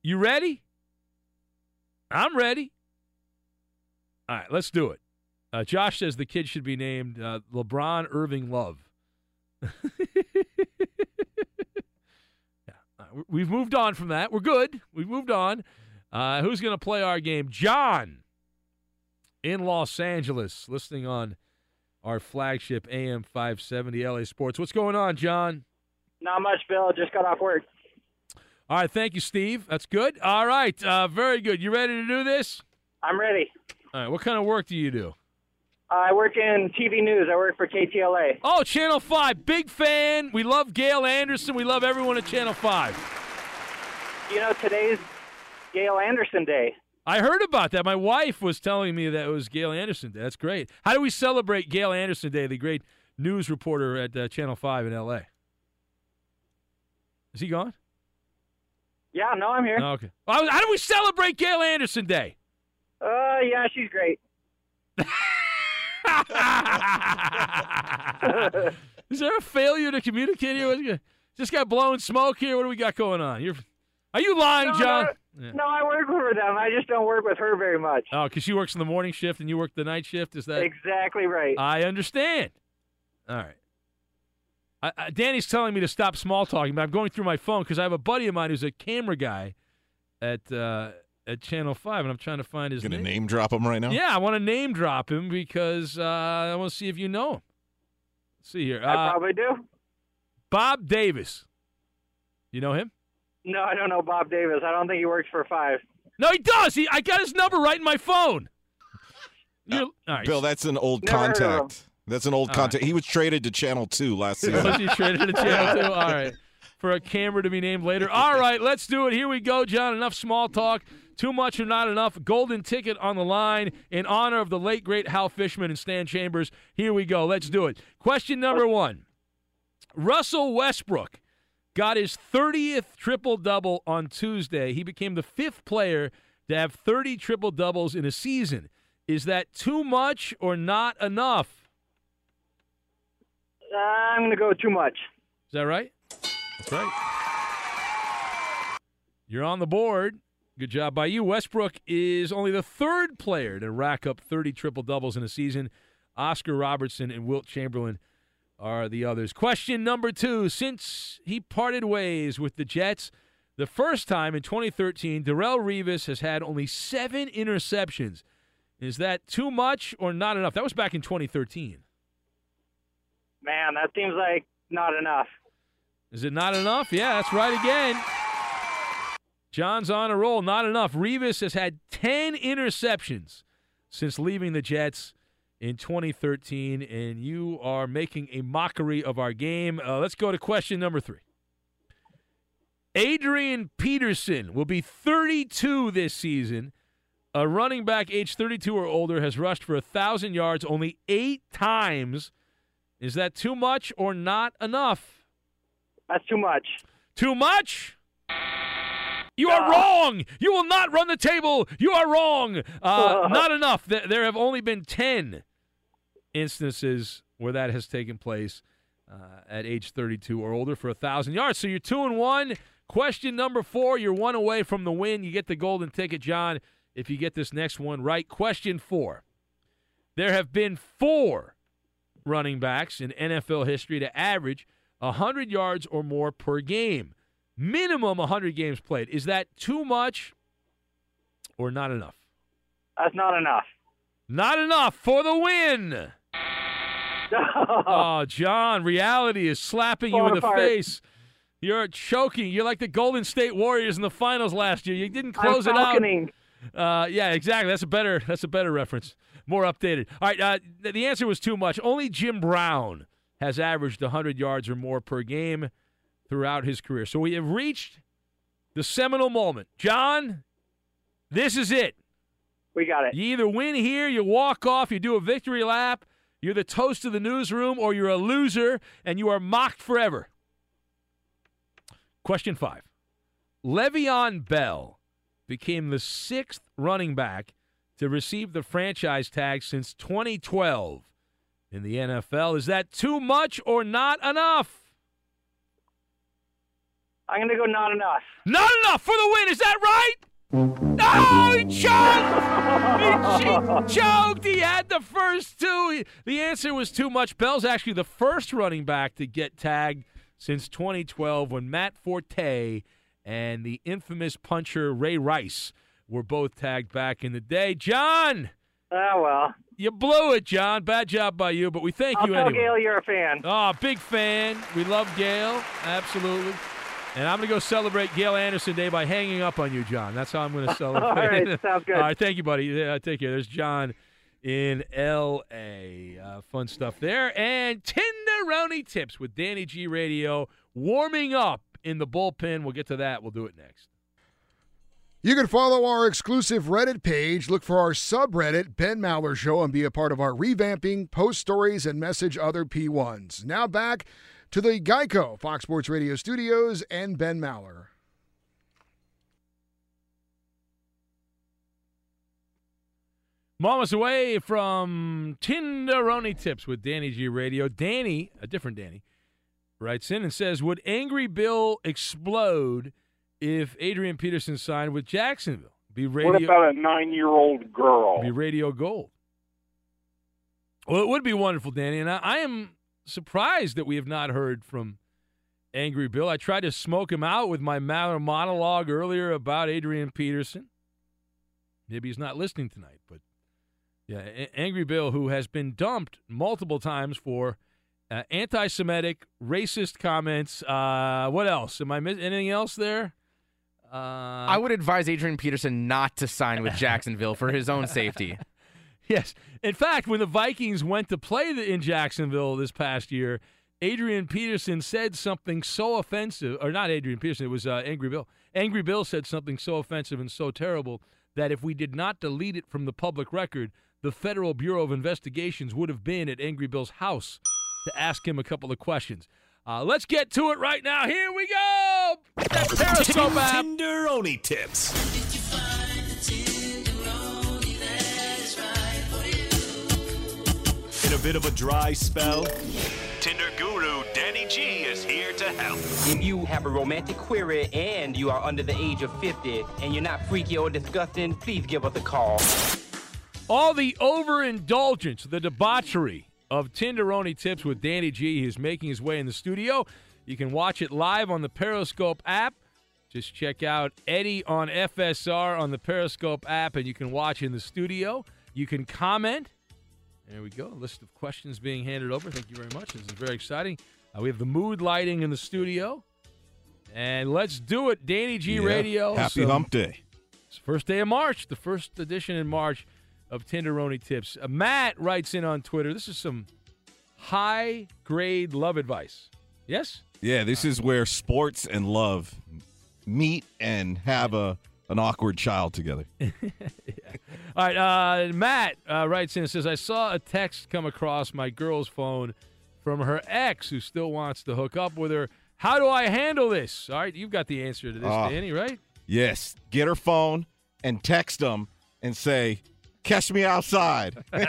You ready? I'm ready. All right, let's do it. Uh, Josh says the kid should be named uh, LeBron Irving Love. yeah, we- we've moved on from that. We're good. We've moved on. Uh, who's going to play our game? John in Los Angeles, listening on our flagship AM 570 LA Sports. What's going on, John? Not much, Bill. Just got off work. All right, thank you, Steve. That's good. All right, uh, very good. You ready to do this? I'm ready. All right, what kind of work do you do? I work in TV news. I work for KTLA. Oh, Channel 5. Big fan. We love Gayle Anderson. We love everyone at Channel 5. You know, today's Gayle Anderson Day. I heard about that. My wife was telling me that it was Gayle Anderson Day. That's great. How do we celebrate Gayle Anderson Day, the great news reporter at uh, Channel 5 in L.A.? Is he gone? Yeah, no, I'm here. Oh, okay. How do we celebrate Gayle Anderson Day? Uh, yeah, she's great. Is there a failure to communicate here? Just got blowing smoke here? What do we got going on? You're, are you lying, No, John? no, Yeah. No, I work for them. I just don't work with her very much. Oh, because she works in the morning shift and you work the night shift. Is that Exactly right. I understand. All right. I, I, Danny's telling me to stop small talking, but I'm going through my phone because I have a buddy of mine who's a camera guy at uh, at Channel Five, and I'm trying to find his Gonna name. name drop him right now? Yeah, I want to name drop him because uh, I want to see if you know him. Let's see here. I Uh, probably do. Bob Davis. You know him? No, I don't know Bob Davis. I don't think he works for Five. No, he does. He, I got his number right in my phone. You, all right. Bill, that's an old Never heard of him. contact. That's an old All contact. He was traded to Channel 2 last season. Was he traded to Channel 2? All right. For a camera to be named later. All right, let's do it. Here we go, John. Enough small talk. Too much or not enough. Golden ticket on the line in honor of the late, great Hal Fishman and Stan Chambers. Here we go. Let's do it. Question number one Russell Westbrook got his 30th triple double on Tuesday. He became the fifth player to have 30 triple doubles in a season. Is that too much or not enough? I'm going to go too much. Is that right? That's right. You're on the board. Good job by you. Westbrook is only the third player to rack up 30 triple doubles in a season. Oscar Robertson and Wilt Chamberlain are the others. Question number two. Since he parted ways with the Jets the first time in 2013, Darrelle Revis has had only seven interceptions. Is that too much or not enough? That was back in 2013. Man, that seems like not enough. Is it not enough? Yeah, that's right again. John's on a roll. Not enough. Revis has had 10 interceptions since leaving the Jets in 2013, and you are making a mockery of our game. Uh, let's go to question number three. Adrian Peterson will be 32 this season. A running back age 32 or older has rushed for 1,000 yards only eight times. Is that too much or not enough? That's too much. Too much? You are wrong. You will not run the table. You are wrong. Uh, not enough. There have only been 10 instances where that has taken place uh, at age 32 or older for a 1,000 yards. So you're 2 and 1. Question number four. You're one away from the win. You get the golden ticket, John, if you get this next one right. Question four. There have been four running backs in NFL history to average 100 yards or more per game. Minimum 100 games played. Is that too much or not enough? That's not enough. Not enough for the win. oh, John, reality is slapping you in the apart. face. You're choking. You're like the Golden State Warriors in the finals last year. You didn't I'm close it out. Uh, yeah, exactly. That's a better. That's a better reference. More updated. All right. Uh, the answer was too much. Only Jim Brown has averaged 100 yards or more per game throughout his career. So we have reached the seminal moment. John, this is it. We got it. You either win here, you walk off, you do a victory lap, you're the toast of the newsroom, or you're a loser and you are mocked forever. Question five Le'Veon Bell became the sixth running back to receive the franchise tag since 2012 in the NFL. Is that too much or not enough? I'm going to go not enough. Not enough for the win. Is that right? No, he choked. He choked. He had the first two. The answer was too much. Bell's actually the first running back to get tagged since 2012 when Matt Forte and the infamous puncher Ray Rice were both tagged back in the day. John, Oh, well. You blew it, John. Bad job by you, but we thank I'll you tell anyway. Gayle you're a fan. Oh, big fan. We love Gayle. Absolutely. And I'm going to go celebrate Gayle Anderson Day by hanging up on you, John. That's how I'm going to celebrate. All right, sounds good. All right, thank you, buddy. Yeah, take care. There's John in L.A. Uh, fun stuff there. And Tenderoni Tips with Danny G Radio warming up in the bullpen. We'll get to that. We'll do it next. You can follow our exclusive Reddit page, look for our subreddit, Ben Maller Show, and be a part of our revamping, post stories, and message other P1s. Now back to the Geico Fox Sports Radio studios and Ben Maller. Moments away from Tenderoni Tips with Danny G Radio. Danny, a different Danny, writes in and says, Would Angry Bill explode if Adrian Peterson signed with Jacksonville? Be radio, What about a nine-year-old girl? be radio gold. Well, it would be wonderful, Danny. And I, I am surprised that we have not heard from Angry Bill. I tried to smoke him out with my monologue earlier about Adrian Peterson. Maybe he's not listening tonight, but yeah, Angry Bill, who has been dumped multiple times for uh, anti-Semitic, racist comments. Uh, what else? Am I missing anything else there? Uh, I would advise Adrian Peterson not to sign with Jacksonville for his own safety. Yes. In fact, when the Vikings went to play the, in Jacksonville this past year, Adrian Peterson said something so offensive, or not Adrian Peterson, it was uh, Angry Bill. Angry Bill said something so offensive and so terrible that if we did not delete it from the public record, the Federal Bureau of Investigations would have been at Angry Bill's house to ask him a couple of questions. Uh, let's get to it right now. Here we go. That Periscope app. Tenderoni tips. In a bit of a dry spell, Tinder guru Danny G is here to help. If you have a romantic query and you are under the age of 50 and you're not freaky or disgusting, please give us a call. All the overindulgence, the debauchery of Tinderoni Tips with Danny G. He's making his way in the studio. You can watch it live on the Periscope app. Just check out Eddie on FSR on the Periscope app, and you can watch in the studio. You can comment. There we go. A list of questions being handed over. Thank you very much. This is very exciting. Uh, we have the mood lighting in the studio. And let's do it. Danny G Yeah. Radio. Happy Some- hump day. it's the first day of March, the first edition in March of Tenderoni Tips. Uh, Matt writes in on Twitter. This is some high grade love advice. Yes? Yeah, this is where sports and love meet and have a an awkward child together. All right. Uh, Matt uh, writes in and says, I saw a text come across my girl's phone from her ex who still wants to hook up with her. How do I handle this? All right. You've got the answer to this, Ah. Danny, right? Yes, get her phone and text them and say, "Catch me outside." you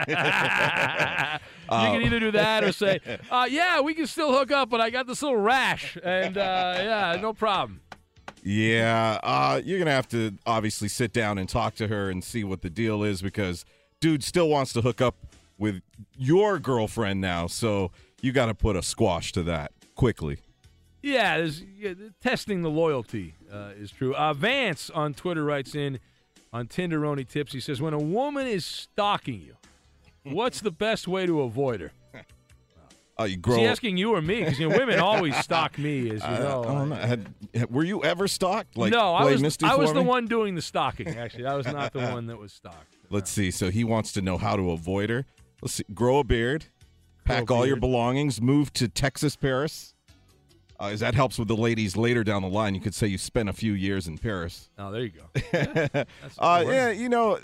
can either do that or say, uh, yeah, we can still hook up, but I got this little rash. And uh, yeah, no problem. Yeah, uh, you're gonna have to obviously sit down and talk to her and see what the deal is because dude still wants to hook up with your girlfriend now, so you got to put a squash to that quickly. Yeah, yeah testing the loyalty uh, is true. Uh, Vance on Twitter writes in on Tinderoni Tips. He says, "When a woman is stalking you, what's the best way to avoid her?" Oh, you Is grow he asking you or me? Because you know, women always stalk me, as you I- know. I don't know. Had- were you ever stalked? Like, no, I was. Misty I was the one doing the stalking. Actually, I was not the one that was stalked. Let's see. So he wants to know how to avoid her. Let's see. Grow a beard, pack a all your belongings, move to Texas, Paris. Uh, as that helps with the ladies later down the line. You could say you spent a few years in Paris. Oh, there you go. Yeah, Uh, yeah, you know,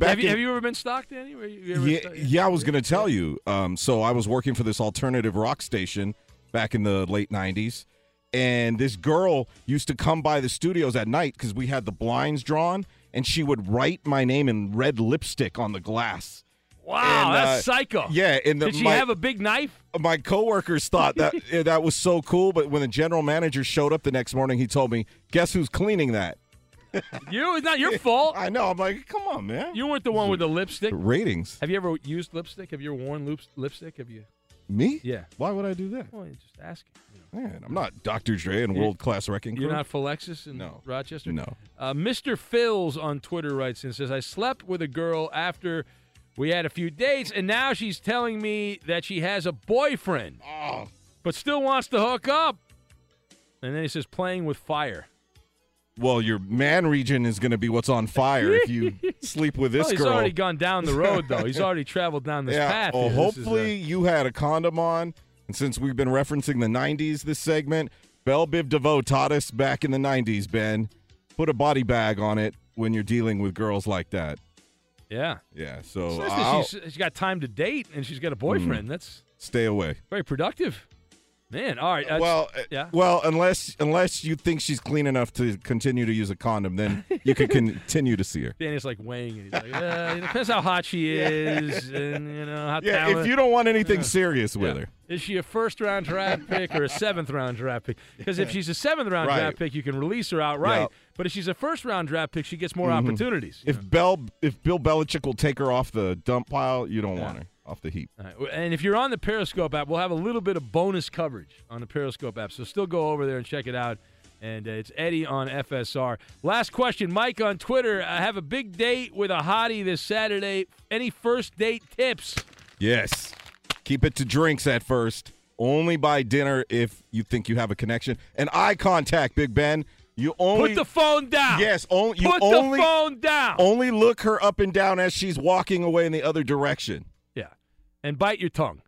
have, you, in- have you ever been stalked, Danny? You, you ever yeah, stalked? yeah, I was going to tell you. Um, so I was working for this alternative rock station back in the late '90s, and this girl used to come by the studios at night because we had the blinds drawn, and she would write my name in red lipstick on the glass. Wow, And, that's uh, psycho. Yeah, and the, Did she my, have a big knife? my coworkers thought that that was so cool, but when the general manager showed up the next morning, he told me, "Guess who's cleaning that?" You? It's not your fault. I know. I'm like, come on, man. You weren't the one with the lipstick. Ratings. Have you ever used lipstick? Have you ever worn loops, lipstick? Have you? Me? Yeah. Why would I do that? Well, you just asking. Man, I'm not Dr. Dre and world class wrecking crew. You're not Philexis in No. Rochester? No. Uh, Mr. Phils on Twitter writes and says, I slept with a girl after we had a few dates, and now she's telling me that she has a boyfriend, Oh. but still wants to hook up. And then he says, playing with fire. Well, your man region is going to be what's on fire if you sleep with this well, he's girl. already gone down the road, though. He's already traveled down this yeah. path. Well, here. Hopefully you had a condom on, and since we've been referencing the '90s this segment, Belle Biv DeVoe taught us back in the '90s. Ben, put a body bag on it when you're dealing with girls like that. Yeah. Yeah. So nice she's, she's got time to date and she's got a boyfriend. That's stay away. very productive. Man, all right. that's- Well, uh, yeah. Well, unless unless you think she's clean enough to continue to use a condom, then you can continue to see her. Danny's like weighing it. He's like, uh, it depends how hot she is, and you know how. Yeah, talented- if you don't want anything Yeah. serious with Yeah. her. Is she a first round draft pick or a seventh round draft pick? Because if she's a seventh round Right. draft pick, you can release her outright. Yeah. But if she's a first round draft pick, she gets more Mhm. opportunities. If Bell, if Bill Belichick will take her off the dump pile, you don't want her off the heap. Right, And if you're on the Periscope app, we'll have a little bit of bonus coverage on the Periscope app. So still go over there and check it out. And uh, it's Eddie on FSR. Last question, Mike on Twitter. I have a big date with a hottie this Saturday. Any first date tips? Yes. Keep it to drinks at first. Only buy dinner if you think you have a connection. And eye contact, Big Ben. You only Put the phone down. Yes, only you Put only the phone down. only look her up and down as she's walking away in the other direction. Yeah. And bite your tongue.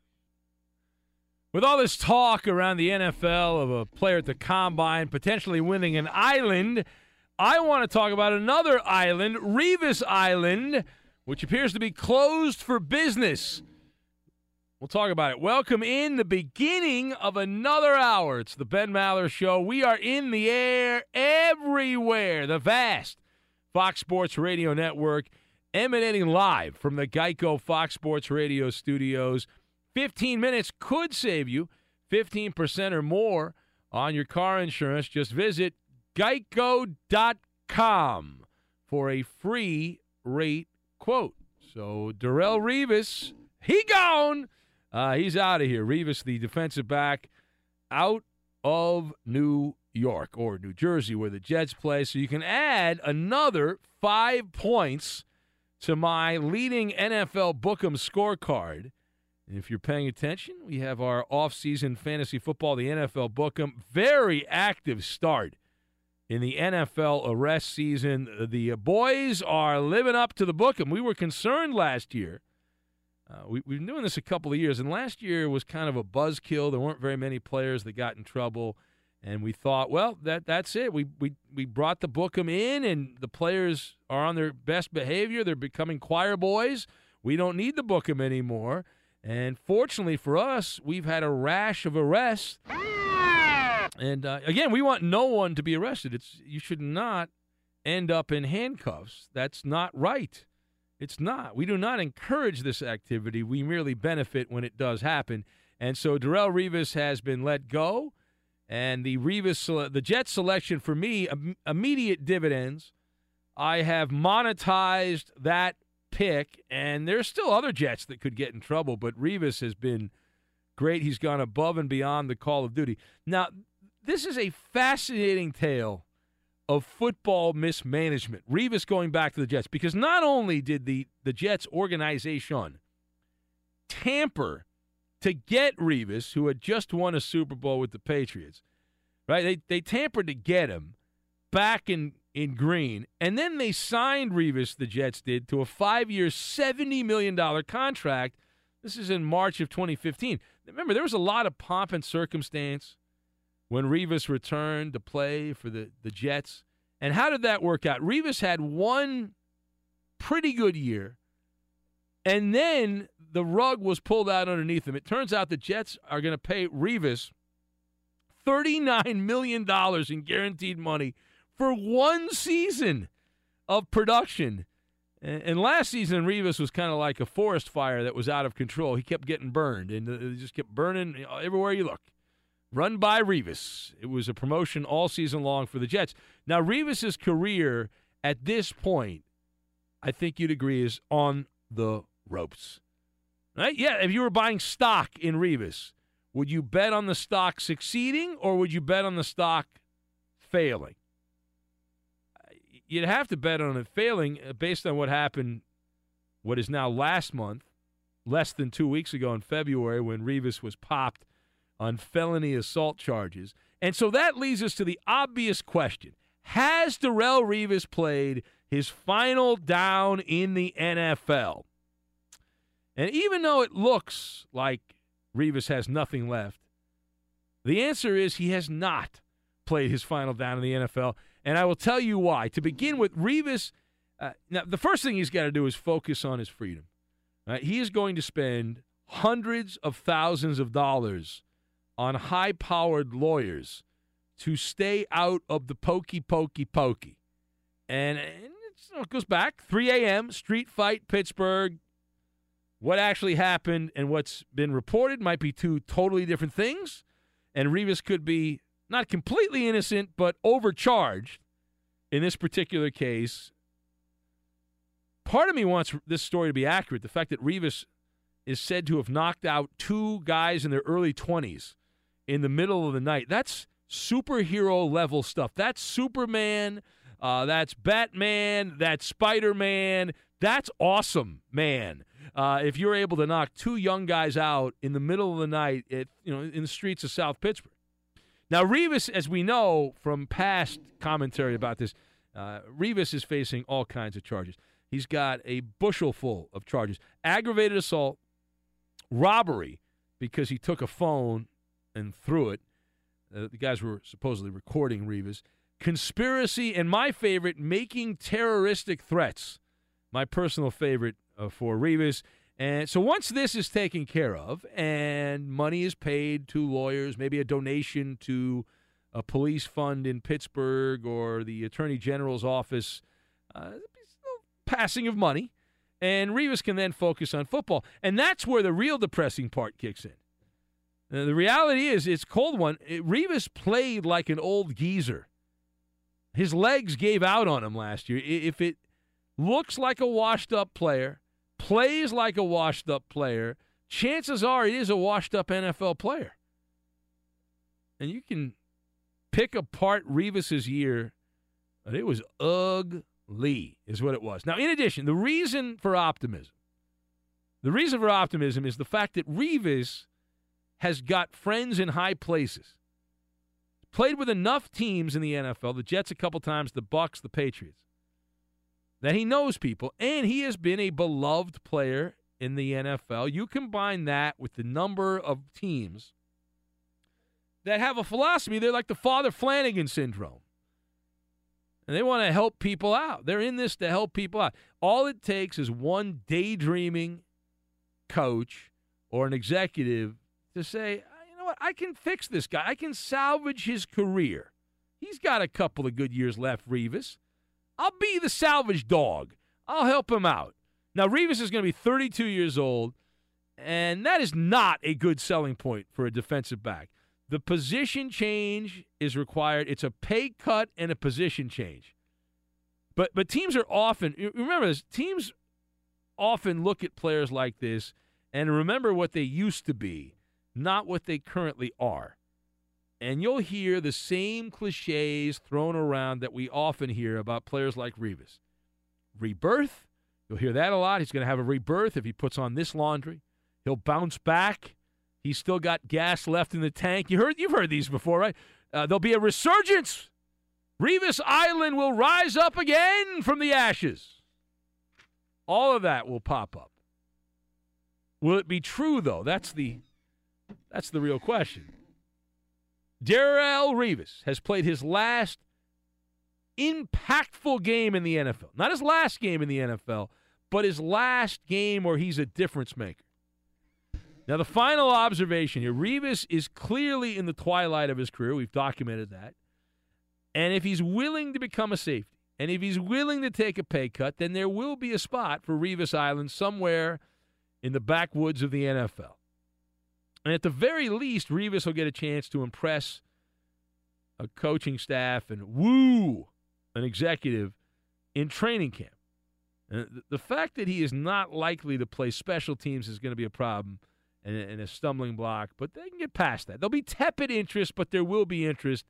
With all this talk around the NFL of a player at the combine potentially winning an island, I want to talk about another island, Revis Island, which appears to be closed for business. We'll talk about it. Welcome in the beginning of another hour. It's the Ben Maller Show. We are in the air everywhere. The vast Fox Sports Radio Network, emanating live from the Geico Fox Sports Radio studios. 15 minutes could save you 15% or more on your car insurance. Just visit geico.com for a free rate quote. So, Darrelle Revis, he gone. Uh, he's out of here. Revis, the defensive back, out of New York or New Jersey, where the Jets play. So you can add another five points to my leading NFL Book'em scorecard. And if you're paying attention, we have our off-season fantasy football, the NFL Book'em, very active start in the NFL arrest season. The boys are living up to the Book'em. We were concerned last year. Uh, we, we've been doing this a couple of years, and last year was kind of a buzzkill. There weren't very many players that got in trouble, and we thought, well, that that's it. We we we brought the Book'em in, and the players are on their best behavior. They're becoming choir boys. We don't need the Book'em anymore. And fortunately for us, we've had a rash of arrests. And uh, again, we want no one to be arrested. It's you should not end up in handcuffs. That's not right. It's not. We do not encourage this activity. We merely benefit when it does happen. And so Darrelle Revis has been let go, and the Revis the Jet selection for me immediate dividends. I have monetized that pick, and there's still other Jets that could get in trouble, but Revis has been great. He's gone above and beyond the call of duty. Now, this is a fascinating tale of football mismanagement. Revis going back to the Jets because not only did the the Jets organization tamper to get Revis, who had just won a Super Bowl with the Patriots, right? They they tampered to get him back in in green, and then they signed Revis. The Jets did to a five-year, seventy million dollar contract. This is in March of 2015. Remember, there was a lot of pomp and circumstance when Revis returned to play for the, the Jets. And how did that work out? Revis had one pretty good year, and then the rug was pulled out underneath him. It turns out the Jets are going to pay Revis $39 million in guaranteed money for one season of production. And, last season, Revis was kind of like a forest fire that was out of control. He kept getting burned, and uh, just kept burning everywhere you look. Run by Revis. It was a promotion all season long for the Jets. Now, Revis's career at this point, I think you'd agree, is on the ropes. Right? Yeah, if you were buying stock in Revis, would you bet on the stock succeeding or would you bet on the stock failing? You'd have to bet on it failing uh, based on what happened, what is now last month, less than two weeks ago in February when Revis was popped on felony assault charges. And so that leads us to the obvious question Has Darrelle Revis played his final down in the NFL? And even though it looks like Revis has nothing left, the answer is he has not played his final down in the NFL. And I will tell you why. To begin with, Revis, uh, now the first thing he's got to do is focus on his freedom. Right? He is going to spend hundreds of thousands of dollars on high powered lawyers to stay out of the pokey, pokey, pokey. And, it goes back 3 a.m., street fight, Pittsburgh. What actually happened and what's been reported might be two totally different things. And Revis could be not completely innocent, but overcharged in this particular case. Part of me wants this story to be accurate. The fact that Revis is said to have knocked out two guys in their early 20s in the middle of the night. That's superhero level stuff. That's Superman. Uh, that's Batman. That's Spider Man. That's awesome, man. Uh, if you're able to knock two young guys out in the middle of the night, at, you know, in the streets of South Pittsburgh. Now, Revis, as we know from past commentary about this, uh, Revis is facing all kinds of charges. He's got a bushel full of charges: aggravated assault, robbery, because he took a phone and threw it. Uh, the guys were supposedly recording Revis. Conspiracy, and my favorite, making terroristic threats. My personal favorite uh, for Revis. And so once this is taken care of and money is paid to lawyers, maybe a donation to a police fund in Pittsburgh or the Attorney General's office, uh, passing of money, and Revis can then focus on football. And that's where the real depressing part kicks in. Now, the reality is, it's cold one. It, Revis played like an old geezer. His legs gave out on him last year. If it looks like a washed up player, plays like a washed up player, chances are it is a washed up NFL player. And you can pick apart Revis's year, but it was ugly, is what it was. Now, in addition, the reason for optimism, the reason for optimism is the fact that Revis has got friends in high places. Played with enough teams in the NFL, the Jets a couple times, the Bucs, the Patriots, that he knows people, and he has been a beloved player in the NFL. You combine that with the number of teams that have a philosophy, they're like the Father Flanagan syndrome. And they want to help people out. They're in this to help people out. All it takes is one daydreaming coach or an executive to say, uh, you know what, I can fix this guy. I can salvage his career. He's got a couple of good years left, Revis. I'll be the salvage dog. I'll help him out. Now, Revis is going to be 32 years old, and that is not a good selling point for a defensive back. The position change is required. It's a pay cut and a position change. But but teams are often remember this, teams often look at players like this and remember what they used to be not what they currently are. And you'll hear the same cliches thrown around that we often hear about players like Revis. Rebirth, you'll hear that a lot. He's going to have a rebirth if he puts on this laundry. He'll bounce back. He's still got gas left in the tank. You heard you've heard these before, right? Uh, there'll be a resurgence. Revis Island will rise up again from the ashes. All of that will pop up. Will it be true though? That's the that's the real question. Darrelle Revis has played his last impactful game in the NFL. Not his last game in the NFL, but his last game where he's a difference maker. Now, the final observation here Revis is clearly in the twilight of his career. We've documented that. And if he's willing to become a safety, and if he's willing to take a pay cut, then there will be a spot for Revis Island somewhere in the backwoods of the NFL. And at the very least, Revis will get a chance to impress a coaching staff and woo an executive in training camp. And the fact that he is not likely to play special teams is going to be a problem and, a stumbling block, but they can get past that. There'll be tepid interest, but there will be interest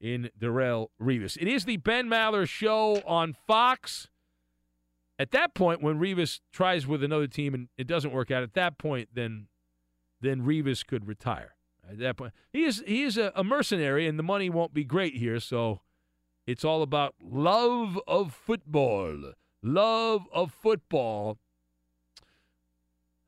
in Darrelle Revis. It is the Ben Maller Show on Fox. At that point, when Revis tries with another team and it doesn't work out, at that point, then then Revis could retire. At that point, he is he is a, a mercenary, and the money won't be great here. So it's all about love of football, love of football.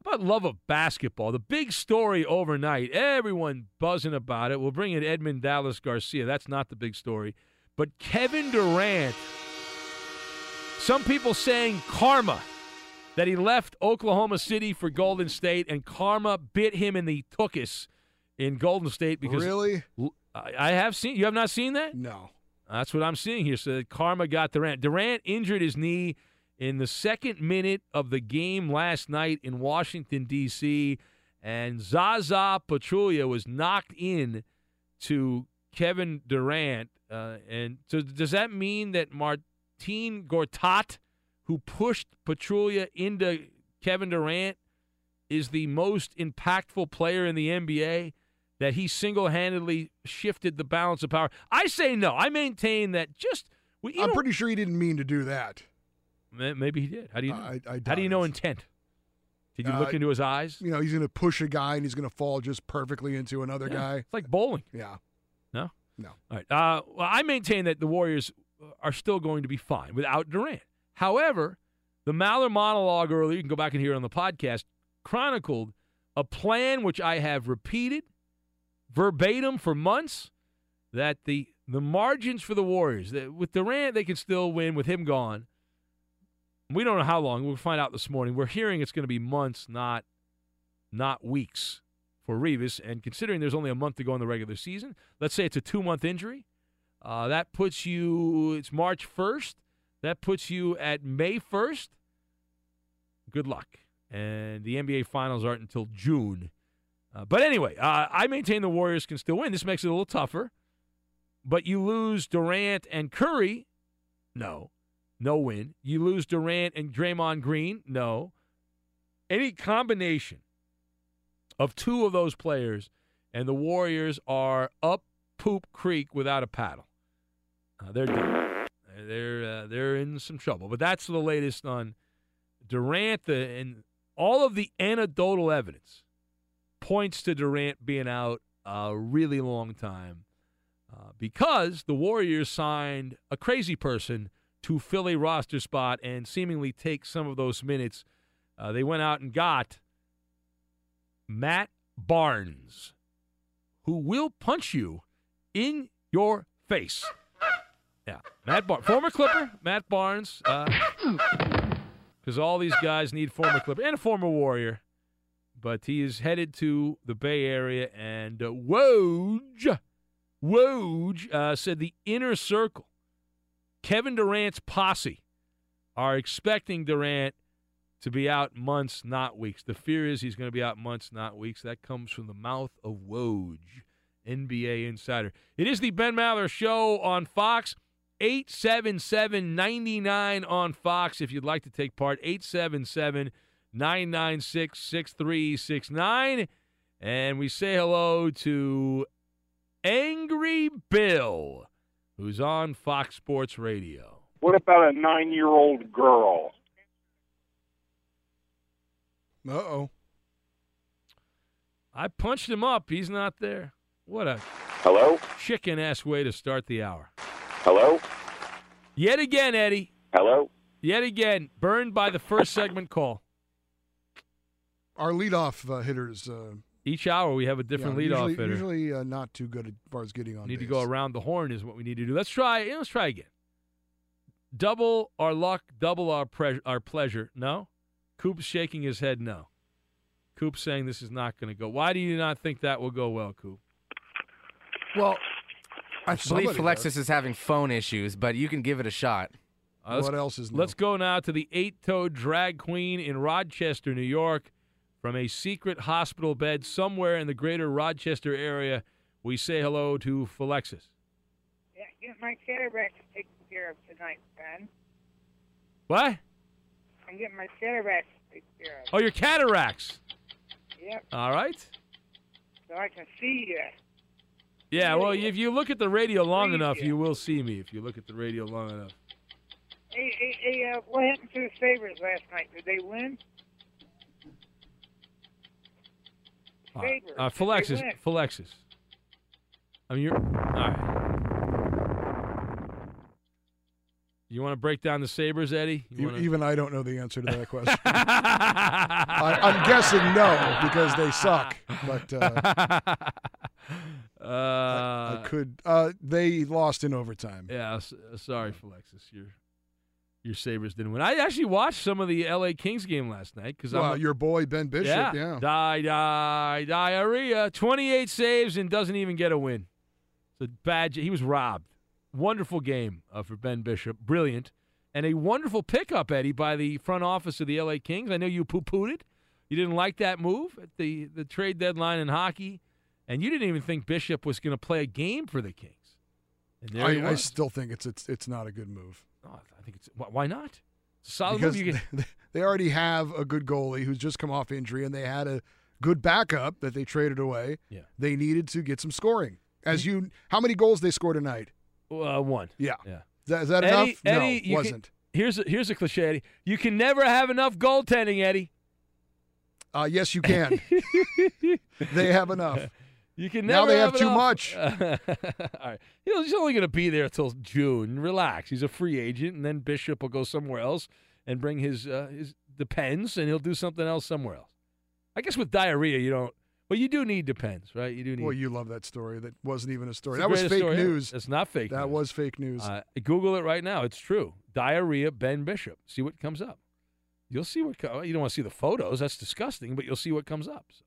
How about love of basketball? The big story overnight, everyone buzzing about it. We'll bring in Edmund Dallas Garcia. That's not the big story. But Kevin Durant, some people saying karma, that he left Oklahoma City for Golden State, and karma bit him in the tuchus in Golden State because Really? I have seen. You have not seen that? No. That's what I'm seeing here. So karma got Durant. Durant injured his knee in the second minute of the game last night in Washington D.C. and Zaza Pachulia was knocked in to Kevin Durant. Uh, and so does that mean that Marcin Gortat, who pushed Pachulia into Kevin Durant, is the most impactful player in the NBA? That he single-handedly shifted the balance of power. I say no. I maintain that just. well, I'm pretty sure he didn't mean to do that. Maybe he did. How do you know? I- I How do you know intent? Did you look Uh, into his eyes? You know, he's going to push a guy and he's going to fall just perfectly into another Yeah, guy. It's like bowling. Yeah. No? No. All right. Uh, well, I maintain that the Warriors are still going to be fine without Durant. However, the Maller monologue earlier, you can go back and hear it on the podcast, chronicled a plan which I have repeated verbatim for months that the the margins for the Warriors, that with Durant, they can still win with him gone. We don't know how long. We'll find out this morning. We're hearing it's going to be months, not not weeks for Revis. And considering there's only a month to go in the regular season, let's say it's a two month injury. Uh, that puts you, it's March 1st. That puts you at May 1st. Good luck. And the NBA Finals aren't until June. Uh, but anyway, uh, I maintain the Warriors can still win. This makes it a little tougher. But you lose Durant and Curry. No. No win. You lose Durant and Draymond Green. No. Any combination of two of those players, and the Warriors are up poop creek without a paddle. Uh, they're done. They're uh, they're in some trouble. But that's the latest on Durant. The, and all of the anecdotal evidence points to Durant being out a really long time uh, because the Warriors signed a crazy person to fill a roster spot and seemingly take some of those minutes. Uh, they went out and got Matt Barnes, who will punch you in your face. Yeah, Matt Barnes, former Clipper, Matt Barnes, because all these guys need former Clipper and a former Warrior. But he is headed to the Bay Area, and uh, Woj, Woj uh, said the inner circle, Kevin Durant's posse, are expecting Durant to be out months, not weeks. The fear is he's going to be out months, not weeks. That comes from the mouth of Woj, NBA insider. It is the Ben Maller Show on Fox. 877 99 on Fox if you'd like to take part. 877 996 6369. And we say hello to Angry Bill, who's on Fox Sports Radio. What about a nine year old girl? Uh oh. I punched him up. He's not there. What a Hello? chicken ass way to start the hour. Hello? Yet again, Eddie. Hello? Yet again, burned by the first segment call. Our leadoff uh, hitters. Uh, Each hour we have a different yeah, leadoff usually, hitter. Usually uh, not too good as far as getting on. need to go around the horn is what we need to do. Let's try. Let's try again. Double our luck, double our pre- our pleasure. No, Coop's shaking his head. No, Coop's saying this is not going to go. Why do you not think that will go well, Coop? Well, I believe Alexis is having phone issues, but you can give it a shot. Uh, let's- What else is new? Let's go now to the eight-toed drag queen in Rochester, New York, from a secret hospital bed somewhere in the greater Rochester area. We say hello to Philexis. Yeah, get my cataracts taken care of tonight, Ben. What? I'm getting my cataracts taken care of. Oh, your cataracts. Yep, All right. so I can see you. Yeah, well, if you look at the radio long enough, you will see me. If you look at the radio long enough. Hey, hey, hey uh, what happened to the Sabres last night? Did they win? Uh, Sabres. uh, did they Philexis. Philexis. I mean, you're all right. You want to break down the Sabres, Eddie? You wanna- Even I don't know the answer to that question. I, I'm guessing no because they suck. But uh, I, I Uh, could. Uh, they lost in overtime. Yeah, uh, sorry, Philexis. Your your Sabres didn't win. I actually watched some of the L.A. Kings game last night because Well, I'm your boy Ben Bishop. yeah, Yeah. die, die, diarrhea. Twenty-eight saves and doesn't even get a win. It's a bad. He was robbed. Wonderful game uh, for Ben Bishop. Brilliant. And a wonderful pickup, Eddie, by the front office of the LA Kings. I know you poo pooed it. You didn't like that move at the, the trade deadline in hockey. And you didn't even think Bishop was going to play a game for the Kings. And there I, I still think it's it's it's not a good move. Oh, I think it's why not? It's a solid because move. Get, they, already have a good goalie who's just come off injury, and they had a good backup that they traded away. Yeah. They needed to get some scoring. As you, how many goals they scored tonight? uh, one. Yeah. Yeah. Is that, is that Eddie, enough? Eddie, no, wasn't. here's a, here's a cliche. Eddie. You can never have enough goaltending, Eddie. Uh, yes, you can. they have enough. You can Now they have too enough. much. All right. He's only going to be there until June. Relax. He's a free agent, and then Bishop will go somewhere else and bring his uh, his depends, and he'll do something else somewhere else. I guess with diarrhea, you don't. Well, you do need depends, right? You do need. Well, you love that story. That wasn't even a story. That was fake story news. It's not fake. That news. was fake news. Uh, Google it right now. It's true. Diarrhea, Ben Bishop. See what comes up. You'll see what co- you don't want to see the photos. That's disgusting, but you'll see what comes up. So.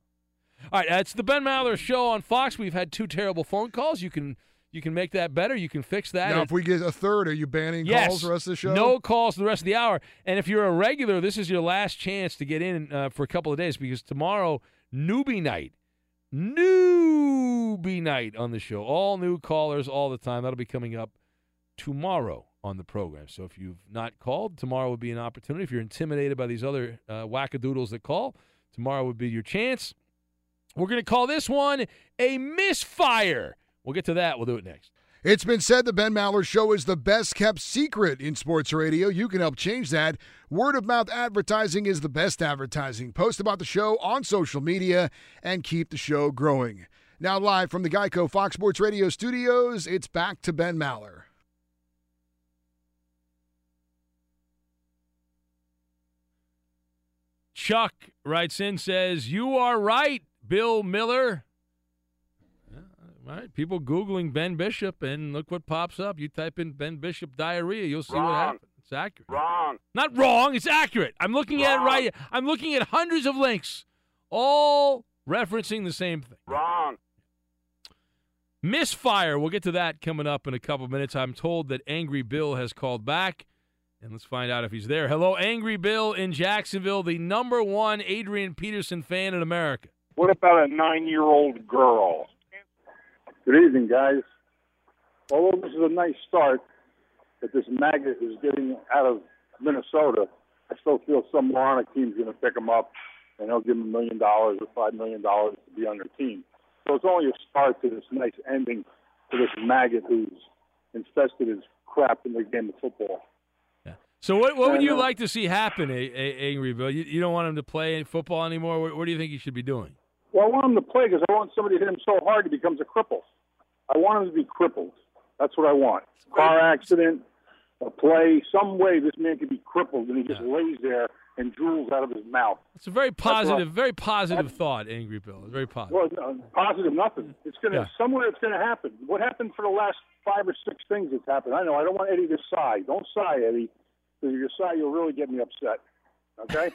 All right, it's the Ben Maller show on Fox. We've had two terrible phone calls. You can you can make that better. You can fix that. now, if we get a third, are you banning yes, calls the rest of the show? No calls the rest of the hour. And if you're a regular, this is your last chance to get in uh, for a couple of days because tomorrow, newbie night, newbie night on the show. All new callers all the time. That'll be coming up tomorrow on the program. So if you've not called, tomorrow would be an opportunity. If you're intimidated by these other uh, wackadoodles that call, tomorrow would be your chance. We're going to call this one a misfire. We'll get to that. We'll do it next. It's been said the Ben Maller Show is the best kept secret in sports radio. You can help change that. Word of mouth advertising is the best advertising. Post about the show on social media and keep the show growing. Now, live from the Geico Fox Sports Radio studios, it's back to Ben Maller. Chuck writes in says, "You are right, Bill Miller." Yeah, all right, people googling Ben Bishop and look what pops up. You type in Ben Bishop diarrhea, you'll see what happens. It's accurate. Wrong. Not wrong. It's accurate. I'm looking at it right. I'm looking at hundreds of links, all referencing the same thing. Wrong. Misfire. We'll get to that coming up in a couple minutes. I'm told that Angry Bill has called back, and let's find out if he's there. Hello, Angry Bill in Jacksonville, the number one Adrian Peterson fan in America. What about a nine-year-old girl? Good evening, guys. Although this is a nice start that this maggot is getting out of Minnesota, I still feel some moronic team's going to pick him up and he'll give him a million dollars or five million dollars to be on their team. So it's only a start to this nice ending to this maggot who's infested his crap in the game of football. So what what would you like to see happen, a, a, Angry Bill? You, you don't want him to play football anymore. What, what do you think he should be doing? Well, I want him to play because I want somebody to hit him so hard he becomes a cripple. I want him to be crippled. That's what I want. Car accident, a play, some way this man can be crippled and he just lays there and drools out of his mouth. It's a very That's what I- positive, very positive thought, Angry Bill. It's very positive. Well, no, positive nothing. It's gonna Yeah. somewhere. It's gonna happen. What happened for the last five or six things that's happened? I know. I don't want Eddie to sigh. Don't sigh, Eddie. Because if you sigh, you'll really get me upset. Okay.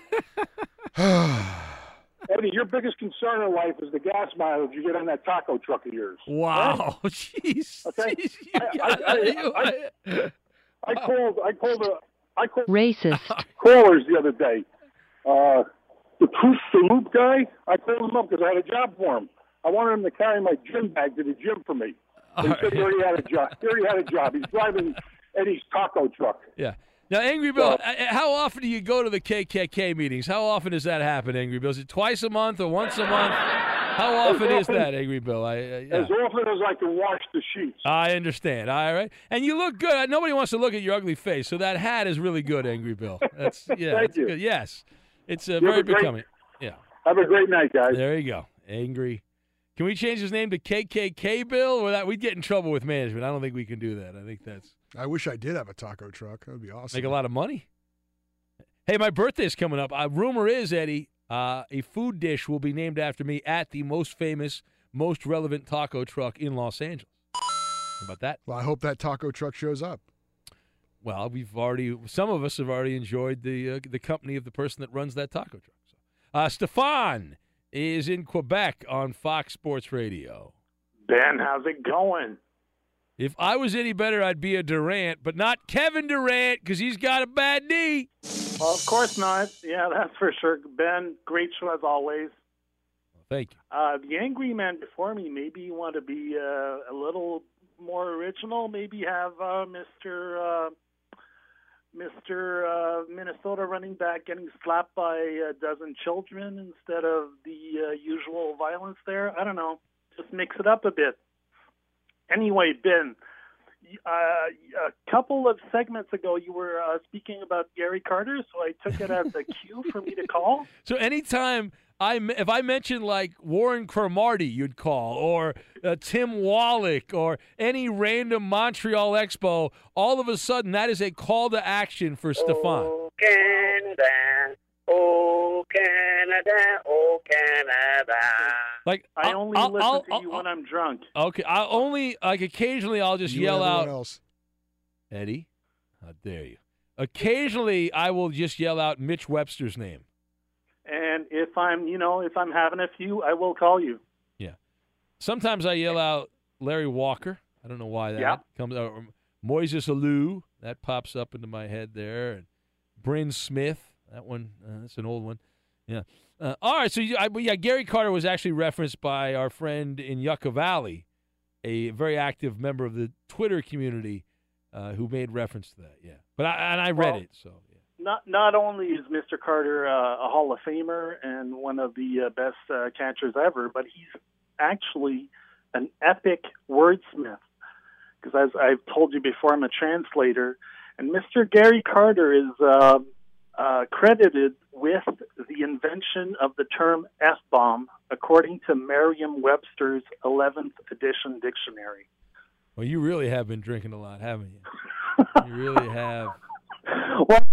Eddie, your biggest concern in life is the gas mileage you get on that taco truck of yours. Wow, jeez. Okay. I, I, I, I, I called. I called a. I called Racist. callers the other day. Uh, the Truth the Loop guy. I called him up because I had a job for him. I wanted him to carry my gym bag to the gym for me. He said he already had a job. He already had a job. He's driving Eddie's taco truck. Yeah. Now, Angry Bill, uh, how often do you go to the KKK meetings? How often does that happen, Angry Bill? Is it twice a month or once a month? How often is that, Angry Bill? I, uh, yeah. As often as I can wash the sheets. I understand. All right, and you look good. Nobody wants to look at your ugly face, so that hat is really good, Angry Bill. That's yeah, Thank that's you. good. Yes, it's uh, very great- becoming. Yeah. Have a great night, guys. There you go, Angry. Can we change his name to KKK Bill, or that we'd get in trouble with management? I don't think we can do that. I think that's I wish I did have a taco truck. That would be awesome. make a lot of money. Hey, my birthday is coming up. Uh, rumor is, Eddie, uh, a food dish will be named after me at the most famous, most relevant taco truck in Los Angeles. How about that? Well, I hope that taco truck shows up. Well, we've already, some of us have already enjoyed the uh, the company of the person that runs that taco truck. So, uh, Stefan is in Quebec on Fox Sports Radio. Ben, how's it going? If I was any better, I'd be a Durant, but not Kevin Durant because he's got a bad knee. Well, of course not. Yeah, that's for sure. Ben, great show as always. Thank you. Uh, the angry man before me, maybe you want to be uh, a little more original. Maybe have uh, Mr. Mr. Uh, Minnesota running back getting slapped by a dozen children instead of the uh, usual violence there. I don't know. Just mix it up a bit. Anyway, Ben, a couple of segments ago, you were uh, speaking about Gary Carter, so I took it as a cue for me to call. So anytime I if I mention like Warren Cromartie, you'd call, or uh, Tim Wallach, or any random Montreal Expo, all of a sudden that is a call to action for Stefan. Canada, oh Canada, oh Canada. Like I I'll- only I'll- listen I'll- to you when I'm drunk. Okay, I only like occasionally I'll just You yell out, else. Eddie, how dare you? Occasionally I will just yell out Mitch Webster's name. And if I'm, you know, if I'm having a few, I will call you. Yeah. Sometimes I yell out Larry Walker. I don't know why that Yeah. comes out. Or Moises Alou, that pops up into my head there. And Bryn Smith, that one, uh, that's an old one. Yeah. Uh, all right. So, you, I, yeah, Gary Carter was actually referenced by our friend in Yucca Valley, a very active member of the Twitter community uh, who made reference to that. Yeah. But I, and I read Well, it. So, Not not only is Mr. Carter uh, a Hall of Famer and one of the uh, best uh, catchers ever, but he's actually an epic wordsmith. Because as I've told you before, I'm a translator, and Mr. Gary Carter is uh, credited with the invention of the term f-bomb, according to Merriam-Webster's 11th edition dictionary. well, you really have been drinking a lot, haven't you? you really have. Well,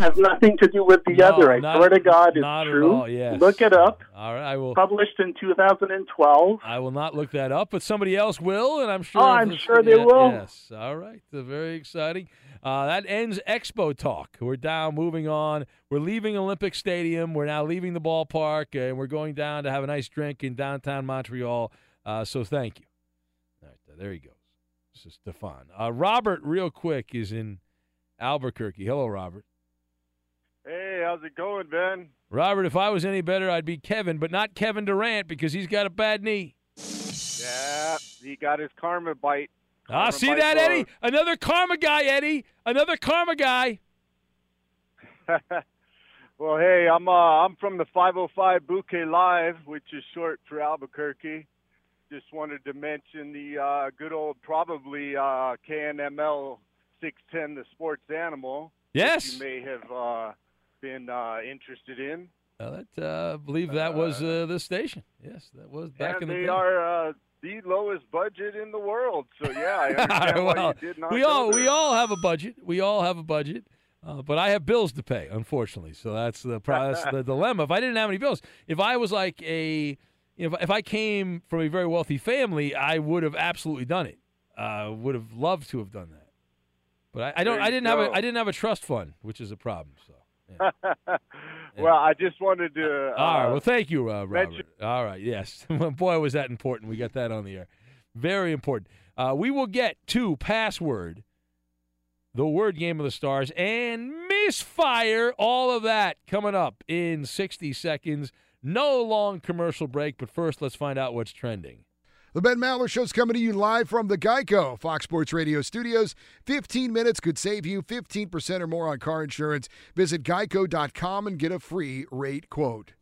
has nothing to do with the No, other. I not- swear to God, it's true. all, yes. Look it up. All right. I will. Published in 2012. I will not look that up, but somebody else will, and I'm sure. Oh, I'm sure they yeah, will. Yes. All right. Uh, very exciting. Uh, that ends Expo talk. We're down, moving on. We're leaving Olympic Stadium. We're now leaving the ballpark, and we're going down to have a nice drink in downtown Montreal. Uh, so thank you. All right. There he goes. This is Stefan. Uh, Robert, real quick, is in Albuquerque. Hello, Robert. Hey, how's it going, Ben? Robert, if I was any better, I'd be Kevin, but not Kevin Durant because he's got a bad knee. Yeah, he got his karma bite. Ah, see bite that. Eddie? Another karma guy, Eddie. Another karma guy. well, hey, I'm uh, I'm from the 505 Bouquet Live, which is short for Albuquerque. Just wanted to mention the uh, good old, probably uh, KNML 610, the sports animal. Yes. You may have uh, been uh, interested in. Uh, that, uh, I believe that was uh, the station. Yes, that was back in the they day. are uh, the lowest budget in the world. So yeah, I understand why well, you did not. we all we all have a budget. We all have a budget. Uh, but I have bills to pay, unfortunately. So that's the that's the dilemma. If I didn't have any bills, if I was like a, if if I came from a very wealthy family, I would have absolutely done it. Uh, would have loved to have done that. But I, I don't. I didn't have a. I didn't have a trust fund, which is a problem. So. Well, I just wanted to. Uh, All right. Well, thank you, uh, Robert. mention- All right. Yes. Boy, was that important. We got that on the air. Very important. Uh, we will get to password, the word game of the stars, and misfire. All of that coming up in 60 seconds. No long commercial break, but first, let's find out what's trending. The Ben Maller Show's coming to you live from the Geico Fox Sports Radio studios. 15 minutes could save you 15% or more on car insurance. Visit geico.com and get a free rate quote.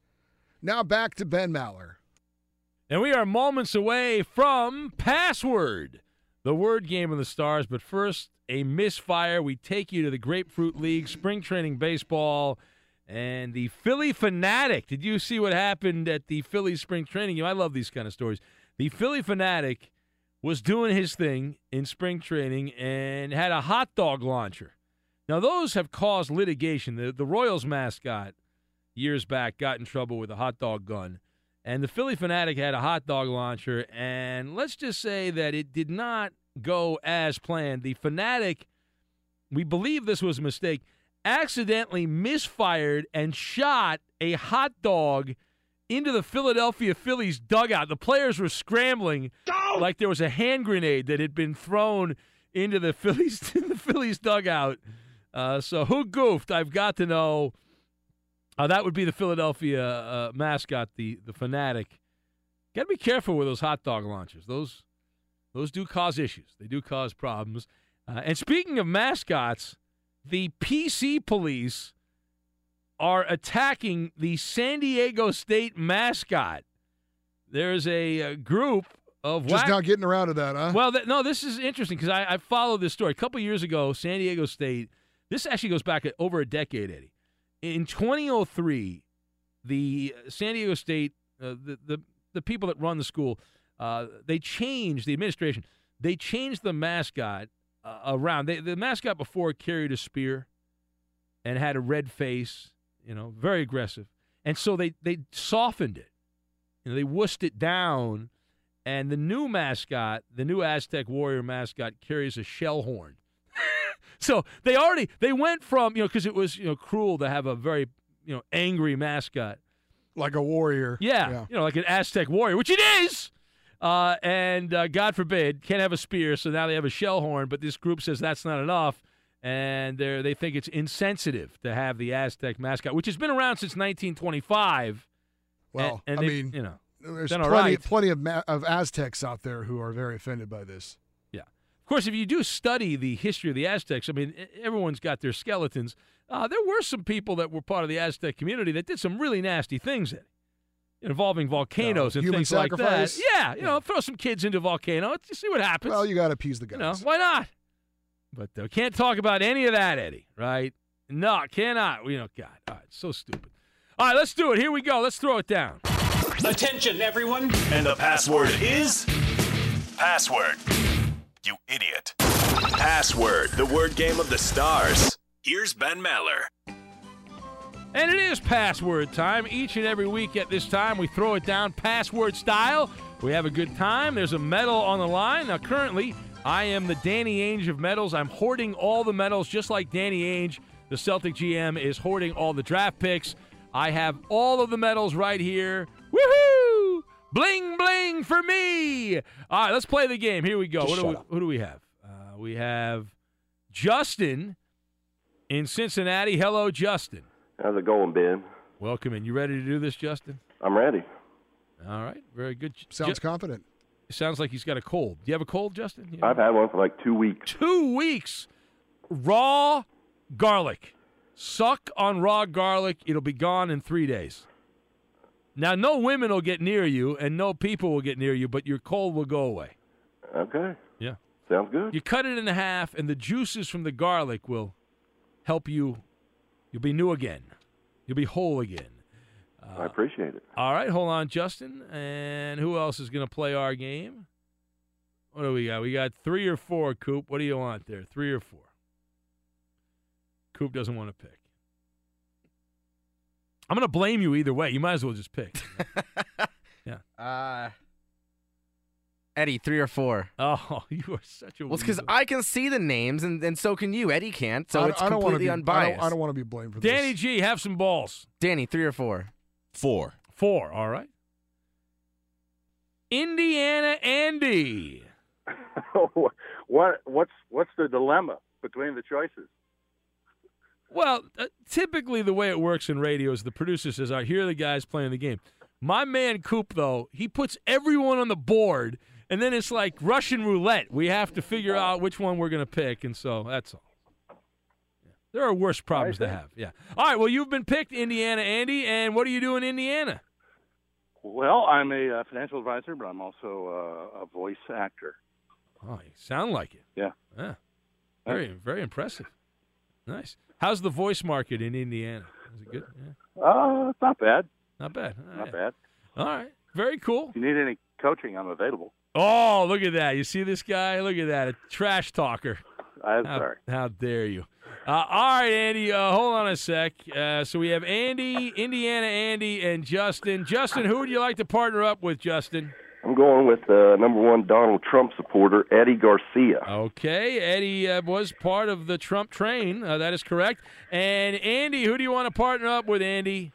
Now back to Ben Maller. And we are moments away from password, the word game of the stars. But first, a misfire. We take you to the Grapefruit League, spring training baseball, and the Phillie Phanatic. Did you see what happened at the Philly spring training? game? I love these kind of stories. The Phillie Phanatic was doing his thing in spring training and had a hot dog launcher. Now, those have caused litigation. The, the Royals mascot years back got in trouble with a hot dog gun. And the Phillie Phanatic had a hot dog launcher, and let's just say that it did not go as planned. The Phanatic, we believe this was a mistake, accidentally misfired and shot a hot dog into the Philadelphia Phillies dugout. The players were scrambling like there was a hand grenade that had been thrown into the Phillies the Phillies dugout. Uh, so who goofed? I've got to know. Uh, that would be the Philadelphia uh, mascot, the the Phanatic. Got to be careful with those hot dog launchers. Those those do cause issues. They do cause problems. Uh, and speaking of mascots, the PC police are attacking the San Diego State mascot. There's a, uh group of Just whack- now getting around to that, huh? well, th- no, this is interesting because I, I followed this story. A couple years ago, San Diego State, this actually goes back over a decade, Eddie. In 2003, the San Diego State, uh, the, the, the people that run the school, uh, they changed, the administration, they changed the mascot uh, around. They, the mascot before carried a spear and had a red face, you know, very aggressive. And so they, they softened it. You know, they wussed it down and the new mascot, the new Aztec Warrior mascot, carries a shell horn. so they already they went from you know because it was you know cruel to have a very you know angry mascot, like a warrior. yeah, you know like an Aztec warrior, which it is. Uh, and uh, God forbid, can't have a spear, so now they have a shell horn. But this group says that's not enough, and they they think it's insensitive to have the Aztec mascot, which has been around since 1925. Well, and, and I they- mean, you know, There's plenty, right. plenty of, ma- of Aztecs out there who are very offended by this. Yeah. Of course, if you do study the history of the Aztecs, I mean, everyone's got their skeletons. Uh, there were some people that were part of the Aztec community that did some really nasty things in involving volcanoes and human things sacrifice? like that. Yeah, you know, throw some kids into a volcano. See what happens. Well, you got to appease the You guys. know, why not? But uh, can't talk about any of that, Eddie. Right? No, cannot. You know, God, all right, so stupid. All right, let's do it. Here we go. Let's throw it down. Attention, everyone. And the password is password. You idiot. Password, the word game of the stars. Here's Ben Maller. And it is password time. Each and every week at this time, we throw it down password style. We have a good time. There's a medal on the line. Now, currently, I am the Danny Ainge of medals. I'm hoarding all the medals just like Danny Ainge, the Celtic GM, is hoarding all the draft picks. I have all of the medals right here. Woohoo! Bling, bling for me. All right, let's play the game. Here we go. What do we, who do we have? Uh, we have Justin in Cincinnati. Hello, Justin. How's it going, Ben? Welcome in. You ready to do this, Justin? I'm ready. All right. Very good. Sounds confident. Sounds like he's got a cold. Do you have a cold, Justin? I've had one for like two weeks. Two weeks. Raw garlic. Suck on raw garlic. It'll be gone in three days. Now, no women will get near you, and no people will get near you, but your cold will go away. Okay. Yeah. Sounds good. You cut it in half, and the juices from the garlic will help you. You'll be new again. You'll be whole again. I appreciate it. All right, hold on, Justin. And who else is going to play our game? What do we got? We got three or four, Coop. What do you want there? Three or four? Coop doesn't want to pick. I'm going to blame you either way. You might as well just pick. yeah. Uh, Eddie, three or four. Oh, you are such a. Well, it's because. I can see the names, and, and so can you. Eddie can't, so I, it's I don't completely be, I unbiased. don't, I don't want to be blamed for this. Danny G, have some balls. Danny, three or four. Four. Four. All right. Indiana Andy. what what's what's the dilemma between the choices? Well, uh, typically the way it works in radio is the producer says, "All right, here are the guys playing the game." My man Coop, though, he puts everyone on the board, and then it's like Russian roulette. We have to figure out which one we're going to pick, and so that's all. There are worse problems to have. Yeah. All right. Well, you've been picked, Indiana Andy, and what do you do in Indiana? Well, I'm a uh, financial advisor, but I'm also uh, a voice actor. Oh, you sound like it. Yeah. Yeah. Very, very impressive. Nice. How's the voice market in Indiana? Is it good? Yeah. Uh, it's not bad. Not bad. All Not right. bad. All right. Very cool. If you need any coaching, I'm available. Oh, look at that. You see this guy? Look at that. A trash talker. I'm how, sorry. How dare you? Uh, all right, Andy. Uh, hold on a sec. Uh, so we have Andy, Indiana Andy, and Justin. Justin, who would you like to partner up with, Justin? I'm going with uh, number one Donald Trump supporter Eddie Garcia. Okay, Eddie uh, was part of the Trump train. Uh, that is correct. And Andy, who do you want to partner up with, Andy?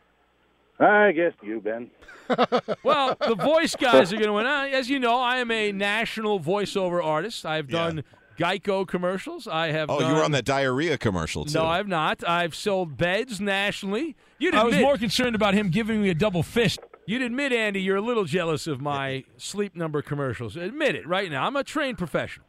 I guess you, Ben. Well, the voice guys are going to win. Uh, As you know, I am a national voiceover artist. I've done Geico commercials. I have. Oh, done, you were on that diarrhea commercial too. No, I've not. I've sold beds nationally. You'd I was more concerned about him giving me a double fist. You'd admit, Andy, you're a little jealous of my sleep number commercials. Admit it right now. I'm a trained professional.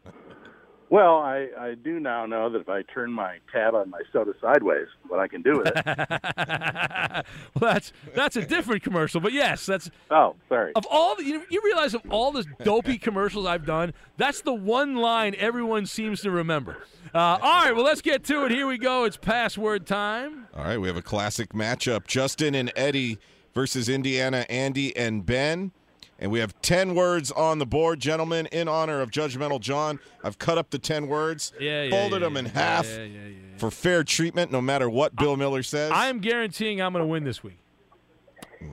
Well, I, I do now know that if I turn my tab on my soda sideways, what I can do with it. well, that's that's a different commercial, but yes, that's. Oh, sorry. Of all the, you, you realize of all the dopey commercials I've done, that's the one line everyone seems to remember. Uh, all right, well, let's get to it. Here we go. It's password time. All right, we have a classic matchup: Justin and Eddie versus Indiana, Andy and Ben. And we have 10 words on the board, gentlemen, in honor of Judgmental John. I've cut up the 10 words, Yeah, yeah, folded yeah, them in yeah, half yeah, yeah, yeah, for fair treatment, no matter what Bill Miller says. I am guaranteeing I'm going to win this week.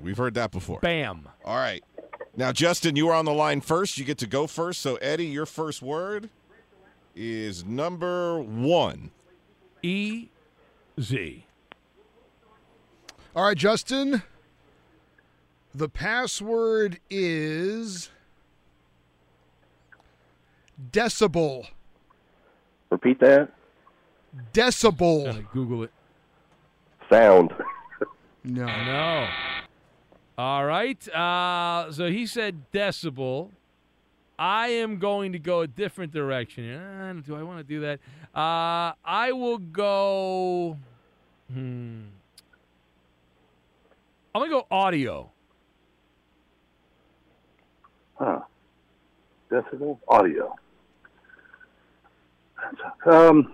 We've heard that before. Bam. All right. Now, Justin, you are on the line first. You get to go first. So, Eddie, your first word is number one. E Z. All right, Justin. The password is decibel. Repeat that. Decibel. Google it. Sound. No. No. All right. Uh, so he said decibel. I am going to go a different direction. Uh, do I want to do that? Uh, I will go. Hmm. I'm going to go audio. Huh. Decibel audio. Um.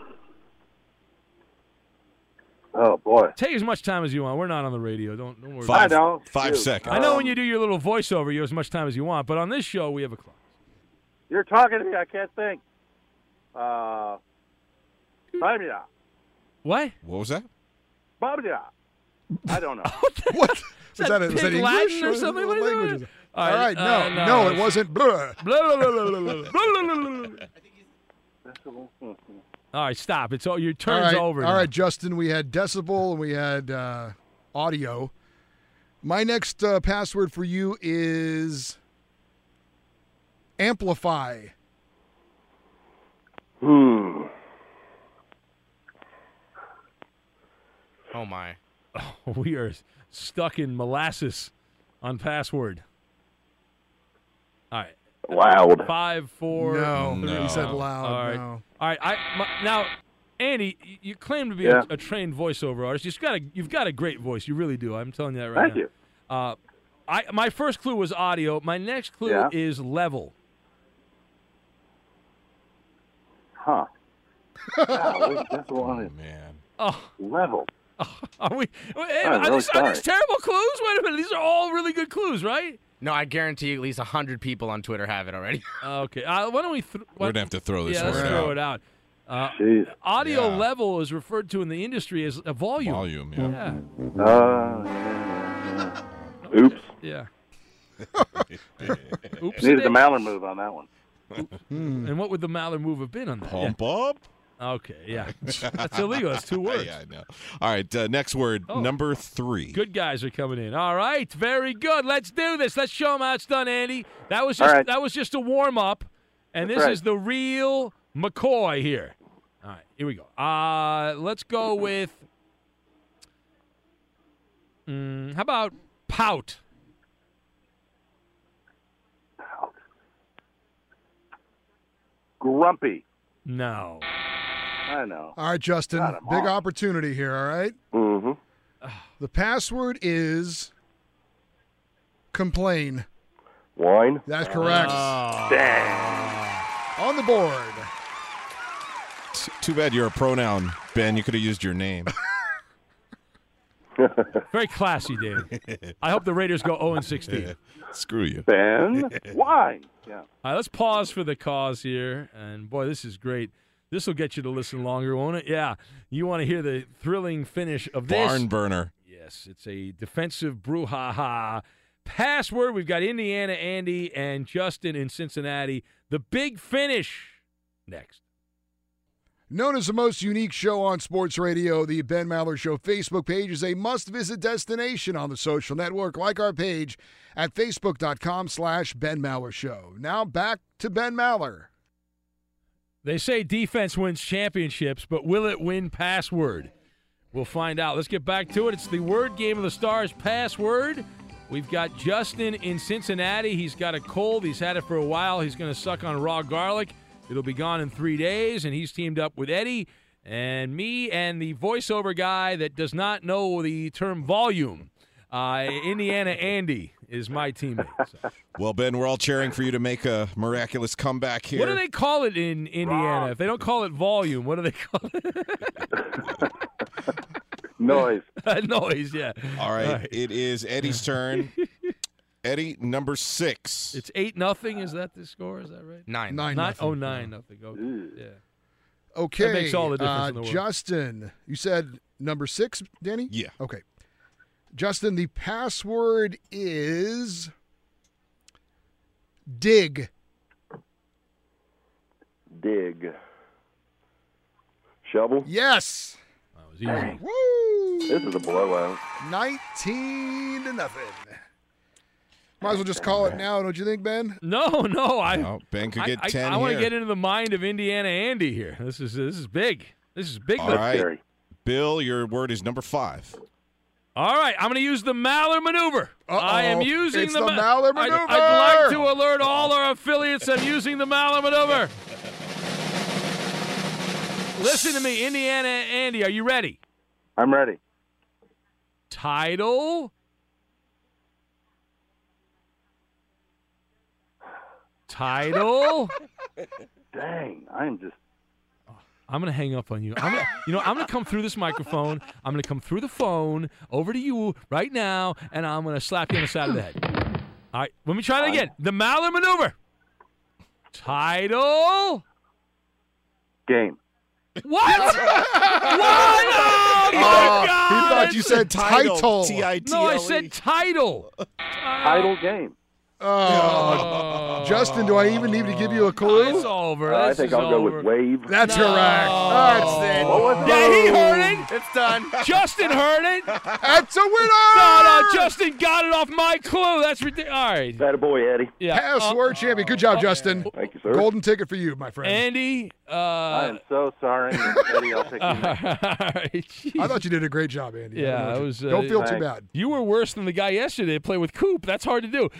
Oh boy. Take as much time as you want. We're not on the radio. Don't, don't worry. Five- I know. five Shoot. seconds. I know Um, when you do your little voiceover, you have as much time as you want. But on this show, we have a clock. You're talking to me. I can't think. Uh. Babia. What? What was that? Babia. I don't know. What? Is Was that, a, was Pig that English Latin or What something? What is language that? All right, no, uh, no, no, it wasn't. All right, stop. It's all your turn's all right, over. All now. right, Justin, we had decibel and we had uh, audio. My next uh, password for you is amplify. Hmm. Oh my. Oh, we are stuck in molasses on password. All right. Loud. Five, four. No, three. he said loud. All right. No. All right. I my, now, Andy, you claim to be Yeah. a, a trained voiceover artist. You've got a you've got a great voice. You really do. I'm telling you that right Thank now. Thank you. Uh, I my first clue was audio. My next clue Yeah. is level. Huh. Golly, decibel audio. Man. Oh, Level. Are we? Are, really these, are these terrible clues? Wait a minute. These are all really good clues, right? No, I guarantee you at least 100 people on Twitter have it already. Okay. Uh, why don't we? Th- We're gonna have to throw this Yeah, let's word throw it out. Uh, audio Yeah. level is referred to in the industry as a volume. Volume, yeah. Yeah. Uh, yeah, yeah. Oops. Yeah. Oops. Needed the Mallard move on that one. And what would the Mallard move have been on that? Pump up. Okay, yeah. That's illegal. That's two words. yeah, I know. All right, uh, next word, Oh. number three. Good guys are coming in. All right, very good. Let's do this. Let's show them how it's done, Andy. That was just right. that was just a warm up, and That's this right. is the real McCoy here. All right, here we go. Uh, let's go with. Mm, how about pout? Grumpy. No. I know. All right, Justin. Got 'em Big all. opportunity here, all right? Mm-hmm. The password is complain. Wine. That's correct. On the board. T- Too bad you're a pronoun, Ben. You could have used your name. Very classy, Dave. I hope the Raiders go 0 and 16. Screw you. Ben, why? Yeah. All right, let's pause for the cause here. And boy, this is great. This will get you to listen longer, won't it? Yeah. You want to hear the thrilling finish of this? Barn burner. Yes, it's a defensive brouhaha. Password. We've got Indiana Andy and Justin in Cincinnati. The big finish next. Known as the most unique show on sports radio, the Ben Maller Show Facebook page is a must-visit destination on the social network. Like our page at facebook.com slash Ben Maller Show. Now back to Ben Maller. They say defense wins championships, but will it win password? We'll find out. Let's get back to it. It's the word game of the stars password. We've got Justin in Cincinnati. He's got a cold. He's had it for a while. He's going to suck on raw garlic. It'll be gone in three days. And he's teamed up with Eddie and me and the voiceover guy that does not know the term volume. Uh, Indiana Andy is my teammate. So. Well, Ben, we're all cheering for you to make a miraculous comeback here. What do they call it in Indiana? If they don't call it volume, what do they call it? Noise. Noise, yeah. All right, All right. it is Eddie's turn. Eddie, number six. It's eight nothing. Is that the score? Is that right? Nine. Nine Nine- nothing. oh, nine nothing. Okay. Yeah. Okay. That makes all the difference uh, in the world. Justin, you said number six, Danny? Yeah. Okay. Justin, the password is dig. Dig. Shovel. Yes. That was easy. Woo! This is a blowout. 19 to nothing. Might as well just call it now, don't you think, Ben? No, no. I No, Ben could get I, 10 I, want to get into the mind of Indiana Andy here. This is this is big. This is big. All right. Bill, your word is number five. All right, I'm going to use the Maller maneuver. I am using It's the, the Ma- Maller I'd- maneuver. I'd, like to alert all our affiliates I'm using the Maller maneuver. Listen to me, Indiana Andy. Are you ready? I'm ready. Title. Title. Dang, I'm just. I'm gonna hang up on you. I'm gonna, you know, I'm gonna come through this microphone. I'm gonna come through the phone over to you right now, and I'm gonna slap you on the side of the head. All right, let me try that again. The Maller maneuver. Title. Game. What? what? Oh my God! he thought you said title. title. No, I said title. Title game. Oh, Justin, do I even need to give you a clue? It's over. I think I'll go with wave. That's correct. That's it. What was it? Yeah, he heard it. It's done. Justin heard it. That's a winner. No, no, Justin got it off my clue. That's ridiculous. All right. That a boy, Eddie. Yeah. Password champion. Good job, Justin. Thank you, sir. Golden ticket for you, my friend. Andy. I Uh, am so sorry, Eddie. I'll take you. all right. I thought you did a great job, Andy. Yeah, don't it was, uh, don't feel too bad. You were worse than the guy yesterday to play with Coop. That's hard to do.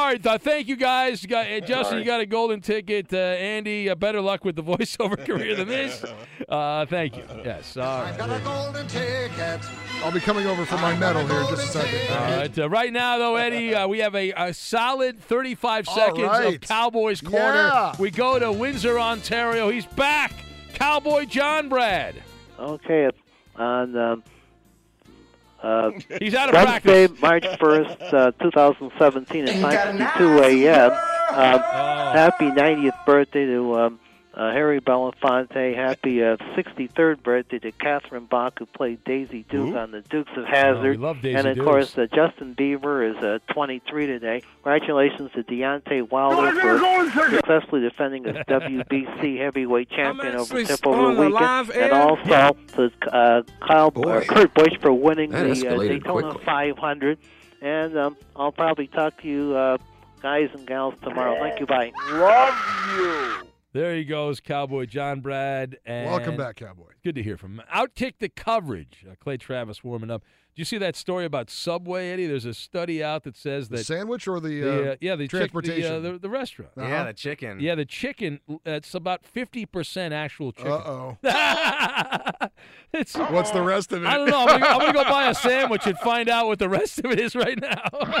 All right, uh, thank you guys. You got, uh, Justin, you got a golden ticket. Uh, Andy, uh, better luck with the voiceover career than this. Uh, thank you. Yes. All right. I Got a golden ticket. I'll be coming over for my medal here in just a second. All right. Uh, right now, though, Eddie, uh, we have a, a solid 35 All seconds of right. Cowboys corner. Yeah. We go to Windsor, Ontario. He's back. Cowboy John Brad. Okay, it's on um, Uh, He's out of Wednesday, March 1st, uh, 2017 at 9.52 a.m. Um, Happy 90th birthday to um, uh, Harry Belafonte. Happy uh, 63rd birthday to Catherine Bach, who played Daisy Duke on the Dukes of Hazzard. Oh, love Daisy and of Dukes. course, uh, Justin Bieber is uh, 23 today. Congratulations to Deontay Wilder for successfully defending his WBC heavyweight champion over actually tip over the the weekend. And also Yeah. to uh, Kyle or Kurt Busch for winning That the uh, escalated Daytona quickly. 500. And um, I'll probably talk to you uh, guys and gals tomorrow. Thank you. Bye. Love you. There he goes, Cowboy John Brad. And Welcome back, Cowboy. Good to hear from him. Outkick the coverage. Uh, Clay Travis warming up. Do you see that story about Subway, Eddie? There's a study out that says The that sandwich or the, the, uh, yeah the chick- transportation? the, uh, the, the restaurant. Yeah, Uh-huh. the chicken. Yeah, the chicken. uh, It's about fifty percent actual chicken. Uh-oh. it's What's the rest of it? I don't know. I'm gonna, I'm gonna go buy a sandwich and find out what the rest of it is right now.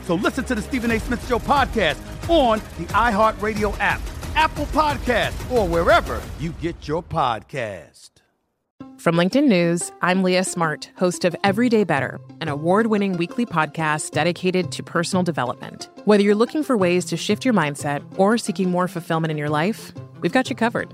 So listen to the Stephen A. Smith Show podcast on the iHeartRadio app, Apple Podcast, or wherever you get your podcast. From LinkedIn News, I'm Leah Smart, host of Everyday Better, an award winning weekly podcast dedicated to personal development. Whether you're looking for ways to shift your mindset or seeking more fulfillment in your life, we've got you covered.